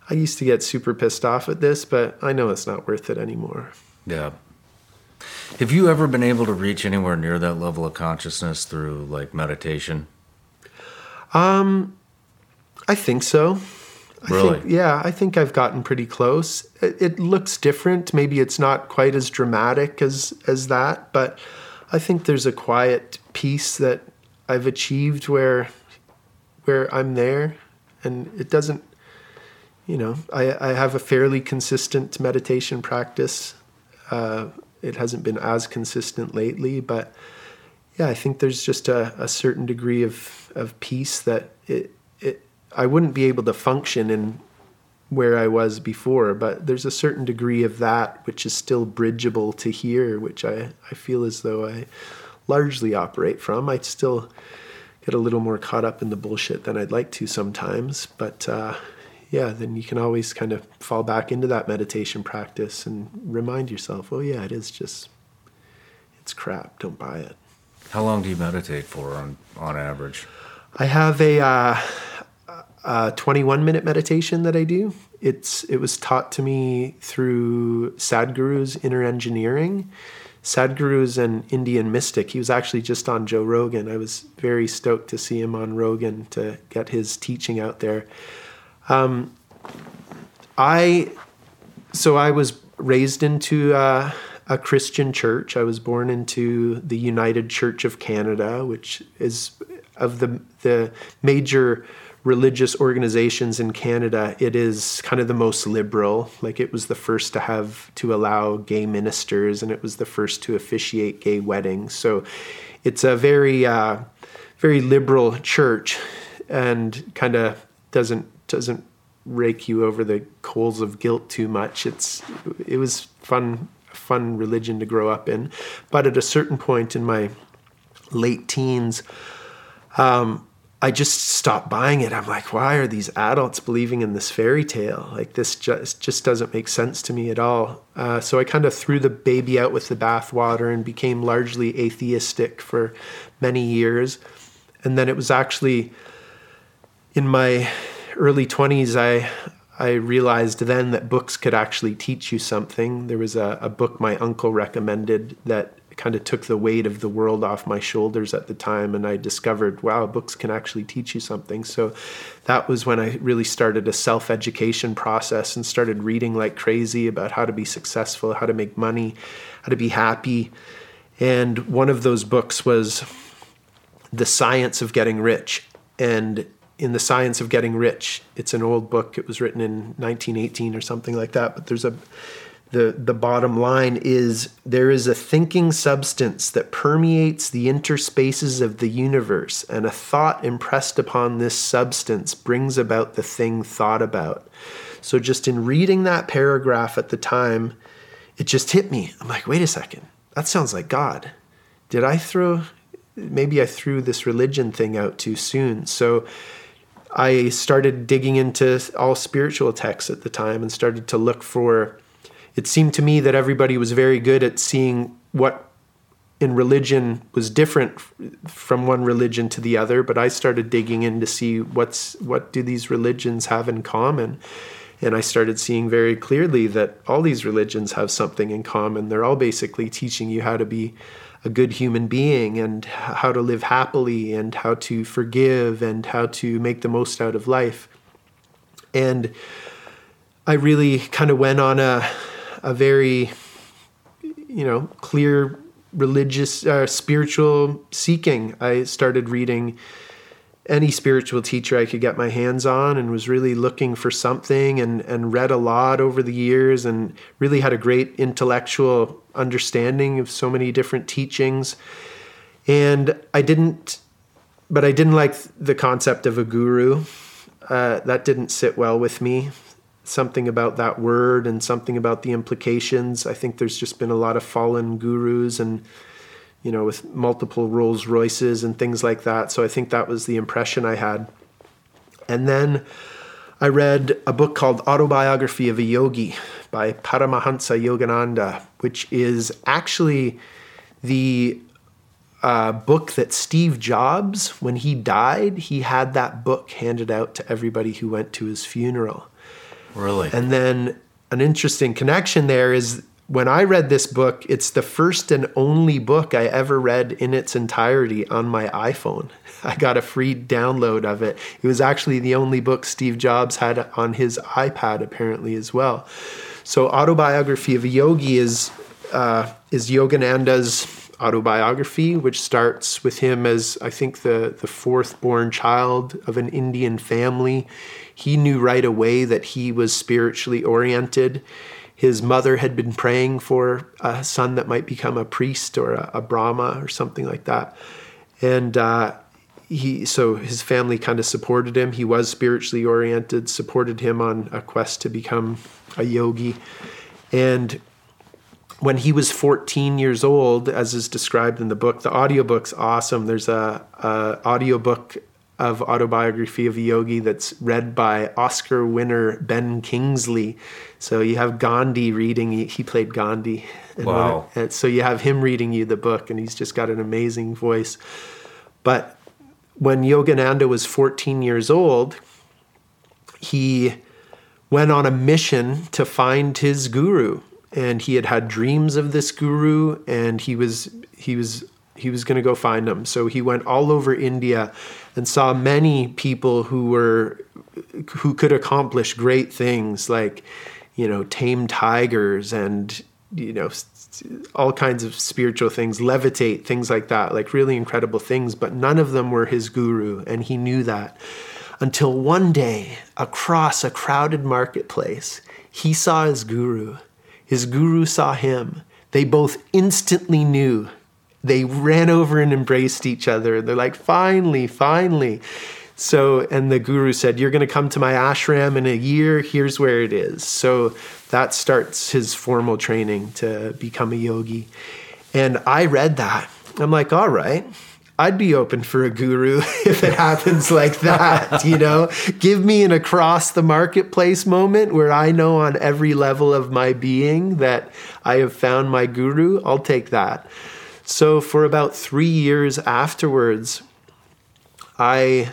I used to get super pissed off at this, but I know it's not worth it anymore. Yeah. Have you ever been able to reach anywhere near that level of consciousness through like meditation? Um, I think so. Really? I think, yeah, I think I've gotten pretty close. It, it, looks different. Maybe it's not quite as dramatic as as that, but I think there's a quiet peace that I've achieved where where I'm there, and it doesn't you know, I, I have a fairly consistent meditation practice. Uh, it hasn't been as consistent lately, but yeah, I think there's just a, a certain degree of, of peace that it, it, I wouldn't be able to function in where I was before, but there's a certain degree of that which is still bridgeable to here, which I, I feel as though I largely operate from. I still get a little more caught up in the bullshit than I'd like to sometimes, but uh, yeah, then you can always kind of fall back into that meditation practice and remind yourself, oh, yeah, it is just, it's crap. Don't buy it. How long do you meditate for on, on average? I have a, uh, a 21 minute meditation that I do. It's, it was taught to me through Sadhguru's inner engineering. Sadhguru is an Indian mystic. He was actually just on Joe Rogan. I was very stoked to see him on Rogan to get his teaching out there. Um, I so I was raised into uh, a Christian church. I was born into the United Church of Canada, which is of the the major religious organizations in Canada. It is kind of the most liberal. Like it was the first to have to allow gay ministers, and it was the first to officiate gay weddings. So it's a very uh, very liberal church, and kind of doesn't doesn't rake you over the coals of guilt too much. It's it was fun fun religion to grow up in, but at a certain point in my late teens, um, I just stopped buying it. I'm like, why are these adults believing in this fairy tale? Like this just just doesn't make sense to me at all. Uh, so I kind of threw the baby out with the bathwater and became largely atheistic for many years. And then it was actually in my early 20s, I I realized then that books could actually teach you something. There was a, a book my uncle recommended that kind of took the weight of the world off my shoulders at the time and I discovered wow books can actually teach you something. So that was when I really started a self-education process and started reading like crazy about how to be successful how to make money how to be happy. And one of those books was The Science of Getting Rich. And in the science of getting rich it's an old book. It was written in 1918 or something like that but there's a the, the bottom line is there is a thinking substance that permeates the interspaces of the universe, and a thought impressed upon this substance brings about the thing thought about. So, just in reading that paragraph at the time, it just hit me. I'm like, wait a second, that sounds like God. Did I throw, maybe I threw this religion thing out too soon? So, I started digging into all spiritual texts at the time and started to look for it seemed to me that everybody was very good at seeing what in religion was different from one religion to the other but i started digging in to see what's what do these religions have in common? And i started seeing very clearly that all these religions have something in common. They're all basically teaching you how to be a good human being and how to live happily and how to forgive and how to make the most out of life. And i really kind of went on a a very, you know, clear religious, uh, spiritual seeking. I started reading any spiritual teacher I could get my hands on and was really looking for something and, and read a lot over the years and really had a great intellectual understanding of so many different teachings. And I didn't, but I didn't like the concept of a guru. Uh, that didn't sit well with me something about that word and something about the implications. I think there's just been a lot of fallen gurus and you know with multiple Rolls Royces and things like that. So I think that was the impression I had. And then I read a book called Autobiography of a Yogi by Paramahansa Yogananda, which is actually the uh, book that Steve Jobs, when he died, he had that book handed out to everybody who went to his funeral. Really? And then an interesting connection there is when I read this book, it's the first and only book I ever read in its entirety on my iPhone. (laughs) I got a free download of it. It was actually the only book Steve Jobs had on his iPad, apparently, as well. So, Autobiography of a Yogi is, uh, is Yogananda's autobiography, which starts with him as, I think, the, the fourth born child of an Indian family. He knew right away that he was spiritually oriented. His mother had been praying for a son that might become a priest or a, a Brahma or something like that. And uh, he, so his family kind of supported him. He was spiritually oriented, supported him on a quest to become a yogi. And when he was 14 years old, as is described in the book, the audiobook's awesome. There's a, a audiobook of autobiography of a yogi that's read by oscar winner ben kingsley. So you have gandhi reading he played gandhi. Wow. and so you have him reading you the book and he's just got an amazing voice. But when yogananda was 14 years old he went on a mission to find his guru. And he had had dreams of this guru and he was he was he was going to go find him. So he went all over india and saw many people who were who could accomplish great things like you know tame tigers and you know all kinds of spiritual things levitate things like that like really incredible things but none of them were his guru and he knew that. Until one day across a crowded marketplace he saw his guru. His guru saw him. They both instantly knew they ran over and embraced each other. They're like, finally, finally. So, and the guru said, You're going to come to my ashram in a year. Here's where it is. So that starts his formal training to become a yogi. And I read that. I'm like, All right. I'd be open for a guru (laughs) if it happens like that, you know? Give me an across the marketplace moment where I know on every level of my being that I have found my guru. I'll take that. So for about 3 years afterwards, I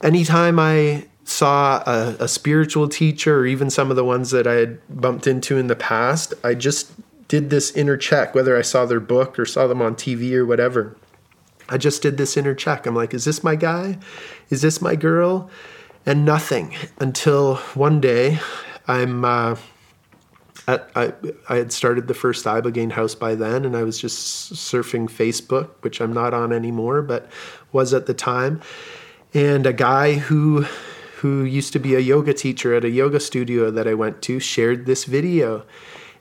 anytime I saw a, a, spiritual teacher or even some of the ones that I had bumped into in the past, I just did this inner check, whether I saw their book or saw them on TV or whatever. I just did this inner check. I'm like, is this my guy? Is this my girl? And nothing until one day I'm. Uh, at, I, I had started the first Ibogaine house by then, and I was just surfing Facebook, which I'm not on anymore, but was at the time. And a guy who who used to be a yoga teacher at a yoga studio that I went to shared this video.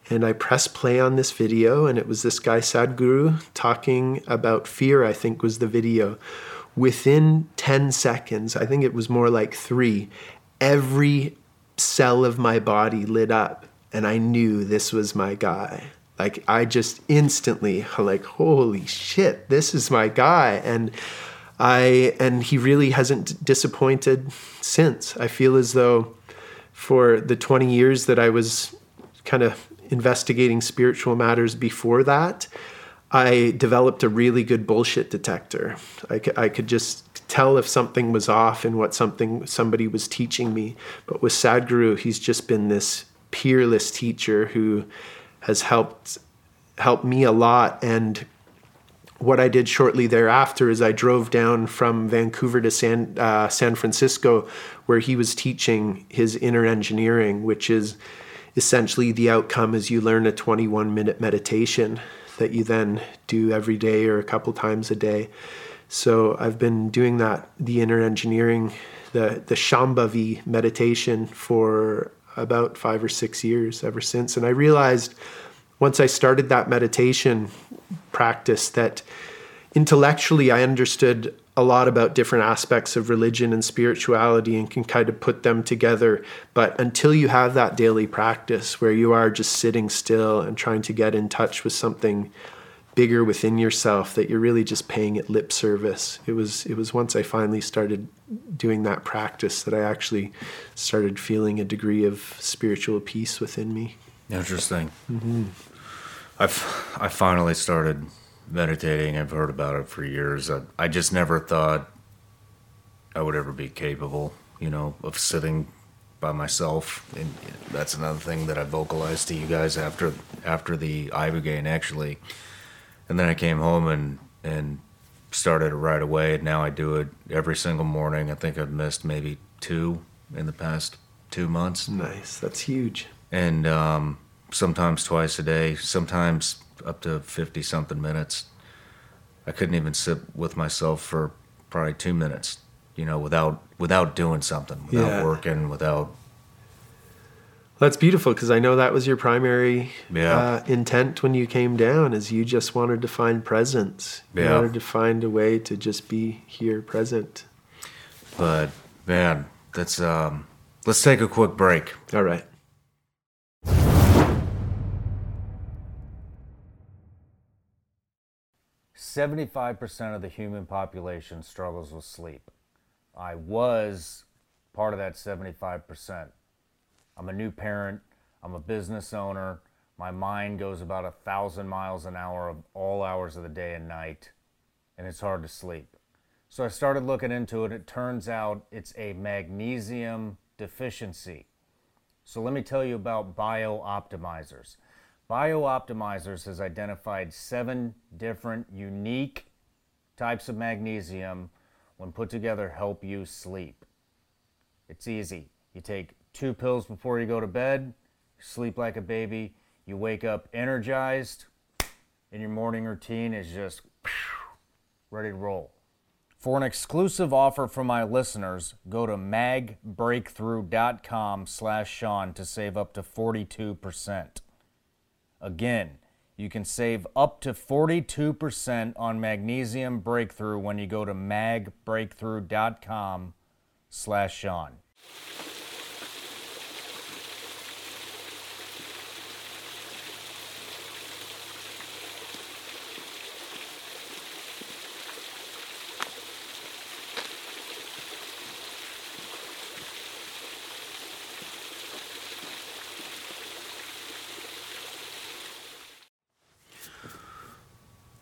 And I pressed play on this video, and it was this guy, Sadhguru, talking about fear, I think was the video. Within 10 seconds, I think it was more like three, every cell of my body lit up, and I knew this was my guy. Like, I just instantly, like, holy shit, this is my guy. And I and he really hasn't disappointed since. I feel as though for the 20 years that I was kind of investigating spiritual matters before that, I developed a really good bullshit detector. I, I could just tell if something was off in what something somebody was teaching me. But with Sadhguru, he's just been this peerless teacher who has helped helped me a lot and what I did shortly thereafter is I drove down from Vancouver to San uh, San Francisco, where he was teaching his inner engineering, which is essentially the outcome is you learn a 21 minute meditation that you then do every day or a couple times a day. So I've been doing that, the inner engineering, the the Shambhavi meditation for about five or six years ever since, and I realized once I started that meditation practice that intellectually I understood a lot about different aspects of religion and spirituality and can kind of put them together. But until you have that daily practice where you are just sitting still and trying to get in touch with something bigger within yourself that you're really just paying it lip service. It was it was once I finally started doing that practice that I actually started feeling a degree of spiritual peace within me. Interesting. Mm-hmm. I've I finally started meditating. I've heard about it for years. I, I just never thought I would ever be capable, you know, of sitting by myself. And that's another thing that I vocalized to you guys after after the Ibogaine actually. And then I came home and and started it right away. And now I do it every single morning. I think I've missed maybe two in the past two months. Nice. That's huge. And um, sometimes twice a day, sometimes up to 50 something minutes. I couldn't even sit with myself for probably two minutes, you know, without without doing something, without yeah. working, without. That's beautiful because I know that was your primary yeah. uh, intent when you came down, is you just wanted to find presence. You yeah. wanted to find a way to just be here, present. But man, that's um, let's take a quick break. All right. 75% of the human population struggles with sleep. I was part of that 75%. I'm a new parent, I'm a business owner. My mind goes about a thousand miles an hour of all hours of the day and night, and it's hard to sleep. So I started looking into it. It turns out it's a magnesium deficiency. So let me tell you about BiOptimizers. BiOptimizers has identified seven different unique types of magnesium when put together help you sleep. It's easy. You take two pills before you go to bed, sleep like a baby, you wake up energized, and your morning routine is just ready to roll. For an exclusive offer from my listeners, go to magbreakthrough.com slash Sean to save up to 42%. Again, you can save up to 42% on Magnesium Breakthrough when you go to magbreakthrough.com slash Sean.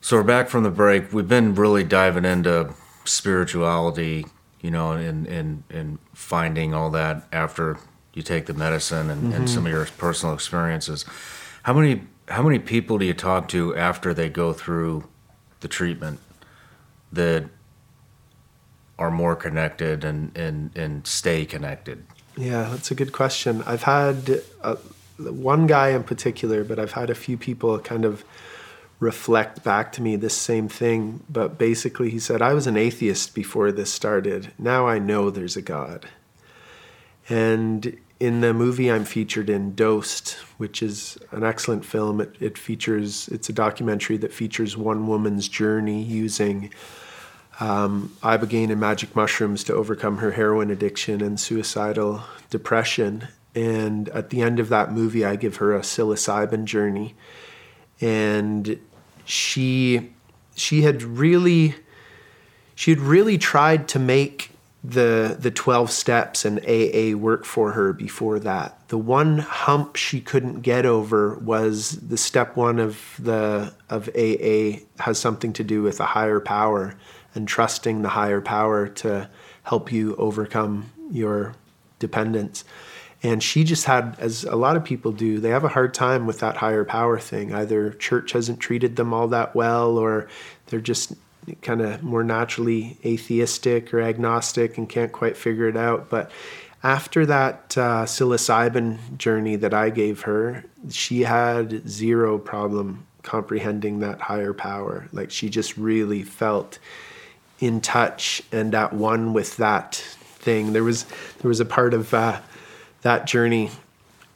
So we're back from the break. We've been really diving into spirituality, you know, and and and finding all that after you take the medicine and, Mm-hmm. and some of your personal experiences. How many how many people do you talk to after they go through the treatment that are more connected and and, and stay connected? Yeah, that's a good question. I've had uh, one guy in particular, but I've had a few people kind of reflect back to me this same thing. But basically, he said, I was an atheist before this started. Now I know there's a God. And in the movie I'm featured in, Dosed, which is an excellent film, it, it features, it's a documentary that features one woman's journey using um, ibogaine and magic mushrooms to overcome her heroin addiction and suicidal depression. And at the end of that movie, I give her a psilocybin journey, and she she had really she had really tried to make the the 12 steps and AA work for her before that. The one hump she couldn't get over was the step 1 of the of AA has something to do with a higher power and trusting the higher power to help you overcome your dependence. And she just had, as a lot of people do, they have a hard time with that higher power thing. Either church hasn't treated them all that well, or they're just kind of more naturally atheistic or agnostic and can't quite figure it out. But after that uh, psilocybin journey that I gave her, she had zero problem comprehending that higher power. Like she just really felt in touch and at one with that thing. There was there was a part of uh, that journey.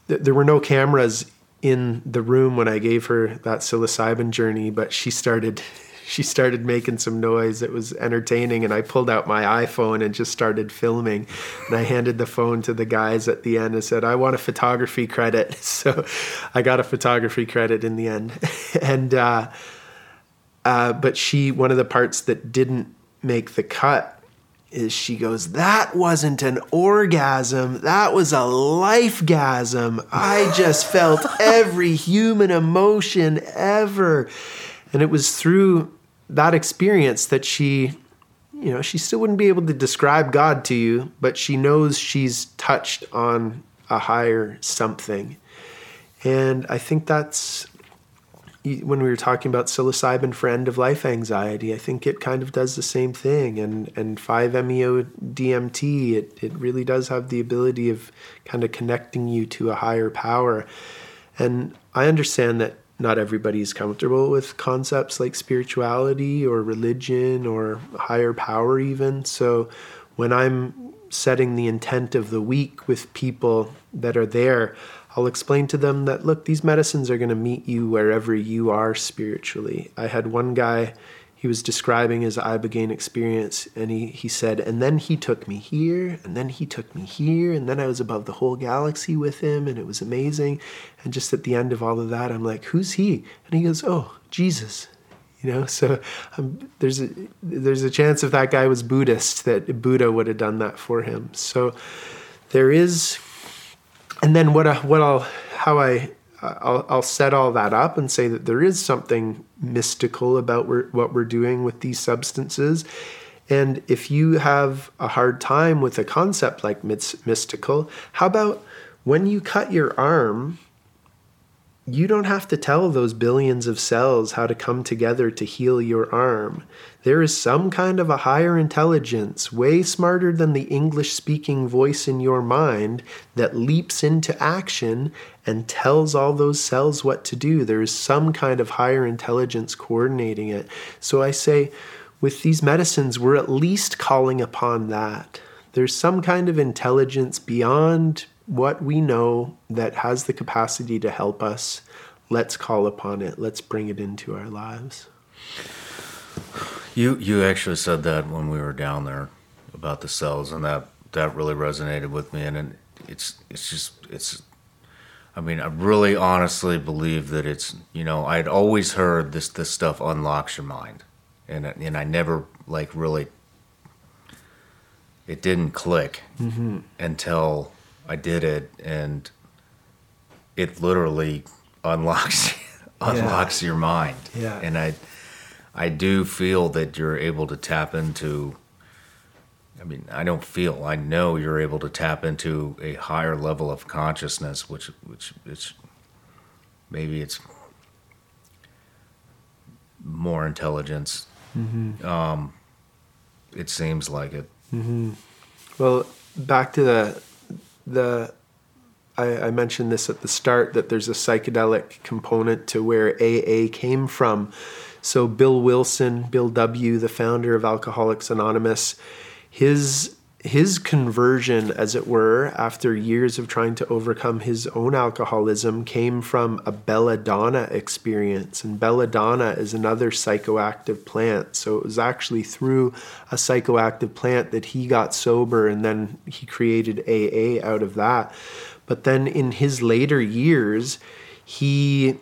th- There were no cameras in the room when I gave her that psilocybin journey, but she started (laughs) she started making some noise. It was entertaining, and I pulled out my iPhone and just started filming. And I handed the phone to the guys at the end and said, "I want a photography credit." (laughs) So I got a photography credit in the end, (laughs) and. Uh, uh, but she, one of the parts that didn't make the cut is she goes, That wasn't an orgasm. That was a lifegasm. I just felt (laughs) every human emotion ever. And it was through that experience that she, you know, she still wouldn't be able to describe God to you, but she knows she's touched on a higher something. And I think that's when we were talking about psilocybin for end of life anxiety, I think it kind of does the same thing. And and 5-MeO DMT, it, it really does have the ability of kind of connecting you to a higher power. And I understand that not everybody is comfortable with concepts like spirituality or religion or higher power even. So when I'm setting the intent of the week with people that are there, I'll explain to them that look, these medicines are going to meet you wherever you are spiritually. I had one guy, he was describing his Ibogaine experience, and he, he said, and then he took me here, and then he took me here, and then I was above the whole galaxy with him, and it was amazing. And just at the end of all of that, I'm like, who's he? And he goes, oh, Jesus. You know, so um, there's a there's a chance if that guy was Buddhist that Buddha would have done that for him. So there is and then what I, what I'll how I I'll, I'll set all that up and say that there is something mystical about we're, what we're doing with these substances. And if you have a hard time with a concept like mystical, how about when you cut your arm, you don't have to tell those billions of cells how to come together to heal your arm. There is some kind of a higher intelligence, way smarter than the English speaking voice in your mind, that leaps into action and tells all those cells what to do. There is some kind of higher intelligence coordinating it. So I say, with these medicines, we're at least calling upon that. There's some kind of intelligence beyond what we know that has the capacity to help us. Let's call upon it. Let's bring it into our lives. You you actually said that when we were down there about the cells, and that that really resonated with me. And, and it's it's just it's. I mean, I really honestly believe that it's you know I'd always heard this this stuff unlocks your mind, and and I never like really. It didn't click mm-hmm. until I did it, and it literally unlocks (laughs) unlocks your mind. Yeah. And I I do feel that you're able to tap into. I mean, I don't feel. I know you're able to tap into a higher level of consciousness, which, which, it's maybe it's more intelligence. Um, it seems like it. Mm-hmm. Well, back to the the I, I mentioned this at the start that there's a psychedelic component to where AA came from. So Bill Wilson, Bill W, the founder of Alcoholics Anonymous, his his conversion, as it were, after years of trying to overcome his own alcoholism, came from a belladonna experience. And belladonna is another psychoactive plant. So it was actually through a psychoactive plant that he got sober, and then he created AA out of that. But then in his later years, he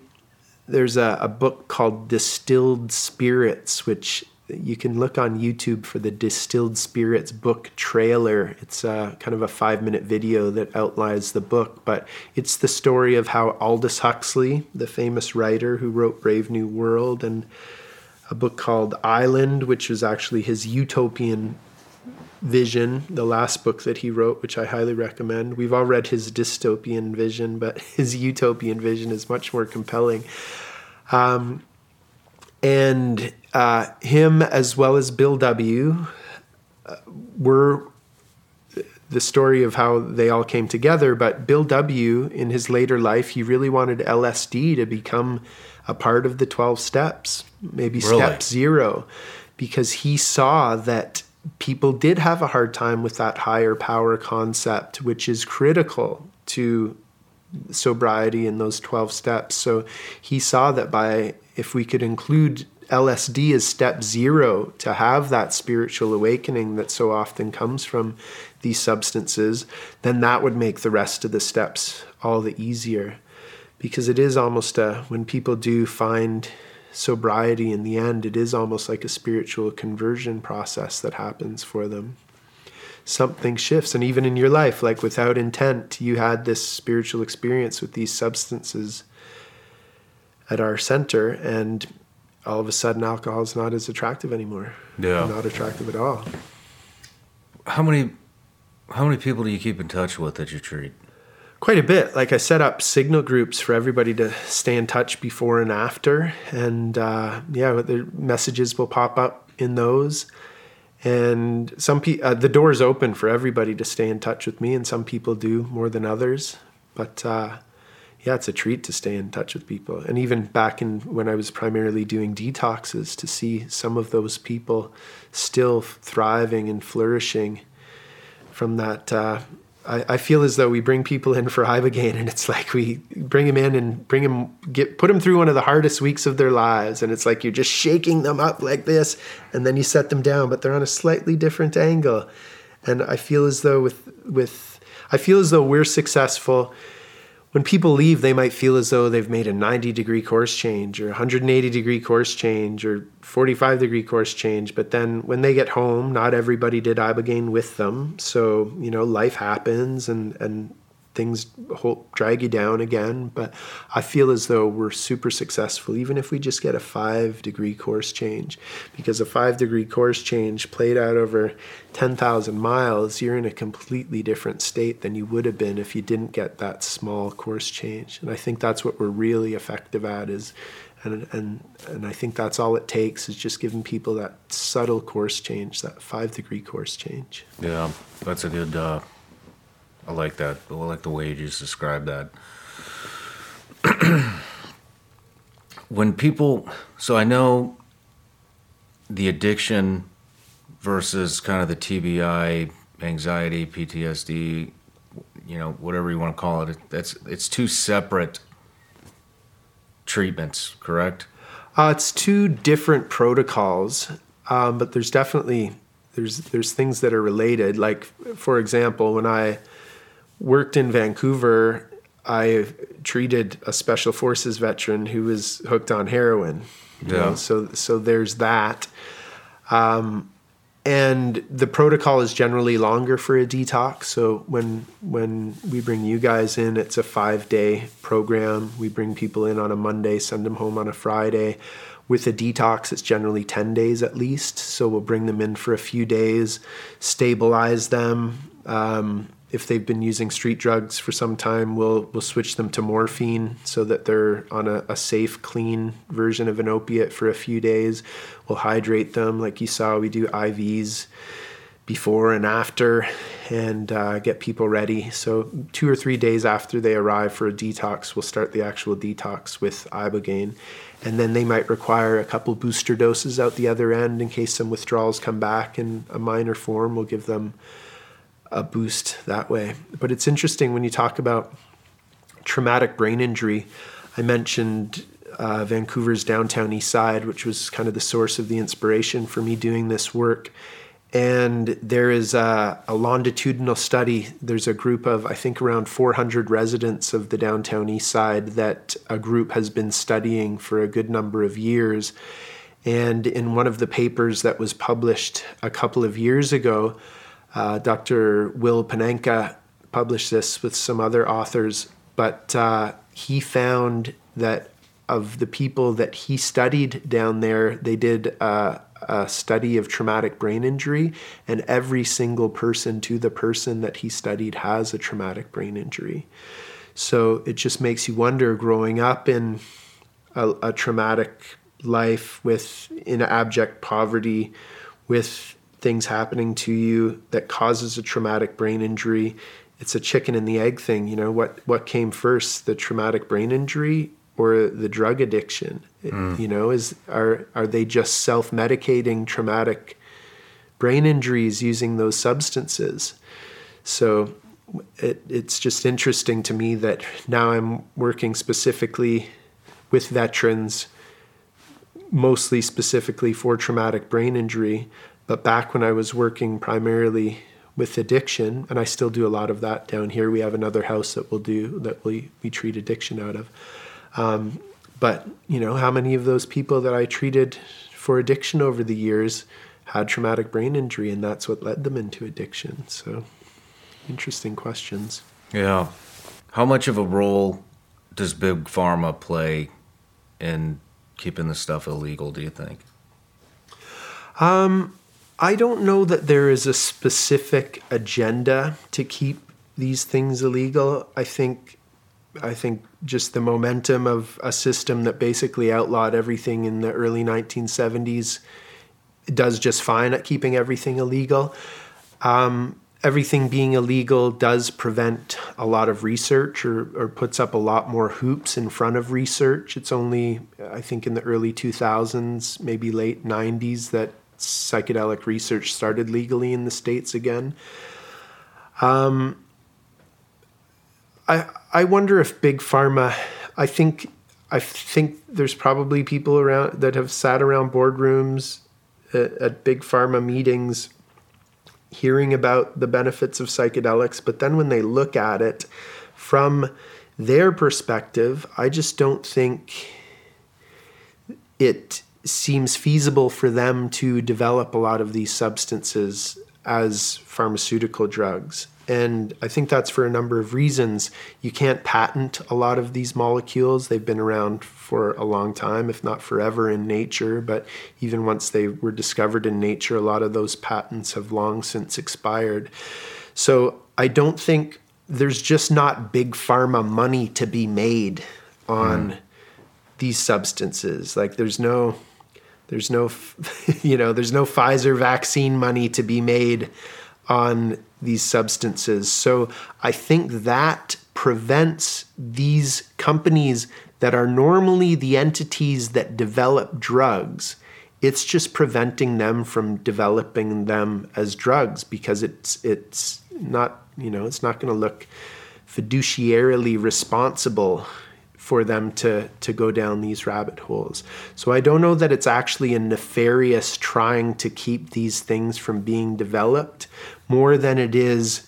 there's a, a book called Distilled Spirits, which you can look on YouTube for the Distilled Spirits book trailer. It's a, kind of a five minute video that outlines the book, but it's the story of how Aldous Huxley, the famous writer who wrote Brave New World, and a book called Island, which was actually his utopian vision, the last book that he wrote, which I highly recommend. We've all read his dystopian vision, but (laughs) his utopian vision is much more compelling. Um, and uh, him, as well as Bill W., uh, were the story of how they all came together. But Bill W., in his later life, he really wanted LSD to become a part of the 12 steps, maybe Really? step zero, because he saw that people did have a hard time with that higher power concept, which is critical to sobriety in those 12 steps. So he saw that by if we could include LSD is step zero to have that spiritual awakening that so often comes from these substances, then that would make the rest of the steps all the easier. Because it is almost a, when people do find sobriety in the end, it is almost like a spiritual conversion process that happens for them something shifts. And even in your life, like without intent, you had this spiritual experience with these substances at our center, and all of a sudden, alcohol is not as attractive anymore. Yeah. Not attractive at all. How many, how many people do you keep in touch with that you treat? Quite a bit. Like I set up signal groups for everybody to stay in touch before and after. And uh, yeah, the messages will pop up in those. And some pe- uh, the door is open for everybody to stay in touch with me, and some people do more than others. But uh, yeah, it's a treat to stay in touch with people. And even back in when I was primarily doing detoxes, to see some of those people still thriving and flourishing from that. Uh, I, I feel as though we bring people in for Ibogaine, and it's like we bring them in and bring them, get put them through one of the hardest weeks of their lives, and it's like you're just shaking them up like this, and then you set them down, but they're on a slightly different angle. And I feel as though with with I feel as though we're successful when people leave, they might feel as though they've made a 90 degree course change or 180 degree course change or 45 degree course change. But then when they get home, not everybody did Ibogaine with them. So, you know, life happens and, and things hold, drag you down again. But I feel as though we're super successful, even if we just get a five degree course change. Because a five degree course change played out over 10,000 miles, you're in a completely different state than you would have been if you didn't get that small course change. And I think that's what we're really effective at is and and and I think that's all it takes is just giving people that subtle course change, that 5 degree course change. Yeah, that's a good. Uh, I like that. I like the way you just described that. (clears throat) when people, so I know the addiction versus kind of the TBI, anxiety, PTSD, you know, whatever you want to call it. That's it's two separate treatments, correct? Uh, it's two different protocols, um, but there's definitely there's there's things that are related. Like for example, when I worked in Vancouver, I treated a special forces veteran who was hooked on heroin. you Yeah. know, so so there's that. Um, and the protocol is generally longer for a detox. So when when we bring you guys in, it's a five day program. We bring people in on a Monday, send them home on a Friday. With a detox, it's generally 10 days at least. So we'll bring them in for a few days, stabilize them. Um, if they've been using street drugs for some time, we'll we'll switch them to morphine so that they're on a, a, safe, clean version of an opiate for a few days. We'll hydrate them, like you saw. We do IVs before and after, and uh, get people ready. So two or three days after they arrive for a detox, we'll start the actual detox with ibogaine, and then they might require a couple booster doses out the other end in case some withdrawals come back in a minor form. We'll give them a boost that way. But it's interesting when you talk about traumatic brain injury. I mentioned uh, Vancouver's downtown east side, which was kind of the source of the inspiration for me doing this work. And there is a, a, longitudinal study. There's a group of, I think, around 400 residents of the downtown east side that a group has been studying for a good number of years. And in one of the papers that was published a couple of years ago, uh, Dr. Will Panenka published this with some other authors, but uh, he found that of the people that he studied down there, they did uh, a study of traumatic brain injury, and every single person to the person that he studied has a traumatic brain injury. So it just makes you wonder growing up in a, a traumatic life with in abject poverty, with things happening to you that causes a traumatic brain injury. It's a chicken and the egg thing you know? What what came first the traumatic brain injury or the drug addiction? Mm. you know is are are they just self-medicating traumatic brain injuries using those substances? So it, it's just interesting to me that now I'm working specifically with veterans mostly specifically for traumatic brain injury but back when I was working primarily with addiction, and I still do a lot of that down here. We have another house that we'll do that we, we treat addiction out of. Um, but you know, how many of those people that I treated for addiction over the years had traumatic brain injury, and that's what led them into addiction? So, interesting questions. Yeah. How much of a role does big pharma play in keeping the stuff illegal? Do you think? Um, I don't know that there is a specific agenda to keep these things illegal. I think I think just the momentum of a system that basically outlawed everything in the early 1970s does just fine at keeping everything illegal. Um, everything being illegal does prevent a lot of research or, or puts up a lot more hoops in front of research. It's only, I think, in the early 2000s, maybe late 90s, that psychedelic research started legally in the states again. Um, I I wonder if big pharma. I think I think there's probably people around that have sat around boardrooms at, at big pharma meetings, hearing about the benefits of psychedelics, but then when they look at it from their perspective, I just don't think it seems feasible for them to develop a lot of these substances as pharmaceutical drugs. And I think that's for a number of reasons. You can't patent a lot of these molecules. They've been around for a long time, if not forever, in nature. But even once they were discovered in nature, a lot of those patents have long since expired. So I don't think there's just not big pharma money to be made on mm. these substances. Like there's no there's no, (laughs) you know, there's no Pfizer vaccine money to be made on these substances. So I think that prevents these companies that are normally the entities that develop drugs. It's just preventing them from developing them as drugs because it's it's not you know it's not going to look fiduciarily responsible for them to to go down these rabbit holes. So I don't know that it's actually a nefarious trying to keep these things from being developed more than it is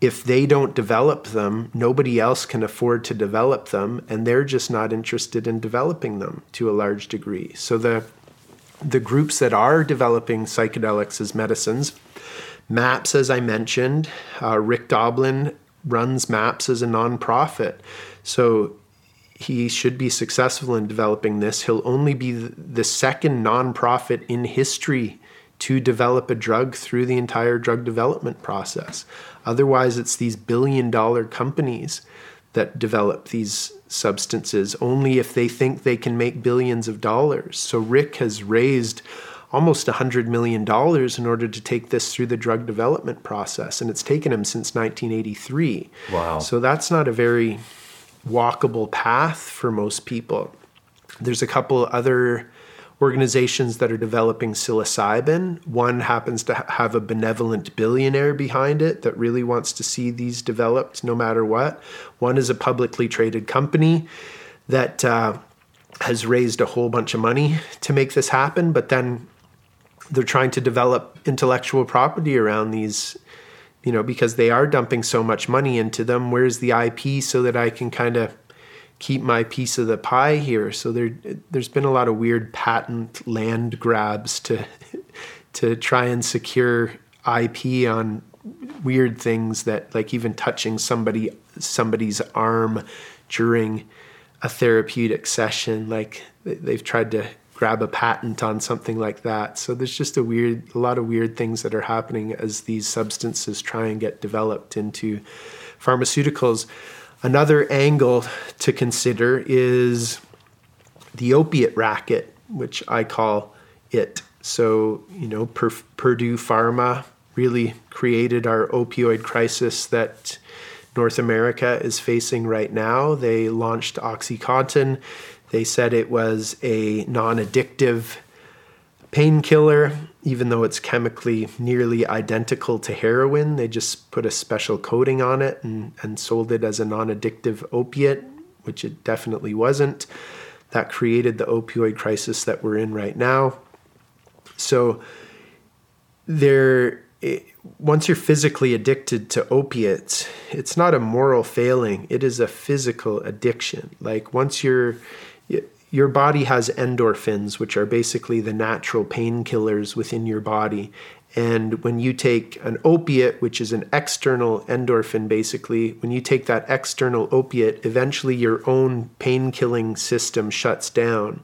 if they don't develop them, nobody else can afford to develop them and they're just not interested in developing them to a large degree. So the the groups that are developing psychedelics as medicines, MAPS, as I mentioned, uh, Rick Doblin runs MAPS as a nonprofit. So he should be successful in developing this. He'll only be the second nonprofit in history to develop a drug through the entire drug development process. Otherwise, it's these billion dollar companies that develop these substances only if they think they can make billions of dollars. So Rick has raised almost $100 million in order to take this through the drug development process. And it's taken him since 1983. Wow. So that's not a very walkable path for most people. There's a couple other organizations that are developing psilocybin. One happens to have a benevolent billionaire behind it that really wants to see these developed no matter what. One is a publicly traded company that uh, has raised a whole bunch of money to make this happen, but then they're trying to develop intellectual property around these you know because they are dumping so much money into them where's the ip so that i can kind of keep my piece of the pie here? So there there's been a lot of weird patent land grabs to (laughs) to try and secure ip on weird things that like even touching somebody somebody's arm during a therapeutic session. Like they've tried to grab a patent on something like that. So there's just a weird, a lot of weird things that are happening as these substances try and get developed into pharmaceuticals. Another angle to consider is the opiate racket, which I call it. So, you know, per- Purdue Pharma really created our opioid crisis that North America is facing right now. They launched Oxycontin they said it was a non addictive painkiller, even though it's chemically nearly identical to heroin. They just put a special coating on it and, and sold it as a non addictive opiate, which it definitely wasn't. That created the opioid crisis that we're in right now. So, there once you're physically addicted to opiates, it's not a moral failing, it is a physical addiction. Like once you're your body has endorphins, which are basically the natural painkillers within your body. And when you take an opiate, which is an external endorphin, basically, when you take that external opiate, eventually your own pain killing system shuts down.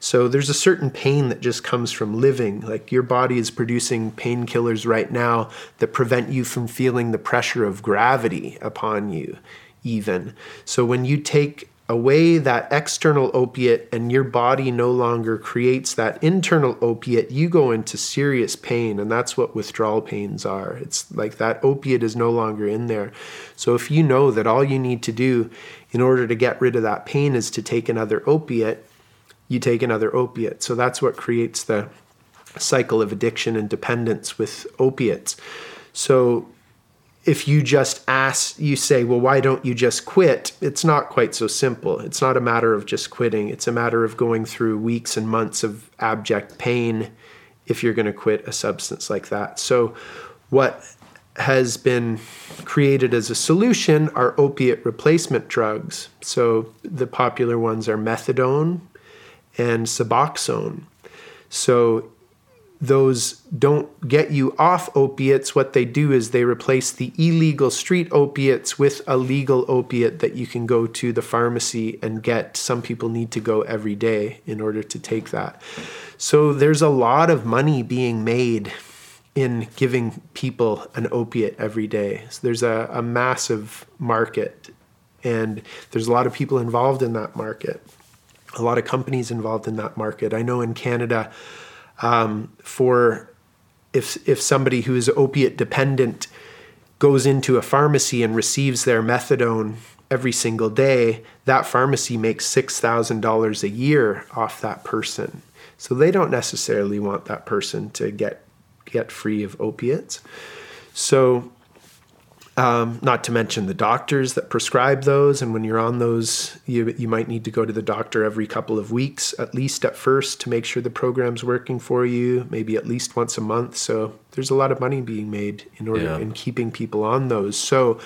So there's a certain pain that just comes from living. Like your body is producing painkillers right now that prevent you from feeling the pressure of gravity upon you, even. So when you take away that external opiate and your body no longer creates that internal opiate, you go into serious pain. And that's what withdrawal pains are. It's like that opiate is no longer in there. So if you know that all you need to do in order to get rid of that pain is to take another opiate, you take another opiate. So that's what creates the cycle of addiction and dependence with opiates. So if you just ask, you say, well, why don't you just quit? It's not quite so simple. It's not a matter of just quitting. It's a matter of going through weeks and months of abject pain if you're going to quit a substance like that. So, what has been created as a solution are opiate replacement drugs. So, the popular ones are methadone and Suboxone. So, those don't get you off opiates. What they do is they replace the illegal street opiates with a legal opiate that you can go to the pharmacy and get. Some people need to go every day in order to take that. So there's a lot of money being made in giving people an opiate every day. So there's a, a massive market, and there's a lot of people involved in that market, a lot of companies involved in that market. I know in Canada, um, for if if somebody who is opiate dependent goes into a pharmacy and receives their methadone every single day, that pharmacy makes six thousand dollars a year off that person. So they don't necessarily want that person to get get free of opiates. So um, not to mention the doctors that prescribe those, and when you're on those, you you might need to go to the doctor every couple of weeks, at least at first, to make sure the program's working for you. Maybe at least once a month. So there's a lot of money being made in order yeah. in keeping people on those. So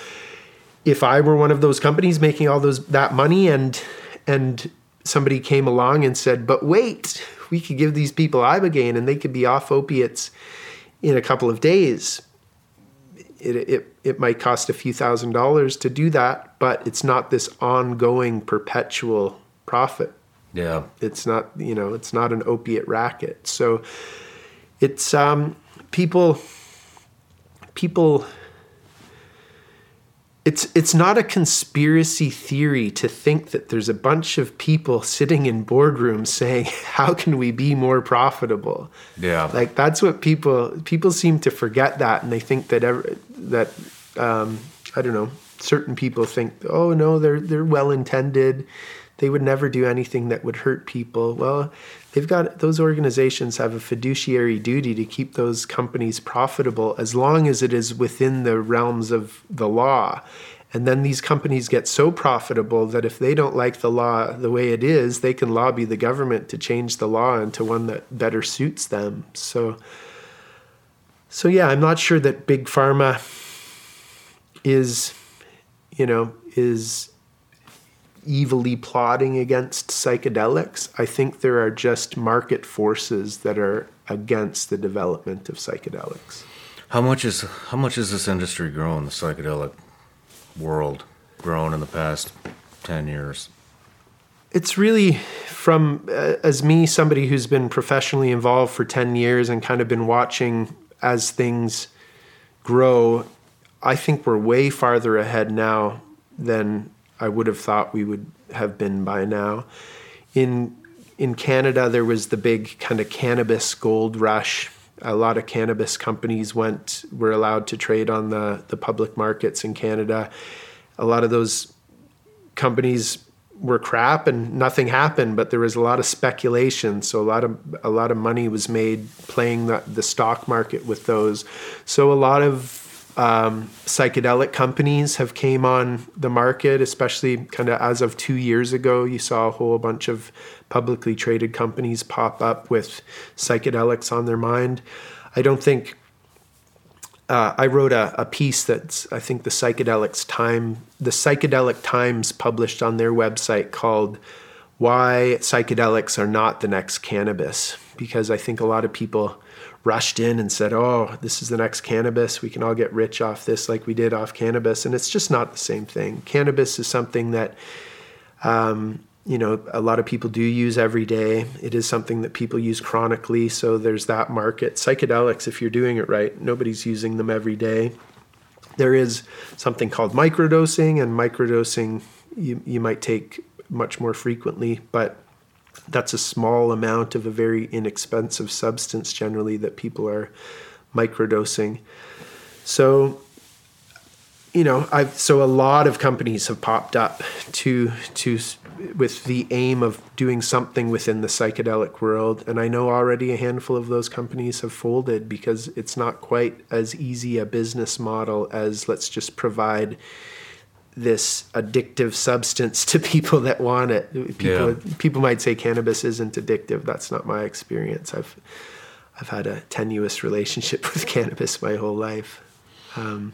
if I were one of those companies making all those that money, and and somebody came along and said, "But wait, we could give these people ibogaine, and they could be off opiates in a couple of days." It, it, it might cost a few thousand dollars to do that, but it's not this ongoing perpetual profit. Yeah. It's not, you know, it's not an opiate racket. So it's um, people, people it's it's not a conspiracy theory to think that there's a bunch of people sitting in boardrooms saying (laughs) how can we be more profitable? Yeah. like that's what people people seem to forget that and they think that ever, that um, i don't know certain people think oh no they're they're well intended they would never do anything that would hurt people. Well they've got those organizations have a fiduciary duty to keep those companies profitable as long as it is within the realms of the law. And then these companies get so profitable that if they don't like the law the way it is they can lobby the government to change the law into one that better suits them. So so yeah i'm not sure that big pharma is you know is evilly plotting against psychedelics. I think there are just market forces that are against the development of psychedelics. How much is how much has this industry grown, the psychedelic world grown in the past ten years? It's really from uh, as me, somebody who's been professionally involved for ten years and kind of been watching as things grow. I think we're way farther ahead now than I would have thought we would have been by now. In in Canada, there was the big kind of cannabis gold rush. A lot of cannabis companies went were allowed to trade on the the public markets in Canada. A lot of those companies were crap and nothing happened, but there was a lot of speculation. So a lot of a lot of money was made playing the, the stock market with those. So a lot of um, psychedelic companies have came on the market, especially kind of as of two years ago. You saw a whole bunch of publicly traded companies pop up with psychedelics on their mind. I don't think. Uh, I wrote a, a piece that's I think the psychedelics time the psychedelic times published on their website called "Why Psychedelics Are Not the Next Cannabis" because I think a lot of people rushed in and said, "Oh, this is the next cannabis. We can all get rich off this, like we did off cannabis." And it's just not the same thing. Cannabis is something that, um, you know, a lot of people do use every day. It is something that people use chronically, so there's that market. Psychedelics, if you're doing it right, nobody's using them every day. There is something called microdosing, and microdosing you you might take much more frequently, but that's a small amount of a very inexpensive substance generally that people are microdosing. So, you know, I've so a lot of companies have popped up to to with the aim of doing something within the psychedelic world, and I know already a handful of those companies have folded because it's not quite as easy a business model as let's just provide this addictive substance to people that want it. People Yeah. people might say cannabis isn't addictive. That's not my experience. I've I've had a tenuous relationship (laughs) with cannabis my whole life. Um,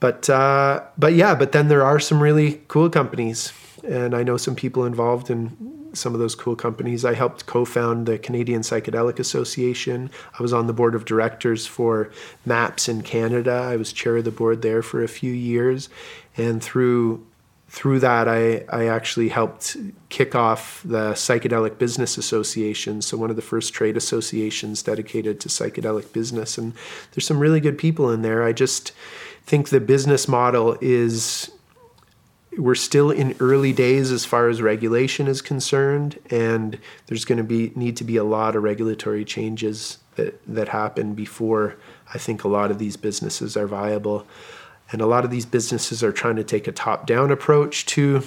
but uh, but yeah, but then there are some really cool companies, and I know some people involved in some of those cool companies. I helped co-found the Canadian Psychedelic Association. I was on the board of directors for MAPS in Canada. I was chair of the board there for a few years, and through through that, I, I actually helped kick off the Psychedelic Business Association, so one of the first trade associations dedicated to psychedelic business. And there's some really good people in there. I just think the business model is we're still in early days as far as regulation is concerned, and there's going to be need to be a lot of regulatory changes that that happen before I think a lot of these businesses are viable. And a lot of these businesses are trying to take a top-down approach to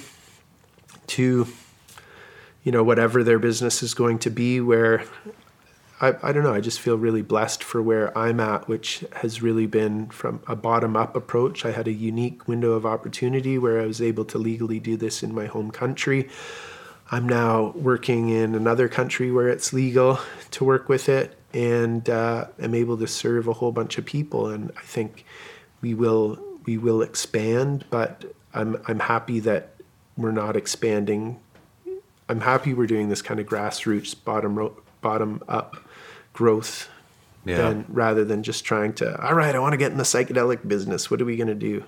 to you know whatever their business is going to be where I, I don't know i just feel really blessed for where i'm at which has really been from a bottom up approach. I had a unique window of opportunity where i was able to legally do this in my home country. I'm now working in another country where it's legal to work with it and uh, i'm able to serve a whole bunch of people. And i think we will we will expand but i'm i'm happy that we're not expanding I'm happy we're doing this kind of grassroots bottom ro- bottom up growth Yeah. than rather than just trying to. All right, I want to get in the psychedelic business. What are we going to do?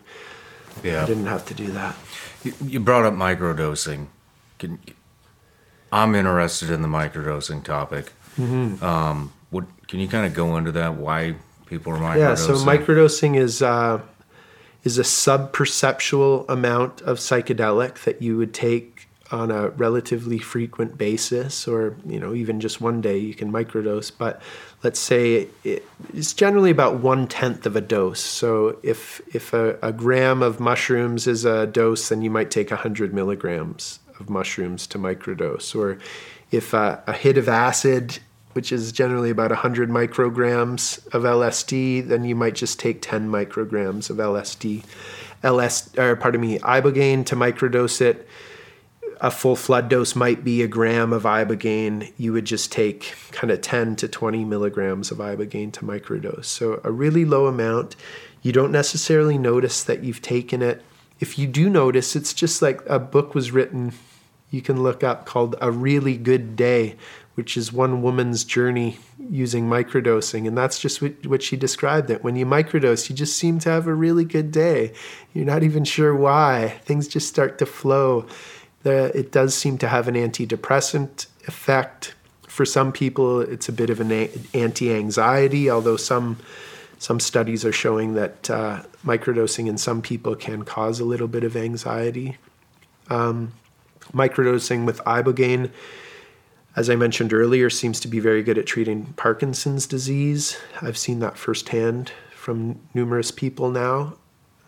I Yeah. didn't have to do that. You, you brought up microdosing. Can, I'm interested in the microdosing topic. Mm-hmm. Um, what can you kind of go into that? Why people are microdosing? Yeah, so microdosing is uh, is a sub-perceptual amount of psychedelic that you would take on a relatively frequent basis, or you know even just one day you can microdose. But let's say it, it's generally about one tenth of a dose. So if if a, a gram of mushrooms is a dose, then you might take hundred milligrams of mushrooms to microdose, or if a, a hit of acid which is generally about 100 micrograms of LSD, then you might just take 10 micrograms of LSD. LS, or pardon me, ibogaine to microdose it. A full flood dose might be a gram of ibogaine. You would just take kind of 10 to 20 milligrams of ibogaine to microdose. So a really low amount. You don't necessarily notice that you've taken it. If you do notice, it's just like a book was written you can look up called A Really Good Day, which is one woman's journey using microdosing. And that's just what, what she described it. When you microdose, you just seem to have a really good day. You're not even sure why. Things just start to flow. The, it does seem to have an antidepressant effect. For some people, it's a bit of an anti-anxiety, although some some studies are showing that uh, microdosing in some people can cause a little bit of anxiety. Um, microdosing with ibogaine, as I mentioned earlier, seems to be very good at treating Parkinson's disease. I've seen that firsthand from numerous people now.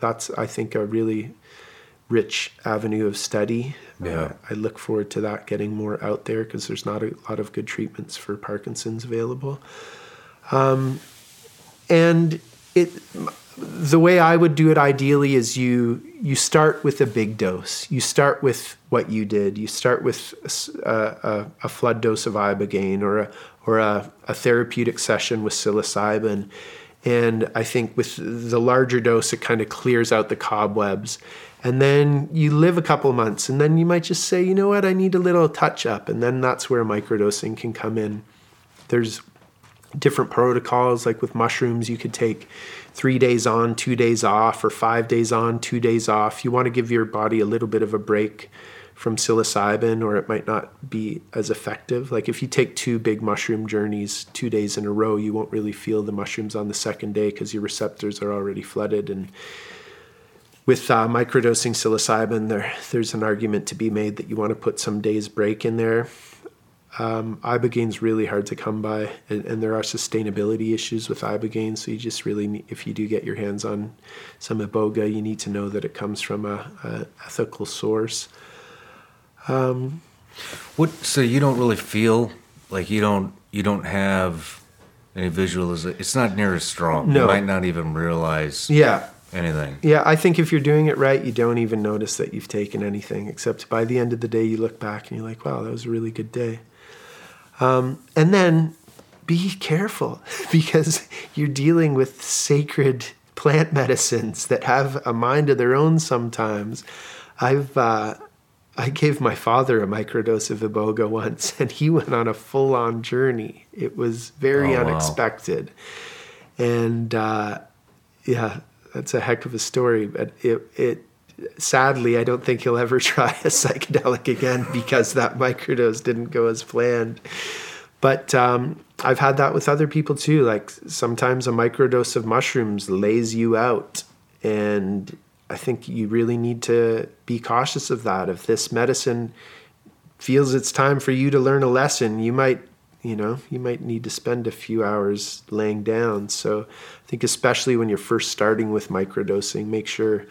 That's, I think, a really rich avenue of study. Yeah. Uh, I look forward to that getting more out there because there's not a lot of good treatments for Parkinson's available. Um, and it, the way I would do it ideally is you you start with a big dose. You start with what you did. You start with a, a, a flood dose of ibogaine or a or a, a therapeutic session with psilocybin. And I think with the larger dose, it kind of clears out the cobwebs. And then you live a couple months, and then you might just say, you know what, I need a little touch up. And then that's where microdosing can come in. There's different protocols, like with mushrooms, you could take three days on, two days off, or five days on, two days off. You want to give your body a little bit of a break from psilocybin, or it might not be as effective. Like if you take two big mushroom journeys two days in a row, you won't really feel the mushrooms on the second day because your receptors are already flooded. And with uh, microdosing psilocybin, there there's an argument to be made that you want to put some days break in there. Um, ibogaine's really hard to come by, and, and, there are sustainability issues with ibogaine. So you just really, need, if you do get your hands on some iboga, you need to know that it comes from a, a ethical source. Um, what? So you don't really feel like you don't you don't have any visualization. It's not near as strong. No. You might not even realize. Yeah. Anything. Yeah, I think if you're doing it right, you don't even notice that you've taken anything. Except by the end of the day, you look back and you're like, "Wow, that was a really good day." Um, and then be careful (laughs) because you're dealing with sacred plant medicines that have a mind of their own sometimes. I've uh, I gave my father a microdose of iboga once, and he went on a full-on journey. It was very Oh, wow. unexpected, and uh, yeah, that's a heck of a story. But it it sadly, I don't think he'll ever (laughs) try a psychedelic again because that microdose didn't go as planned. But um, I've had that with other people too. Like sometimes a microdose of mushrooms lays you out. And I think you really need to be cautious of that. If this medicine feels it's time for you to learn a lesson, you might, you know, you might need to spend a few hours laying down. So I think especially when you're first starting with microdosing, make sure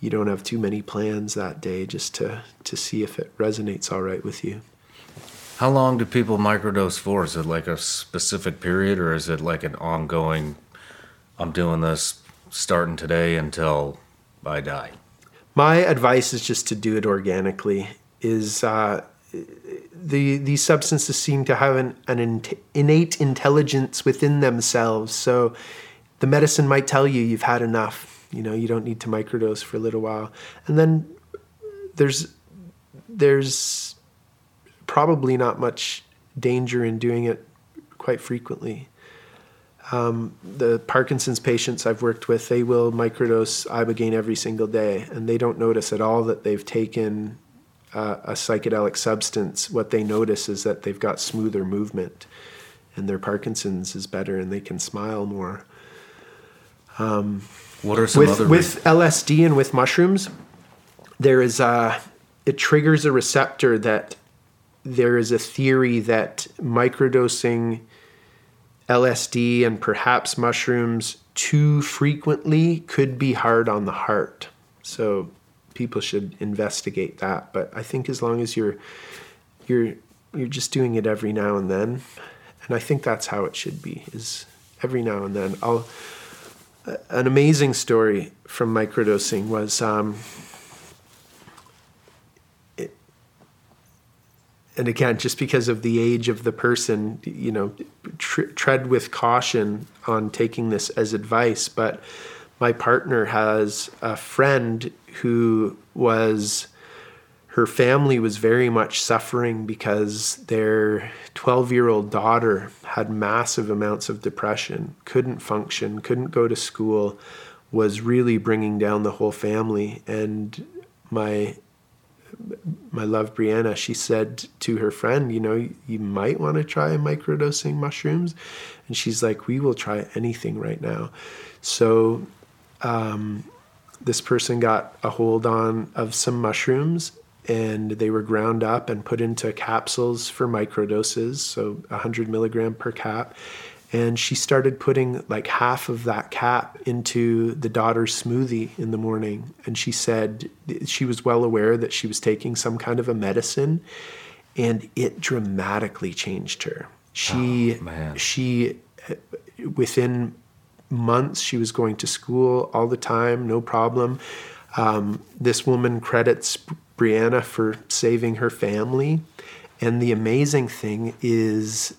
you don't have too many plans that day just to to see if it resonates all right with you. How long do people microdose for? Is it like a specific period, or is it like an ongoing? I'm doing this starting today until I die. My advice is just to do it organically. Is uh, the these substances seem to have an, an in- innate intelligence within themselves. So the medicine might tell you you've had enough. You know, you don't need to microdose for a little while, and then there's there's probably not much danger in doing it quite frequently. Um, the Parkinson's patients I've worked with, they will microdose ibogaine every single day, and they don't notice at all that they've taken uh, a psychedelic substance. What they notice is that they've got smoother movement, and their Parkinson's is better, and they can smile more. Um, what are some with, other with LSD and with mushrooms? There is a it triggers a receptor that there is a theory that microdosing LSD and perhaps mushrooms too frequently could be hard on the heart. So people should investigate that. But I think as long as you're you're you're just doing it every now and then, and I think that's how it should be. Is every now and then. I'll an amazing story from microdosing was um, it, and again just because of the age of the person you know tr- tread with caution on taking this as advice but my partner has a friend who was her family was very much suffering because their 12 year old daughter had massive amounts of depression, couldn't function, couldn't go to school, was really bringing down the whole family. And my my love Brianna, she said to her friend, you know, you might want to try microdosing mushrooms. And she's like, we will try anything right now. So um, this person got a hold on of some mushrooms and they were ground up and put into capsules for microdoses, so 100 milligram per cap. And she started putting like half of that cap into the daughter's smoothie in the morning. And she said she was well aware that she was taking some kind of a medicine, and it dramatically changed her. She, oh, she, within months, she was going to school all the time, no problem. Um, this woman credits Brianna for saving her family. And the amazing thing is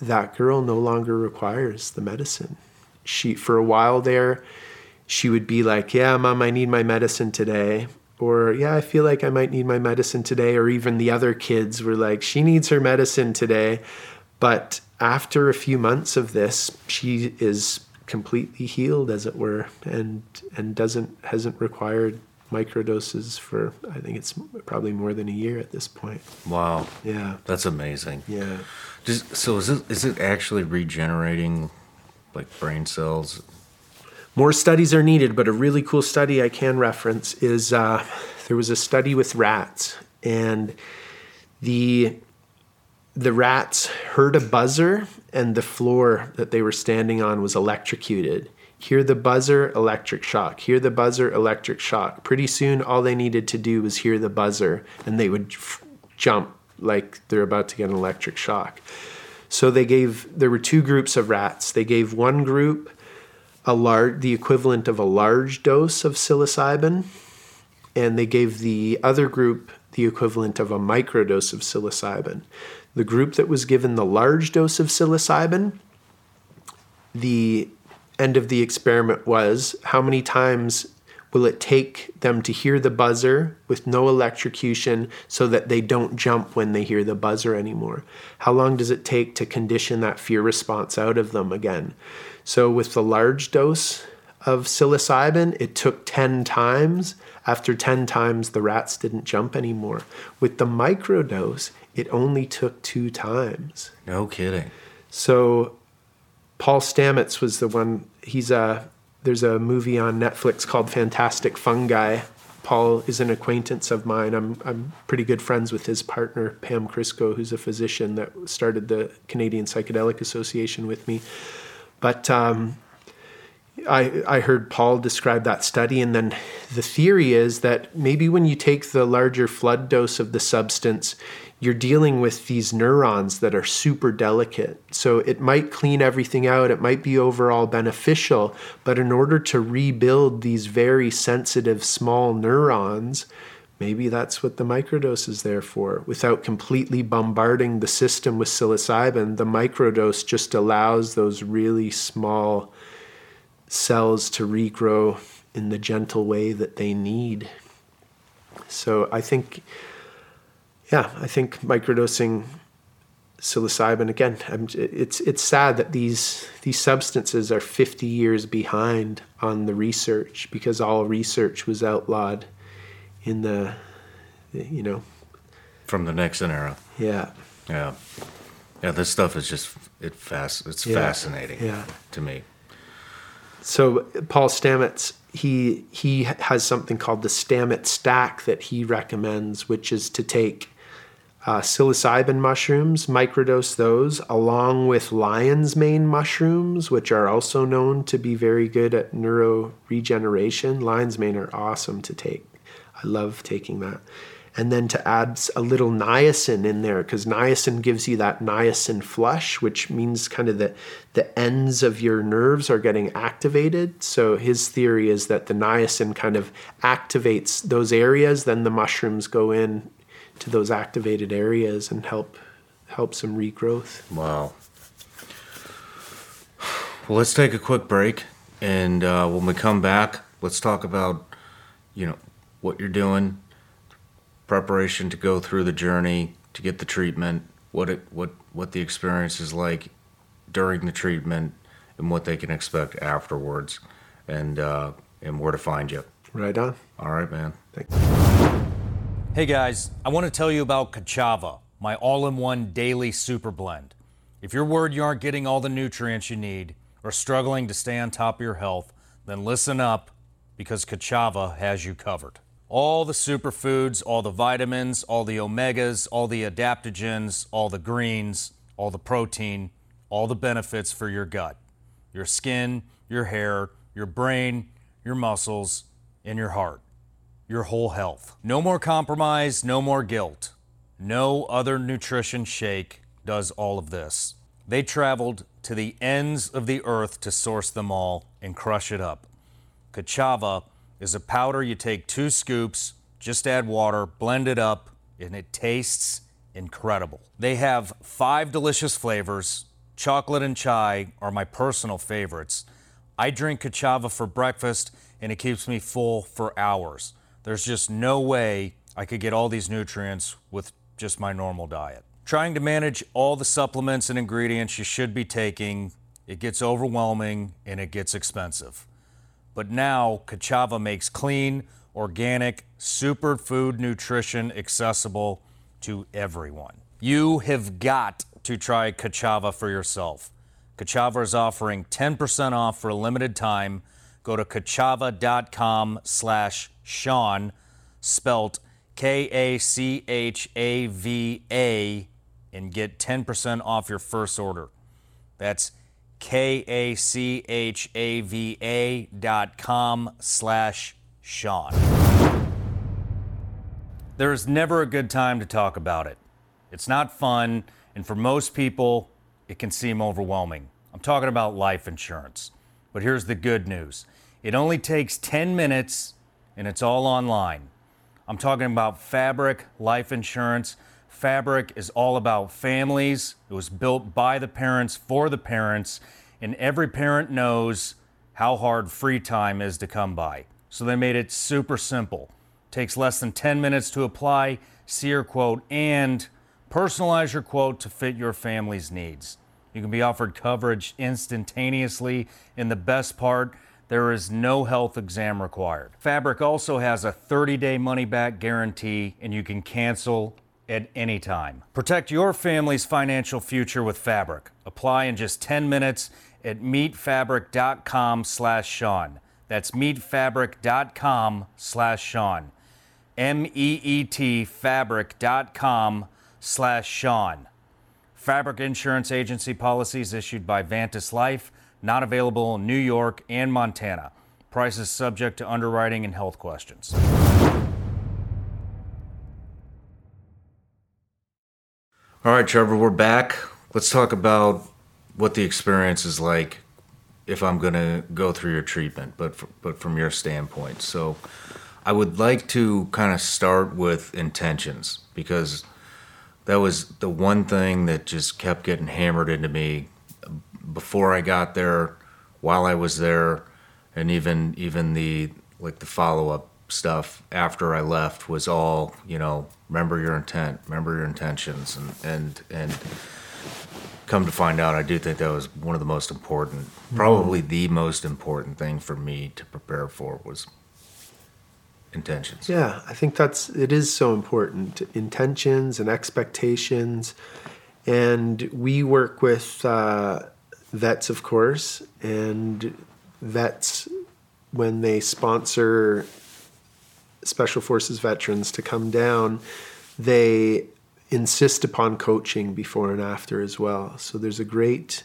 that girl no longer requires the medicine. She for a while there, she would be like, "Yeah, mom, I need my medicine today." Or, "Yeah, I feel like I might need my medicine today." Or even the other kids were like, "She needs her medicine today." But after a few months of this, she is completely healed as it were and and doesn't hasn't required microdoses for I think it's probably more than a year at this point. Wow. Yeah. That's amazing. Yeah. Just, so is it is it actually regenerating like brain cells? More studies are needed, but a really cool study I can reference is uh, there was a study with rats, and the the rats heard a buzzer, and the floor that they were standing on was electrocuted. Hear the buzzer, electric shock. Hear the buzzer, electric shock. Pretty soon, all they needed to do was hear the buzzer, and they would f- jump like they're about to get an electric shock. So they gave, there were two groups of rats. They gave one group a large, the equivalent of a large dose of psilocybin, and they gave the other group the equivalent of a microdose of psilocybin. The group that was given the large dose of psilocybin, the end of the experiment was how many times will it take them to hear the buzzer with no electrocution so that they don't jump when they hear the buzzer anymore? How long does it take to condition that fear response out of them again? So, with the large dose of psilocybin, it took 10 times. After 10 times, the rats didn't jump anymore. With the microdose, it only took two times. No kidding. So, Paul Stamets was the one. He's a there's a movie on Netflix called Fantastic Fungi. Paul is an acquaintance of mine. I'm I'm pretty good friends with his partner Pam Kryskow, who's a physician that started the Canadian Psychedelic Association with me. But um, I I heard Paul describe that study, and then the theory is that maybe when you take the larger flood dose of the substance, you're dealing with these neurons that are super delicate. So it might clean everything out, it might be overall beneficial, but in order to rebuild these very sensitive small neurons, maybe that's what the microdose is there for. Without completely bombarding the system with psilocybin, the microdose just allows those really small cells to regrow in the gentle way that they need. So I think yeah, I think microdosing psilocybin again. I'm, it's it's sad that these these substances are 50 years behind on the research because all research was outlawed in the, you know, from the Nixon era. Yeah. Yeah. Yeah, this stuff is just it fast. It's Yeah. fascinating. Yeah. To me. So Paul Stamets, he he has something called the Stamets stack that he recommends, which is to take uh, psilocybin mushrooms, microdose those, along with lion's mane mushrooms, which are also known to be very good at neuro regeneration. Lion's mane are awesome to take. I love taking that. And then to add a little niacin in there, because niacin gives you that niacin flush, which means kind of the, the ends of your nerves are getting activated. So his theory is that the niacin kind of activates those areas, then the mushrooms go in to those activated areas and help help some regrowth. Wow. Well, let's take a quick break, and uh, when we come back, let's talk about, you know, what you're doing, preparation to go through the journey to get the treatment, what it what what the experience is like during the treatment, and what they can expect afterwards, and uh, and where to find you. Right on. All right, man. Thanks. Hey guys, I want to tell you about Kachava, my all in one daily super blend. If you're worried you aren't getting all the nutrients you need or struggling to stay on top of your health, then listen up because Kachava has you covered. All the superfoods, all the vitamins, all the omegas, all the adaptogens, all the greens, all the protein, all the benefits for your gut, your skin, your hair, your brain, your muscles, and your heart your whole health. No more compromise, no more guilt. No other nutrition shake does all of this. They traveled to the ends of the earth to source them all and crush it up. Kachava is a powder you take two scoops, just add water, blend it up, and it tastes incredible. They have five delicious flavors. Chocolate and chai are my personal favorites. I drink Kachava for breakfast and it keeps me full for hours. There's just no way I could get all these nutrients with just my normal diet. Trying to manage all the supplements and ingredients you should be taking, it gets overwhelming and it gets expensive. But now Kachava makes clean, organic, superfood nutrition accessible to everyone. You have got to try Kachava for yourself. Kachava is offering 10% off for a limited time. Go to kachava.com slash Sean, spelt K-A-C-H-A-V-A, and get 10% off your first order. That's K-A-C-H-A-V-A dot com slash Sean. There is never a good time to talk about it. It's not fun, and for most people, it can seem overwhelming. I'm talking about life insurance. But here's the good news it only takes 10 minutes, and it's all online. I'm talking about Fabric Life Insurance. Fabric is all about families. It was built by the parents for the parents, and every parent knows how hard free time is to come by. So they made it super simple. Takes less than 10 minutes to apply, see your quote, and personalize your quote to fit your family's needs. You can be offered coverage instantaneously. And the best part, there is no health exam required. Fabric also has a 30 day money back guarantee, and you can cancel at any time. Protect your family's financial future with Fabric. Apply in just 10 minutes at meetfabric.com slash Sean. That's meetfabric.com slash Sean. M-E-E-T fabric.com slash Sean. Fabric Insurance Agency policies issued by Vantis Life, not available in New York and Montana. Prices subject to underwriting and health questions. All right, Trevor, we're back. Let's talk about what the experience is like if I'm going to go through your treatment, but f but from your standpoint. So, I would like to kind of start with intentions because that was the one thing that just kept getting hammered into me before I got there, while I was there, and even even the like the follow up stuff after I left was all you know. Remember your intent. Remember your intentions, and and and come to find out, I do think that was one of the most important, probably the most important thing for me to prepare for was intentions. Yeah, I think that's it is so important. Intentions and expectations, and we work with uh, vets, of course, and vets when they sponsor special forces veterans to come down, they insist upon coaching before and after as well. So there's a great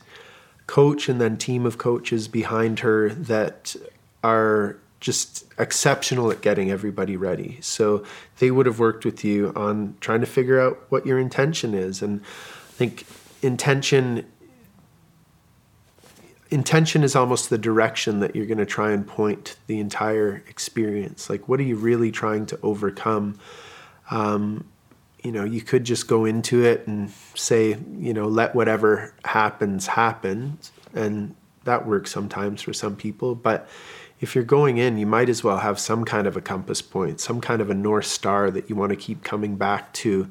coach and then team of coaches behind her that are just exceptional at getting everybody ready. So they would have worked with you on trying to figure out what your intention is. And I think intention intention is almost the direction that you're going to try and point the entire experience. Like, what are you really trying to overcome? Um, you know, you could just go into it and say, you know, let whatever happens happen, and that works sometimes for some people. But if you're going in, you might as well have some kind of a compass point, some kind of a north star that you want to keep coming back to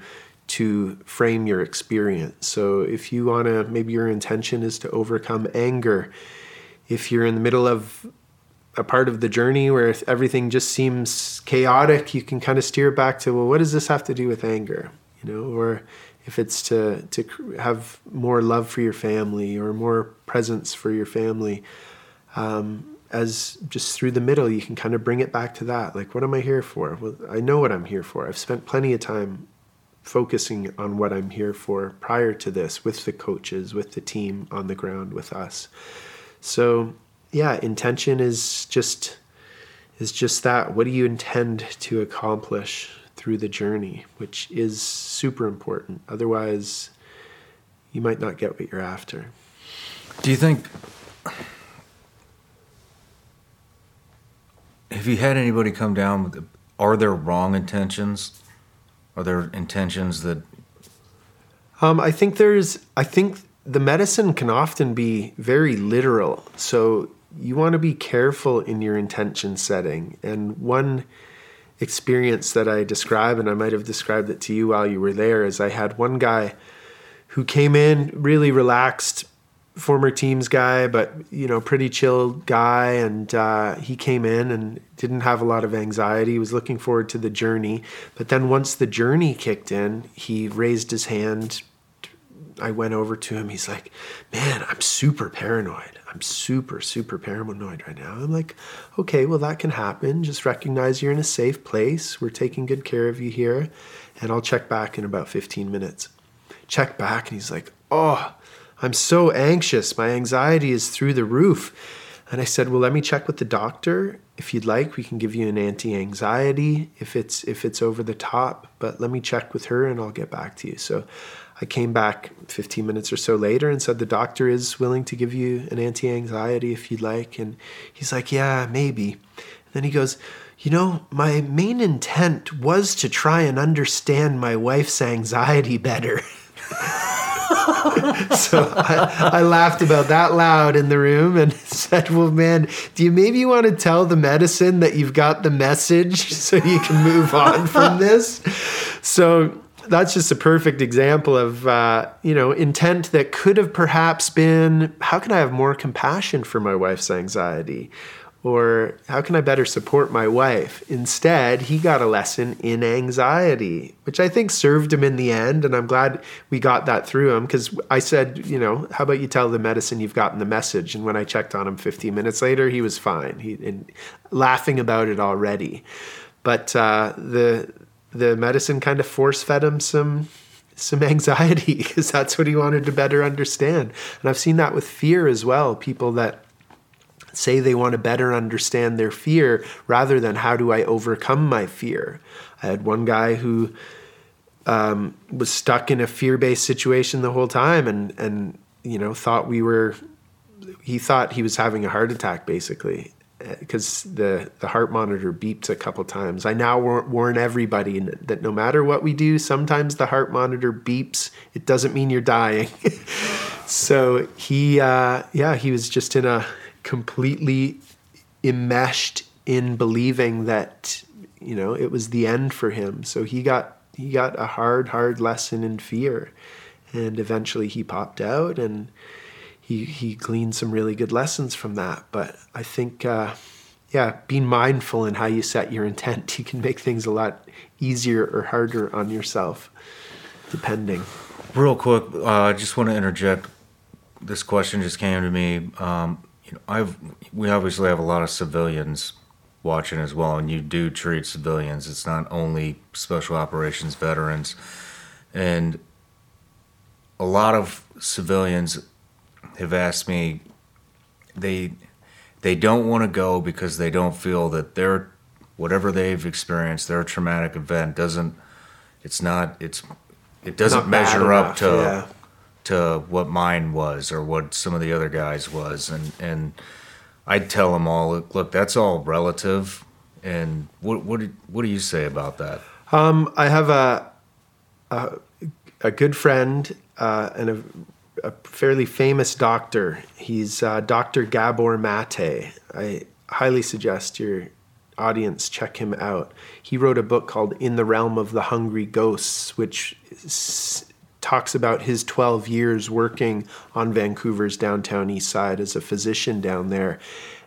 to frame your experience. So if you want to, maybe your intention is to overcome anger. If you're in the middle of a part of the journey where everything just seems chaotic, you can kind of steer back to, well, what does this have to do with anger? You know, or if it's to to have more love for your family or more presence for your family, um, as just through the middle, you can kind of bring it back to that. Like, what am I here for? Well, I know what I'm here for. I've spent plenty of time focusing on what I'm here for prior to this with the coaches, with the team on the ground with us. So, yeah, intention is just is just that. What do you intend to accomplish through the journey, which is super important. Otherwise, you might not get what you're after. Do you think have you had anybody come down with are there wrong intentions are there intentions that? Um, I think there's. I think the medicine can often be very literal. So you want to be careful in your intention setting. And one experience that I describe, and I might have described it to you while you were there, is I had one guy who came in really relaxed, former teams guy, but you know, pretty chill guy, and uh, he came in and didn't have a lot of anxiety. He was looking forward to the journey, but then once the journey kicked in, he raised his hand. I went over to him. He's like, "Man, I'm super paranoid. I'm super, super paranoid right now." I'm like, "Okay, well that can happen. Just recognize you're in a safe place. We're taking good care of you here, and I'll check back in about 15 minutes." Check back, and he's like, "Oh." I'm so anxious. My anxiety is through the roof. And I said, "Well, let me check with the doctor. If you'd like, we can give you an anti-anxiety if it's if it's over the top, but let me check with her and I'll get back to you." So I came back 15 minutes or so later and said the doctor is willing to give you an anti-anxiety if you'd like and he's like, "Yeah, maybe." And then he goes, "You know, my main intent was to try and understand my wife's anxiety better." (laughs) (laughs) so I, I, laughed about that loud in the room and (laughs) said, Well, man, do you maybe want to tell the medicine that you've got the message (laughs) so you can move on from this? So that's just a perfect example of, uh, you know, intent that could have perhaps been how can I have more compassion for my wife's anxiety? Or how can I better support my wife? Instead, he got a lesson in anxiety, which I think served him in the end. And I'm glad we got that through him because I said, you know, how about you tell the medicine you've gotten the message? And when I checked on him 15 minutes later, he was fine. He and laughing about it already. But uh, the the medicine kind of force fed him some some (laughs) anxiety because that's what he wanted to better understand. And I've seen that with fear as well. People that say they want to better understand their fear rather than how do I overcome my fear. I had one guy who um, was stuck in a fear-based situation the whole time, and and you know thought we were. He thought he was having a heart attack basically because the the heart monitor beeps a couple times. I now warn everybody that no matter what we do, sometimes the heart monitor beeps. It doesn't mean you're dying. (laughs) so he, uh, yeah, he was just in a completely enmeshed in believing that you know it was the end for him so he got he got a hard hard lesson in fear and eventually he popped out and he he gleaned some really good lessons from that. But I think, uh, yeah, being mindful in how you set your intent, (laughs) you can make things a lot easier or harder on yourself, depending. Real quick, uh, I just want to interject. This question just came to me. Um, you know, I've we obviously have a lot of civilians watching as well, and you do treat civilians. It's not only special operations veterans, and a lot of civilians have asked me they they don't want to go because they don't feel that their whatever they've experienced their traumatic event doesn't it's not it's it doesn't Not measure up enough, to yeah. To what mine was or what some of the other guys was and and I'd tell them all look, that's all relative and what what do- what do you say about that Um, I have a a, a good friend uh, and a, a fairly famous doctor. He's uh, Dr. Gabor Mate. I highly suggest your audience check him out. He wrote a book called In the Realm of the Hungry Ghosts, which talks about his 12 years working on Vancouver's downtown east side as a physician down there.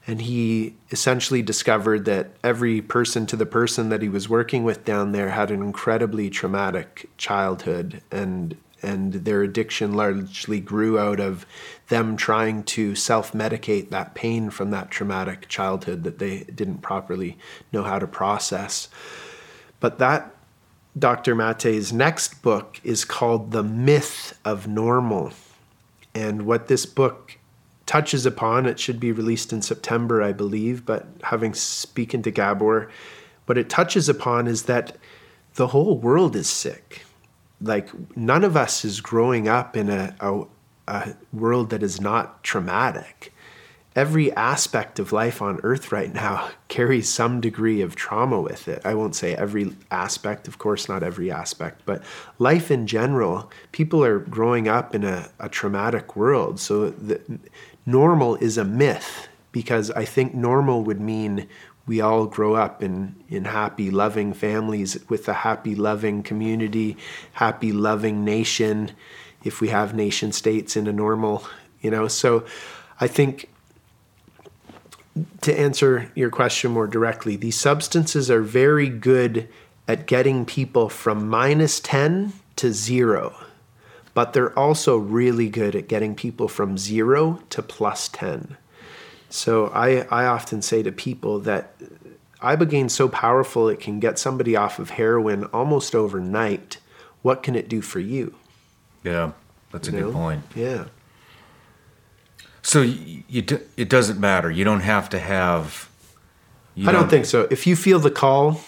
And he essentially discovered that every person to the person that he was working with down there had an incredibly traumatic childhood and and their addiction largely grew out of them trying to self-medicate that pain from that traumatic childhood that they didn't properly know how to process. But that Dr. Mate's next book is called The Myth of Normal. And what this book touches upon, it should be released in September, I believe, but having spoken to Gabor, what it touches upon is that the whole world is sick. Like none of us is growing up in a, a, a world that is not traumatic. Every aspect of life on earth right now (laughs) carries some degree of trauma with it. I won't say every aspect, of course, not every aspect, but life in general, people are growing up in a, a traumatic world. So the, normal is a myth because I think normal would mean we all grow up in, in happy, loving families with a happy, loving community, happy, loving nation, if we have nation states in a normal, you know. So I think to answer your question more directly, these substances are very good at getting people from minus 10 to zero, but they're also really good at getting people from zero to plus 10. So I, I often say to people that Ibogaine is so powerful it can get somebody off of heroin almost overnight. What can it do for you? yeah that's a you good know? point Yeah. So you, you it doesn't matter. You don't have to have. I don't think so. If you feel the call,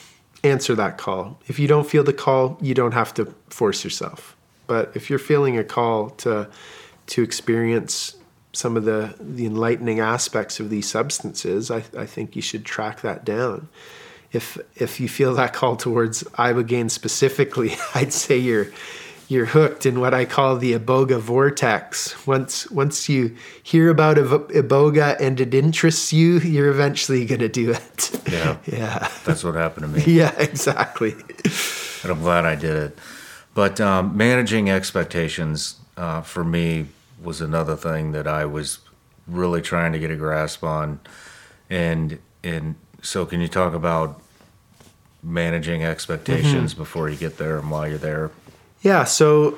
answer that call. If you don't feel the call, you don't have to force yourself. But if you're feeling a call to to experience some of the the enlightening aspects of these substances, I, I think you should track that down. If if you feel that call towards ibogaine specifically, (laughs) I'd say you're you're hooked in what I call the iboga vortex. Once once you hear about Ibo- iboga and it interests you, you're eventually going to do it. Yeah. (laughs) yeah. That's what happened to me. (laughs) Yeah, exactly. and I'm glad I did it. But um, managing expectations uh, for me was another thing that I was really trying to get a grasp on. And and so, can you talk about managing expectations before you get there and while you're there? Yeah, so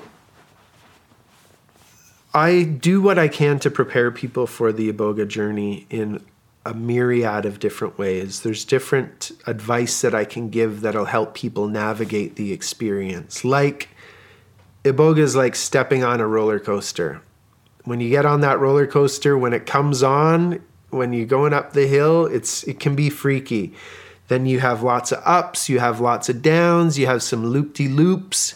I do what I can to prepare people for the Iboga journey in a myriad of different ways. There's different advice that I can give that'll help people navigate the experience. Like Iboga is like stepping on a roller coaster. When you get on that roller coaster, when it comes on, when you're going up the hill, it's it can be freaky. Then you have lots of ups, you have lots of downs, you have some loop-de-loops,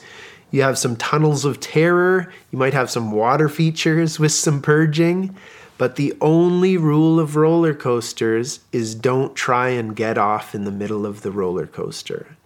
you have some tunnels of terror, you might have some water features with some purging. But the only rule of roller coasters is don't try and get off in the middle of the roller coaster.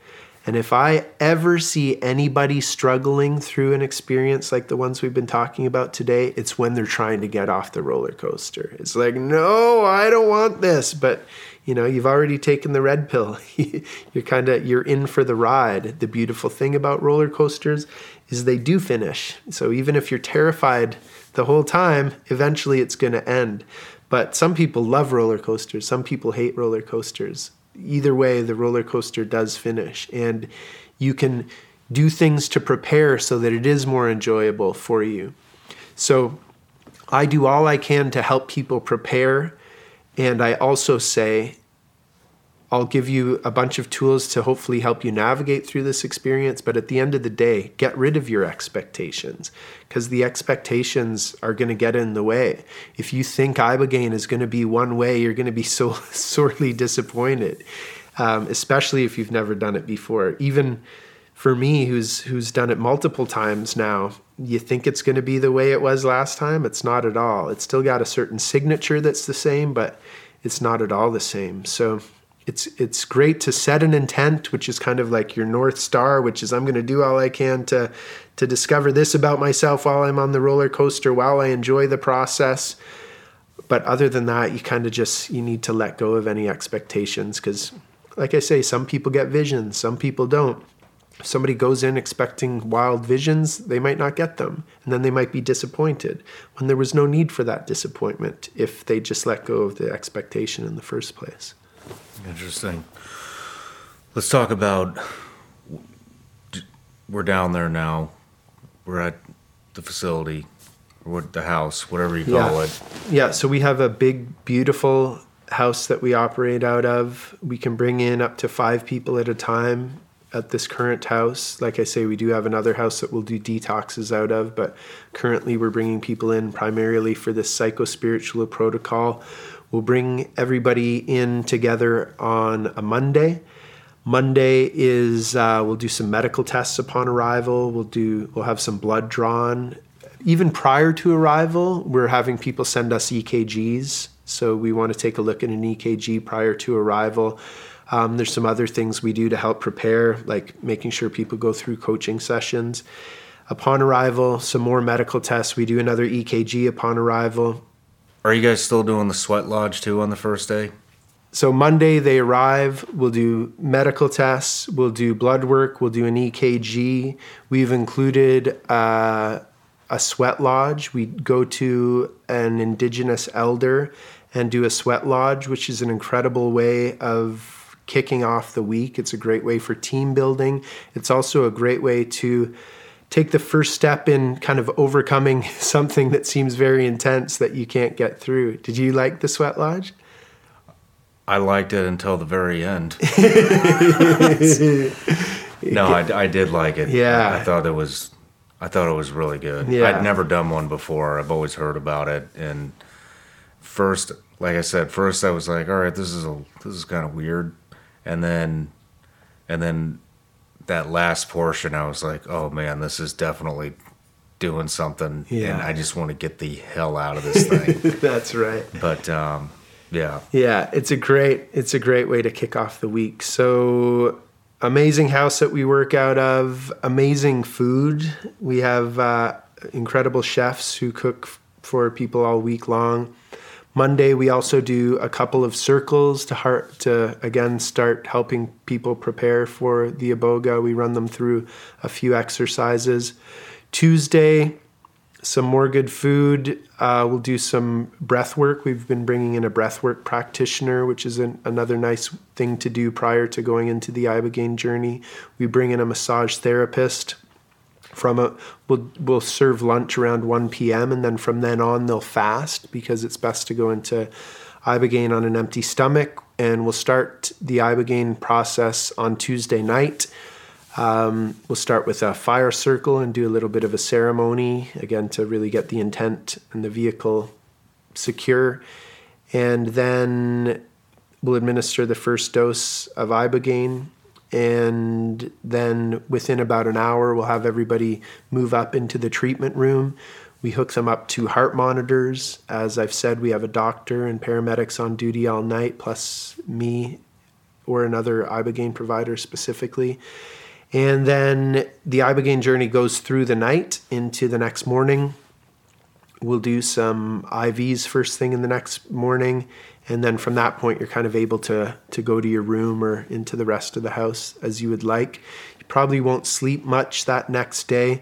And if I ever see anybody struggling through an experience like the ones we've been talking about today, it's when they're trying to get off the roller coaster. It's like, no, I don't want this. But you know, you've already taken the red pill. (laughs) you're kind of you're in for the ride. The beautiful thing about roller coasters is they do finish. So even if you're terrified the whole time, eventually it's going to end. But some people love roller coasters, some people hate roller coasters either way, the roller coaster does finish. And you can do things to prepare so that it is more enjoyable for you. So I do all I can to help people prepare. And I also say, I'll give you a bunch of tools to hopefully help you navigate through this experience. But at the end of the day, get rid of your expectations because the expectations are going to get in the way. If you think Ibogaine is going to be one way, you're going to be so (laughs) sorely disappointed, um, especially if you've never done it before. Even for me, who's who's done it multiple times now, you think it's going to be the way it was last time. It's not at all. It's still got a certain signature that's the same, but it's not at all the same. So it's it's great to set an intent which is kind of like your north star which is i'm going to do all i can to to discover this about myself while i'm on the roller coaster while i enjoy the process. But other than that you kind of just you need to let go of any expectations because like i say some people get visions some people don't. If somebody goes in expecting wild visions they might not get them and then they might be disappointed when there was no need for that disappointment if they just let go of the expectation in the first place Interesting. Let's talk about. We're down there now. We're at the facility, or what the house, whatever you call yeah. it. Yeah. So we have a big, beautiful house that we operate out of. We can bring in up to five people at a time at this current house. Like I say, we do have another house that we'll do detoxes out of, but currently we're bringing people in primarily for this psycho spiritual protocol We'll bring everybody in together on a Monday. Monday is uh, we'll do some medical tests upon arrival. We'll do we'll have some blood drawn. Even prior to arrival, we're having people send us EKGs. So we want to take a look at an EKG prior to arrival. Um, there's some other things we do to help prepare, like making sure people go through coaching sessions. Upon arrival, some more medical tests. We do another EKG upon arrival. Are you guys still doing the sweat lodge too on the first day? So Monday they arrive. We'll do medical tests. We'll do blood work. We'll do an EKG. We've included uh, a sweat lodge. We go to an indigenous elder and do a sweat lodge, which is an incredible way of kicking off the week. It's a great way for team building. It's also a great way to take the first step in kind of overcoming (laughs) something that seems very intense that you can't get through. Did you like the Sweat Lodge? I liked it until the very end. (laughs) no, I, I, did like it. Yeah, I, I, thought it was, I thought it was really good. Yeah. I'd never done one before. I've always heard about it, and first, like I said, first I was like, all right, this is a, this is kind of weird, and then, and then that last portion, I was like, oh man, this is definitely doing something. Yeah. And I just want to get the hell out of this thing. (laughs) That's right. But um, yeah. Yeah, it's a great it's a great way to kick off the week. So amazing house that we work out of, amazing food. We have uh, incredible chefs who cook for people all week long. Monday, we also do a couple of circles to heart to again start helping people prepare for the iboga. We run them through a few exercises. Tuesday, some more good food. Uh, we'll do some breath work. We've been bringing in a breath work practitioner, which is an, another nice thing to do prior to going into the ibogaine journey. We bring in a massage therapist from a we'll we'll serve lunch around 1 p.m. and then from then on they'll fast because it's best to go into ibogaine on an empty stomach and we'll start the ibogaine process on Tuesday night. Um, we'll start with a fire circle and do a little bit of a ceremony again to really get the intent and the vehicle secure, and then we'll administer the first dose of ibogaine and then within about an hour we'll have everybody move up into the treatment room we hook them up to heart monitors as i've said we have a doctor and paramedics on duty all night plus me or another ibogaine provider specifically. And then the ibogaine journey goes through the night into the next morning. We'll do some IVs first thing in the next morning, and then from that point you're kind of able to to go to your room or into the rest of the house as you would like. You probably won't sleep much that next day.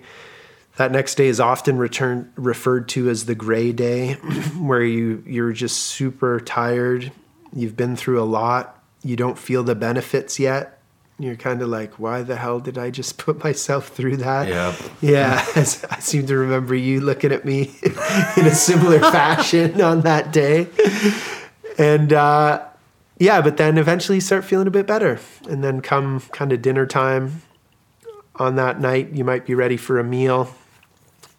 That next day is often returned referred to as the gray day, (clears throat) where you you're just super tired. You've been through a lot. You don't feel the benefits yet you're kind of like, why the hell did I just (laughs) put myself through that? Yeah. Yeah. (laughs) I seem to remember you looking at me (laughs) in a similar fashion on that day. And uh, yeah, but then eventually you start feeling a bit better. And then come kind of dinner time on that night, you might be ready for a meal.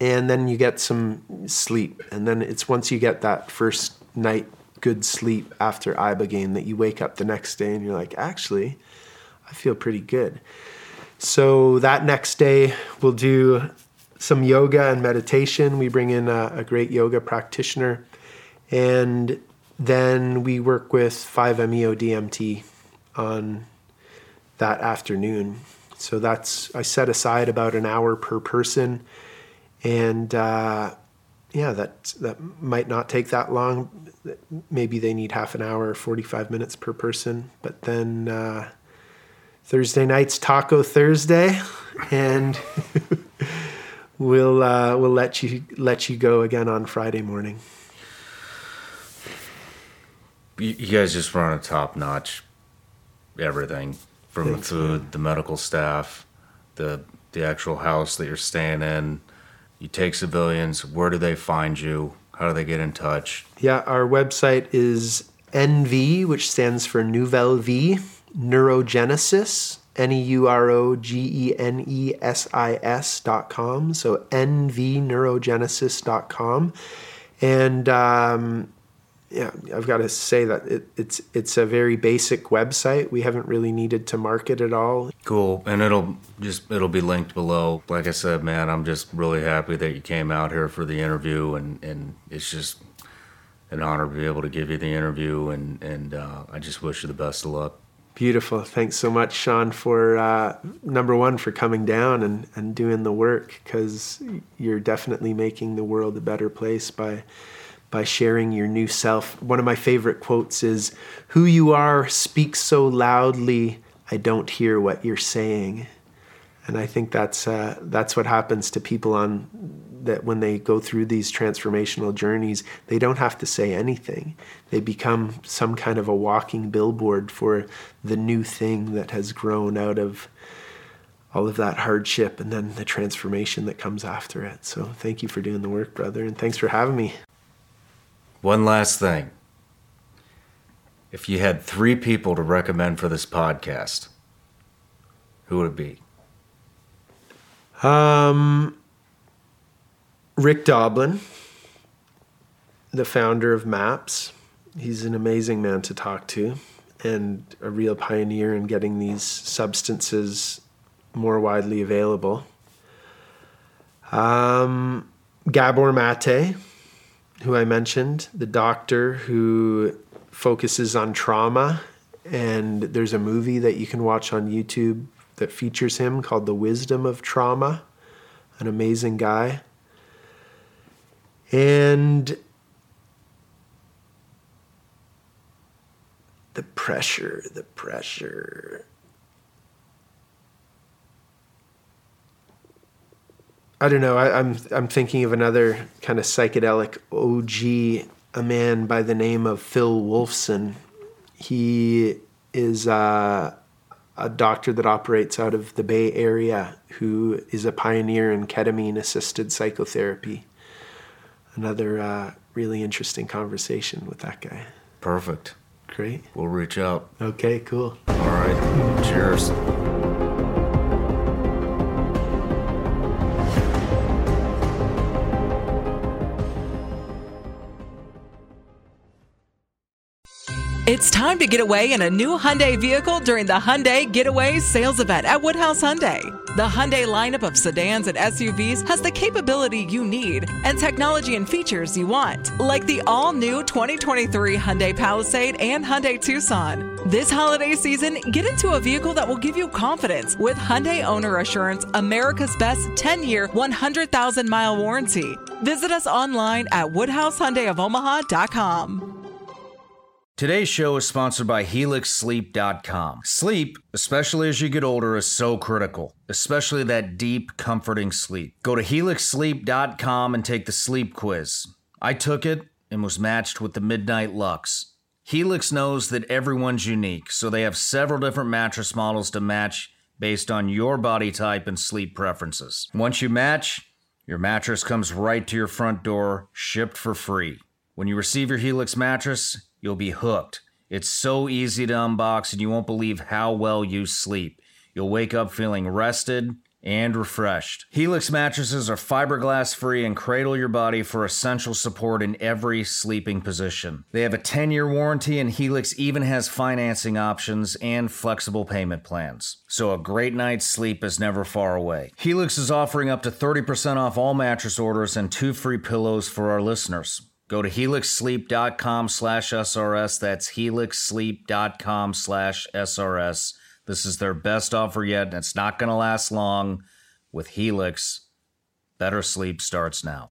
And then you get some sleep. And then it's once you get that first night good sleep after Ibogaine that you wake up the next day and you're like, actually, I feel pretty good. So that next day, we'll do some yoga and meditation. We bring in a, a great yoga practitioner, and then we work with 5-MeO DMT on that afternoon. So that's I set aside about an hour per person, and uh, yeah, that that might not take that long. Maybe they need half an hour, 45 minutes per person, but then. Uh, Thursday night's Taco Thursday, and (laughs) we'll uh, we'll let you let you go again on Friday morning. You guys just run a top notch everything from the food, the medical staff, the the actual house that you're staying in. You take civilians. Where do they find you? How do they get in touch? Yeah, our website is NV, which stands for Nouvelle Vie neurogenesis, N E U R O G E N E S I S dot com. So nvneurogenesis dot com. And um, yeah, I've got to say that it, it's it's a very basic website. We haven't really needed to market at all. Cool, and it'll just it'll be linked below. Like I said, man, I'm just really happy that you came out here for the interview, and and it's just an honor to be able to give you the interview, and and uh, I just wish you the best of luck. Beautiful. Thanks so much, Sean, for uh, number one, for coming down and, and doing the work because you're definitely making the world a better place by by sharing your new self. One of my favorite quotes is Who you are speaks so loudly, I don't hear what you're saying. And I think that's uh, that's what happens to people on that when they go through these transformational journeys, they don't have to say anything. They become some kind of a walking billboard for the new thing that has grown out of all of that hardship and then the transformation that comes after it. So thank you for doing the work, brother, and thanks for having me. One last thing. If you had three people to recommend for this podcast, who would it be? Um, Rick Doblin, the founder of MAPS, he's an amazing man to talk to and a real pioneer in getting these substances more widely available. Um, Gabor Mate, who I mentioned, the doctor who focuses on trauma, and there's a movie that you can watch on YouTube that features him called The Wisdom of Trauma. An amazing guy. And the pressure, the pressure. I don't know. I, am I'm, I'm thinking of another kind of psychedelic OG, a man by the name of Phil Wolfson. He is uh, a doctor that operates out of the Bay Area who is a pioneer in ketamine assisted psychotherapy another uh, really interesting conversation with that guy. Perfect. Great. We'll reach out. Okay, cool. All right. Cheers. It's time to get away in a new Hyundai vehicle during the Hyundai Getaway Sales Event at Woodhouse Hyundai. The Hyundai lineup of sedans and SUVs has the capability you need and technology and features you want, like the all-new 2023 Hyundai Palisade and Hyundai Tucson. This holiday season, get into a vehicle that will give you confidence with Hyundai Owner Assurance America's Best 10-year, 100,000-mile warranty. Visit us online at woodhousehyundaiofomaha.com. Today's show is sponsored by HelixSleep.com. Sleep, especially as you get older, is so critical, especially that deep, comforting sleep. Go to HelixSleep.com and take the sleep quiz. I took it and was matched with the Midnight Lux. Helix knows that everyone's unique, so they have several different mattress models to match based on your body type and sleep preferences. Once you match, your mattress comes right to your front door, shipped for free. When you receive your Helix mattress, you'll be hooked. It's so easy to unbox, and you won't believe how well you sleep. You'll wake up feeling rested and refreshed. Helix mattresses are fiberglass free and cradle your body for essential support in every sleeping position. They have a 10 year warranty, and Helix even has financing options and flexible payment plans. So a great night's sleep is never far away. Helix is offering up to 30% off all mattress orders and two free pillows for our listeners. Go to helixsleep.com slash SRS. That's helixsleep.com slash SRS. This is their best offer yet, and it's not going to last long. With Helix, better sleep starts now.